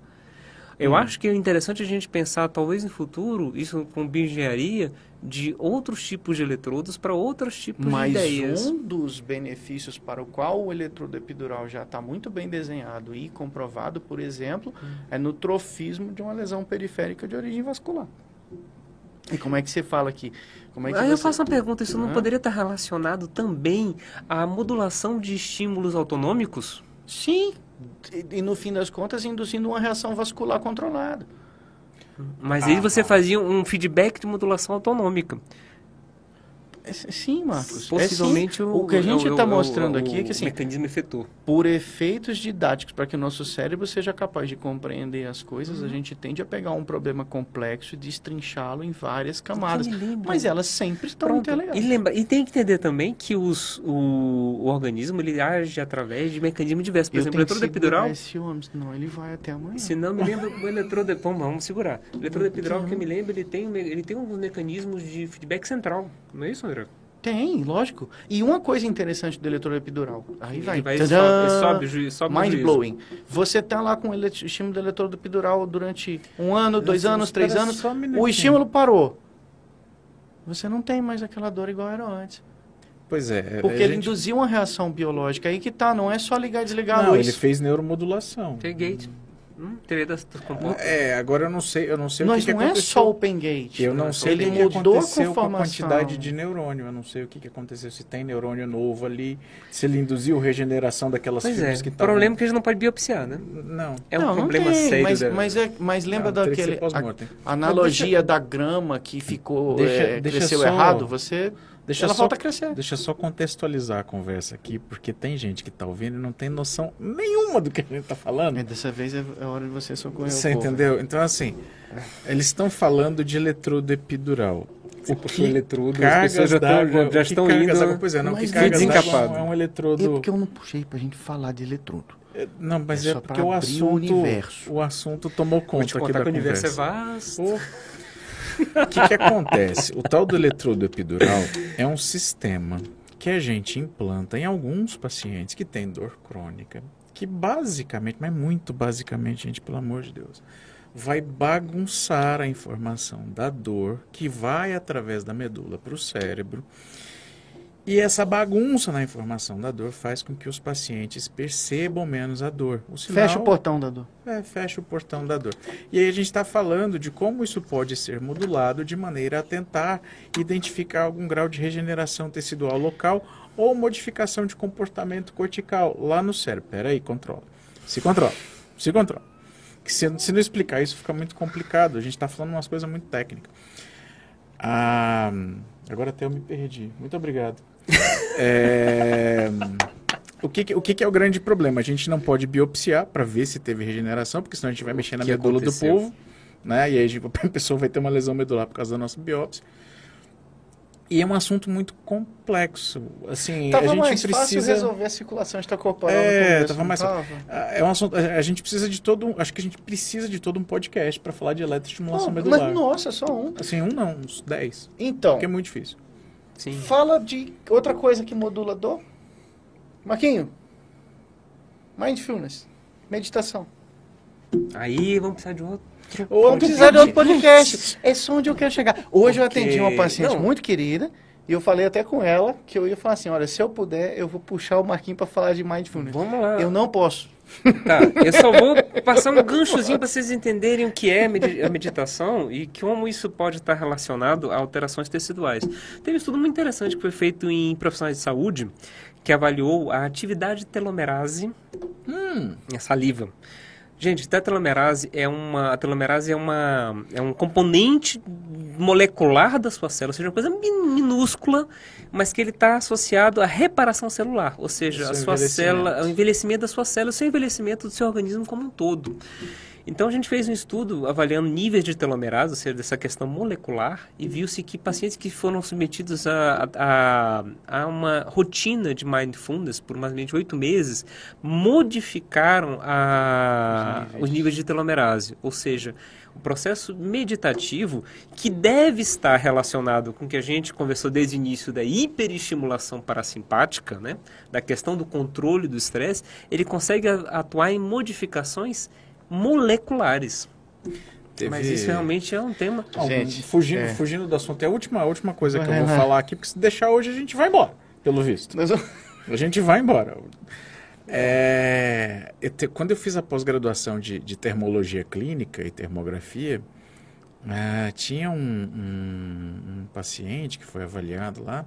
Eu Hum. acho que é interessante a gente pensar, talvez no futuro, isso com bioengenharia, de outros tipos de eletrodos para outros tipos Mas de ideias. um dos benefícios para o qual o eletrodo epidural já está muito bem desenhado e comprovado, por exemplo, Hum. é no trofismo de uma lesão periférica de origem vascular. E como é que você fala aqui? Como é que Aí eu você- faço uma pergunta, isso não Hã? poderia estar relacionado também à modulação de estímulos autonômicos? Sim. E, e no fim das contas, induzindo uma reação vascular controlada. Mas Ah, aí você tá. fazia um feedback de modulação autonômica. É, sim, Marcos. Possivelmente é, sim. o, o que a gente o- está o- mostrando o- aqui é que assim, mecanismo efetor. por efeitos didáticos, para que o nosso cérebro seja capaz de compreender as coisas, Uhum. a gente tende a pegar um problema complexo e destrinchá-lo em várias camadas. Mas elas sempre estão Pronto. interligadas. E, lembra, e tem que entender também que os, o, o organismo ele age através de mecanismos diversos. Por Eu exemplo, o eletrodo epidural, esse homem, senão ele vai até amanhã. se não me lembro, o eletrodo... Vamos, vamos segurar. O eletrodo epidural, Uhum. que eu me lembro, ele tem, ele tem uns mecanismos de feedback central. Não é isso, Tem, lógico. E uma coisa interessante do eletrodo epidural. Aí vai. Vai tadã! sobe, sobe, sobe Mind blowing. Você tá lá com o estímulo do eletrodo epidural durante um ano, dois anos, três anos. um O estímulo parou. Você não tem mais aquela dor igual era antes. Pois é. Porque a ele gente- induziu uma reação biológica. Aí que tá, não é só ligar e desligar a Não, luz. ele fez neuromodulação. Tem gate. Hum, teoria das, das. É, agora eu não sei, eu não sei Mas o que, que não é aconteceu. só open gate. Eu não sei ele o que, que mudou a aconteceu com a quantidade de neurônio. Eu não sei o que, que aconteceu. Se tem neurônio novo ali, se ele induziu regeneração daquelas Pois é, fibras que o estavam... problema é que a gente não pode biopsiar, né? Não. É um não, problema não tem, sério. Mas, da- mas, é, mas lembra Não, que daquele a analogia da grama que ficou Deixa- é, deixa cresceu só- errado? Você Deixa ela só, volta a crescer. Deixa eu só contextualizar a conversa aqui, porque tem gente que tá ouvindo e não tem noção nenhuma do que a gente tá falando. É, dessa vez é é hora de você socorrer Você o povo. entendeu? Então, assim, eles estão falando de eletrodo epidural. Você puxou o eletrodo, as pessoas já estão- já o que estão indo- d'água- Pois é, não, Mas que cargas desencapado. é um É eletrodo... porque eu não puxei pra gente falar de eletrodo. É, Não, mas É é, só porque o o assunto, universo. o assunto tomou Vou conta te aqui da que o universo é vasto. O que, que acontece? O tal do eletrodo epidural é um sistema que a gente implanta em alguns pacientes que têm dor crônica, que basicamente, mas muito basicamente, gente, pelo amor de Deus, vai bagunçar a informação da dor que vai através da medula para o cérebro. E essa bagunça na informação da dor faz com que os pacientes percebam menos a dor. O sinal- Fecha o portão da dor. é, fecha o portão da dor. E aí a gente está falando de como isso pode ser modulado de maneira a tentar identificar algum grau de regeneração tecidual local ou modificação de comportamento cortical lá no cérebro. Peraí, controla. Se controla. Se controla. Que se, se não explicar isso fica muito complicado. A gente está falando umas coisas muito técnicas. Ah, agora até eu me perdi. Muito obrigado. É, o que, o que, é o grande problema? A gente não pode biopsiar para ver se teve regeneração, porque senão a gente vai mexer na medula do aconteceu? povo, né? E aí a, gente- [laughs] a pessoa vai ter uma lesão medular por causa da nossa biópsia. E é um assunto muito complexo. Assim, Tava a gente mais fácil precisa resolver a circulação extracorporal É, tava mais- tava? Ah, É um assunto. A gente precisa de todo. um- Acho que a gente precisa de todo um podcast para falar de eletroestimulação Não, medular. mas nossa, só um. Assim, um não, uns 10. Então, Porque é muito difícil. Sim. fala de outra coisa que modula dor. Marquinho, mindfulness, meditação. Aí vamos precisar de outro. Ou vamos precisar de outro podcast. É só onde eu quero chegar. Hoje eu atendi uma paciente Não. muito querida e eu falei até com ela que eu ia falar assim, olha, se eu puder, eu vou puxar o Marquinho para falar de mindfulness. Vamos lá. Eu não posso. Tá, eu só vou passar um ganchozinho para vocês entenderem o que é a meditação e como isso pode estar relacionado a alterações teciduais. Tem um estudo muito interessante que foi feito em profissionais de saúde que avaliou a atividade telomerase Hum, a saliva. Gente, telomerase é uma, a telomerase é uma é um componente molecular da sua célula, ou seja, uma coisa min- minúscula, mas que ele está associado à reparação celular, ou seja, Seu a sua célula, o envelhecimento da sua célula, o seu envelhecimento do seu organismo como um todo. Então a gente fez um estudo avaliando níveis de telomerase, ou seja, dessa questão molecular, e viu-se que pacientes que foram submetidos a, a, a uma rotina de mindfulness por mais ou menos oito meses modificaram a, Os níveis. os níveis de telomerase, ou seja, o processo meditativo que deve estar relacionado com o que a gente conversou desde o início da hiperestimulação parasimpática, né, da questão do controle do estresse, ele consegue atuar em modificações moleculares. teve- Mas isso realmente é um tema. Gente, fugindo, é. fugindo do assunto, é a última, a última coisa que eu vou falar aqui, porque se deixar hoje a gente vai embora, pelo visto. Mas eu- A gente vai embora. É, eu te- quando eu fiz a pós-graduação de, de termologia clínica e termografia, ah, tinha um, um- um paciente que foi avaliado lá,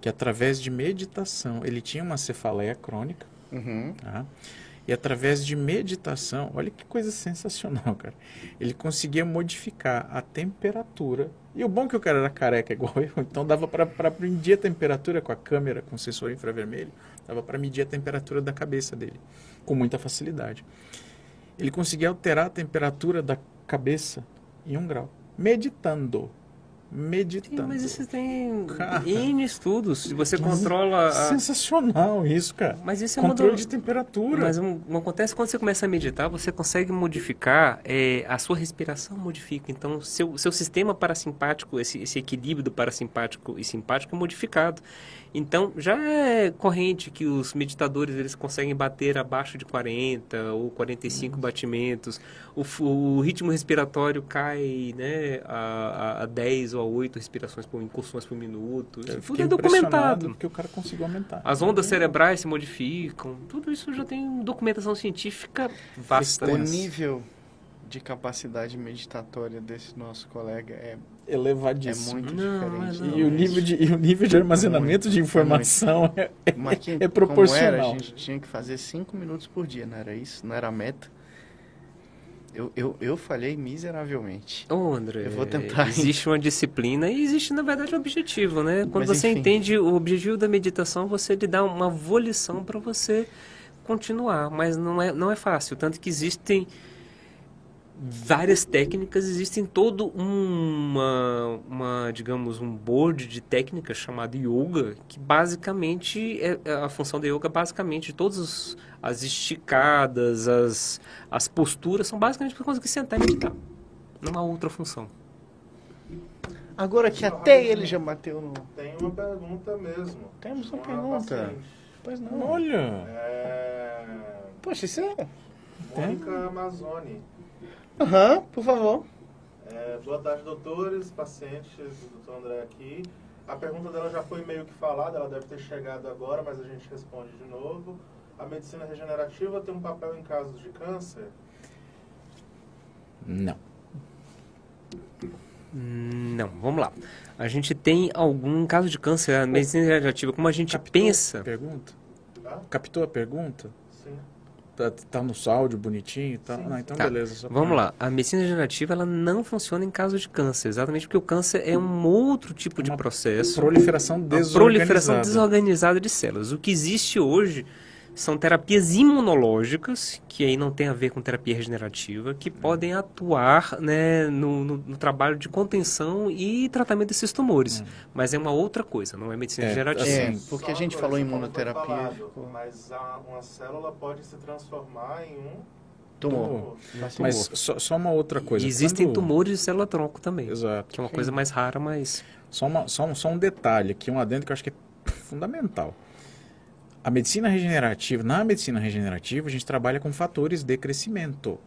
que através de meditação, ele tinha uma cefaleia crônica, Uhum. tá? E através de meditação, olha que coisa sensacional, cara. Ele conseguia modificar a temperatura. E o bom é que o cara era careca igual eu, então dava para medir a temperatura com a câmera, com o sensor infravermelho, dava para medir a temperatura da cabeça dele, com muita facilidade. Ele conseguia alterar a temperatura da cabeça em um grau, meditando. Sim, Meditando. mas isso tem Cara. N estudos. Se você controla. A... Sensacional isso, cara. Mas isso é Controle do- de temperatura. Mas um, acontece quando você começa a meditar, você consegue modificar, é, a sua respiração modifica. Então, seu, seu sistema parasimpático, esse, esse equilíbrio do parasimpático e simpático é modificado. Então, já é corrente que os meditadores eles conseguem bater abaixo de 40 ou 45 batimentos. O, o ritmo respiratório cai né, a, a- a 10 ou a 8 respirações por incursões por minuto. Isso Eu tudo é documentado. Porque o cara conseguiu aumentar. As ondas cerebrais se modificam, tudo isso já tem documentação científica vasta. O nível de capacidade meditatória desse nosso colega é, é Elevadíssimo. muito Não, diferente. não, E o nível de, e o nível de armazenamento de informação é, é, é Como proporcional. era, a gente tinha que fazer cinco minutos por dia, não era isso? Não era a meta? Eu, eu, eu falhei miseravelmente. Ô, André, Eu vou tentar. existe uma disciplina e existe, na verdade, um objetivo, né? Quando Mas, você enfim. entende o objetivo da meditação, você lhe dá uma volição para você continuar, mas não é, não é fácil, tanto que existem várias técnicas, existem todo uma, uma, digamos, um board de técnicas chamado yoga, que basicamente, é, é- a função da yoga basicamente, todas as esticadas, as, as posturas, são basicamente para conseguir sentar e meditar. Não há outra função. Agora que até ele já bateu no. Tem uma pergunta mesmo. Temos uma Uma pergunta. paciente. Pois não. Olha, É... Poxa, isso é. Mônica Amazoni. Aham, por favor. É, boa tarde, doutores, pacientes, o doutor André aqui. A pergunta dela já foi meio que falada, ela deve ter chegado agora, mas a gente responde de novo. A medicina regenerativa tem um papel em casos de câncer? não. Não, vamos lá. A gente tem algum caso de câncer, a medicina regenerativa, como a gente Captou pensa. a pergunta? Tá? Captou a pergunta? Sim. Tá, tá no áudio bonitinho e tal. Sim, Não, então Tá, beleza. só Vamos pra- lá. A medicina regenerativa ela não funciona em caso de câncer, exatamente porque o câncer é um outro tipo de Uma processo. Proliferação desorganizada. proliferação desorganizada de células. O que existe hoje são terapias imunológicas, que aí não tem a ver com terapia regenerativa, que podem atuar né, no, no- no trabalho de contenção e tratamento desses tumores. Mas é uma outra coisa, não é medicina É, regenerativa. É, assim, porque Só a gente falou em imunoterapia. falado, ficou- Mas a- uma célula pode se transformar em um Tumor. tumor. Mas só, só uma outra coisa. Existem quando- tumores de célula-tronco também, Exato. que é uma coisa mais rara, mas... Só, uma- só um, só um detalhe aqui, um adendo que eu acho que é fundamental. A medicina regenerativa, na medicina regenerativa, a gente trabalha com fatores de crescimento.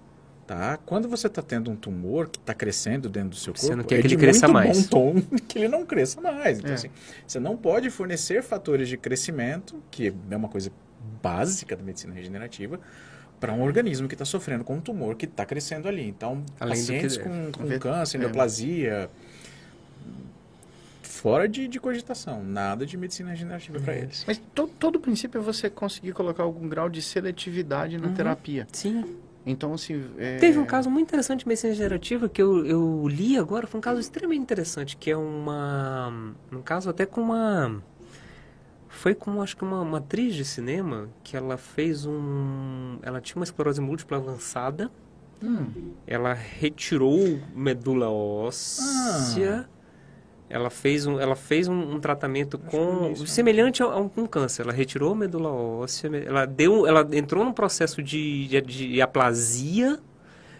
Tá? Quando você está tendo um tumor que está crescendo dentro do seu Você corpo, não quer é que ele de cresça muito mais. bom tom [laughs] que ele não cresça mais. Então, É. assim, você não pode fornecer fatores de crescimento, que é uma coisa básica da medicina regenerativa, para um organismo que está sofrendo com um tumor que está crescendo ali. Então, Além pacientes com, com Ve- câncer, é. neoplasia, fora de, de cogitação, nada de medicina regenerativa para eles. Mas to, todo o princípio é você conseguir colocar algum grau de seletividade na Uhum. terapia. Sim, Então, assim. é- Teve um caso muito interessante de medicina regenerativa que eu, eu li agora, foi um caso extremamente interessante, que é uma. Um caso até com uma. Foi com, acho que uma, uma atriz de cinema que ela fez um. Ela tinha uma esclerose múltipla avançada, Hum, ela retirou medula óssea. Ela fez um, ela fez um, um tratamento com isso, né? semelhante a, a um com câncer. Ela retirou a medula óssea, ela deu, ela entrou num processo de, de, de aplasia.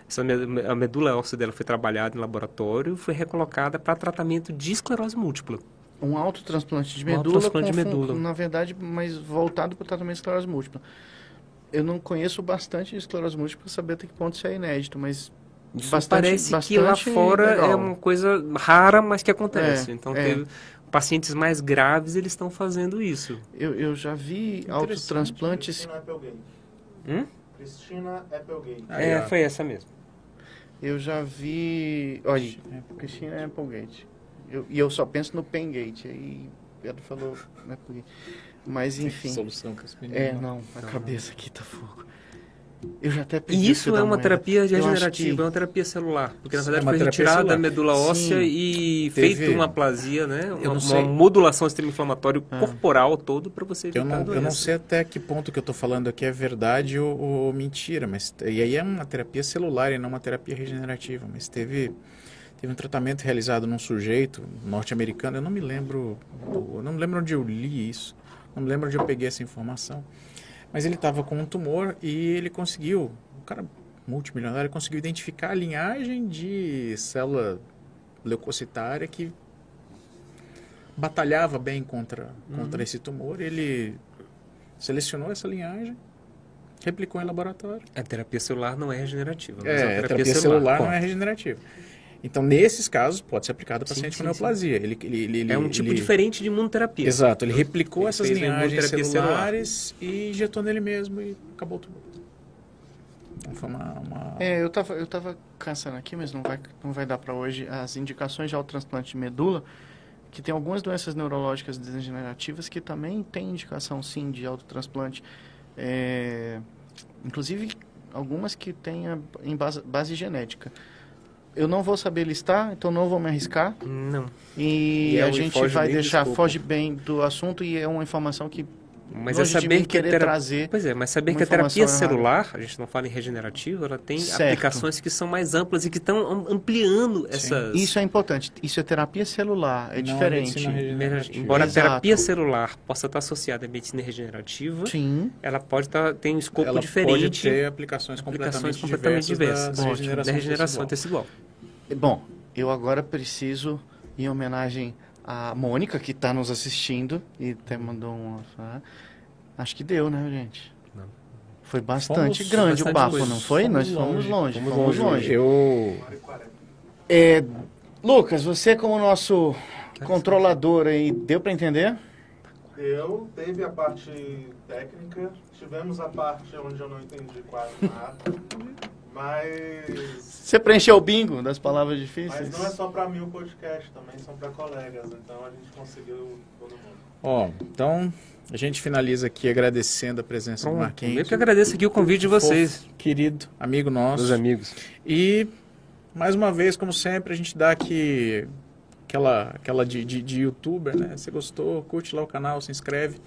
Essa a medula óssea dela foi trabalhada em laboratório, foi recolocada para tratamento de esclerose múltipla. um autotransplante de Um medula. autotransplante de medula. Na verdade, mas voltado para o tratamento de esclerose múltipla. Eu não conheço bastante de esclerose múltipla para saber até que ponto isso é inédito, mas. Isso Bastante- parece que lá bastante fora legal. é uma coisa rara, mas que acontece. É, então, é. teve- pacientes mais graves eles estão fazendo isso. Eu, eu já vi autotransplantes. Cristina Applegate. Hum? Cristina Applegate. Aí, é, ó. foi essa mesmo. Eu já vi. Olha, Cristina Applegate. Eu, e eu só penso no Pengate. Aí Pedro falou. Mas enfim. Solução que os É, não, a cabeça aqui tá fogo. Eu já até E perdi isso da é uma terapia regenerativa, que- é uma terapia celular. Porque na É verdade uma foi retirada a celular. medula Sim. óssea e Teve- feita uma aplasia, né? Uma, uma modulação do sistema inflamatório Ah. corporal todo para você evitar Eu a não, eu não sei até que ponto que eu estou falando aqui é verdade ou, ou mentira, mas e aí é uma terapia celular e não uma terapia regenerativa, mas teve teve um tratamento realizado num sujeito norte-americano, eu não me lembro, eu não me lembro onde eu li isso, não me lembro onde eu peguei essa informação, mas ele estava com um tumor e ele conseguiu, um cara multimilionário conseguiu identificar a linhagem de célula leucocitária que batalhava bem contra, contra esse tumor. Ele selecionou essa linhagem, replicou em laboratório. A terapia celular não é regenerativa. mas É, uma a terapia celular não é regenerativa. Então, nesses casos, pode ser aplicado a Sim, paciente sim, com neoplasia. Ele, ele, ele, ele- É um tipo ele- diferente de imunoterapia. Exato, ele replicou Ele essas linhagens imunoterapia celular. celulares e injetou nele mesmo e acabou o tumor. Então, foi uma... uma- É, eu tava, eu tava cansando aqui, mas não vai, não vai dar para hoje. As indicações de autotransplante de medula, que tem algumas doenças neurológicas degenerativas que também tem indicação, sim, de autotransplante. É, inclusive, algumas que têm em base, base genética. Eu não vou saber listar, então não vou me arriscar. Não. E, E é a gente vai deixar, escopo. foge bem do assunto e é uma informação que Mas longe é saber que trazer Pois é, mas saber que a terapia errada. celular, a gente não fala em regenerativa, ela tem Certo. aplicações que são mais amplas e que estão am- ampliando essas. Isso é importante. Isso é terapia celular, é não diferente. Embora a Exato. terapia celular possa estar associada à medicina regenerativa, Sim. ela pode estar tem um escopo Ela diferente, pode ter aplicações completamente, aplicações completamente diversas, diversas. da Ótimo. regeneração, da regeneração tecidual. tecidual. Bom, eu agora preciso, em homenagem à Mônica, que está nos assistindo e até mandou um. Acho que deu, né, gente? Não. Foi bastante Fomos- grande bastante o papo, coisa. não foi? Fomos Nós fomos longe, longe, fomos fomos longe. longe. Eu... E. É, Lucas, você como nosso controlador aí, deu para entender? Deu, teve a parte técnica, tivemos a parte onde eu não entendi quase nada, Mas, Você preencheu o bingo das palavras mas difíceis? não é só para mim o podcast, também são para colegas. Então a gente conseguiu todo mundo. Ó, então a gente finaliza aqui agradecendo a presença do. Marquinhos. Eu que agradeço aqui o convite de vocês, Fofo, querido, amigo nosso. meus amigos. E, mais uma vez, como sempre, a gente dá aqui aquela, aquela de, de, de youtuber, né? Você gostou, curte lá o canal, se inscreve.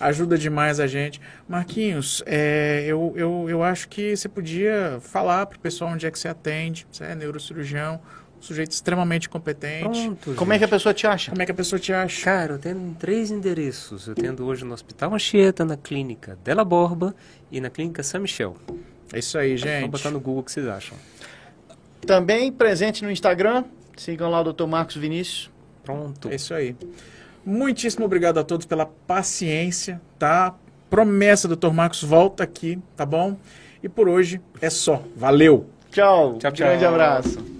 Ajuda demais a gente. Marquinhos, é, eu, eu, eu acho que você podia falar pro pessoal onde é que você atende. Você é neurocirurgião, um sujeito extremamente competente. Pronto, Como é que a gente. pessoa te acha? Como é que a pessoa te acha? Cara, eu tenho três endereços. Eu tenho hoje no Hospital Anchieta, na clínica Della Borba e na clínica São Michel. É isso aí, Vamos gente. botar no Google o que vocês acham. Também presente no Instagram. Sigam lá o Dr. Marcos Vinícius. Pronto. É isso aí. Muitíssimo obrigado a todos pela paciência, tá? Promessa, doutor Marcos, volta aqui, tá bom? E por hoje é só. Valeu! Tchau. Tchau, tchau. Grande abraço.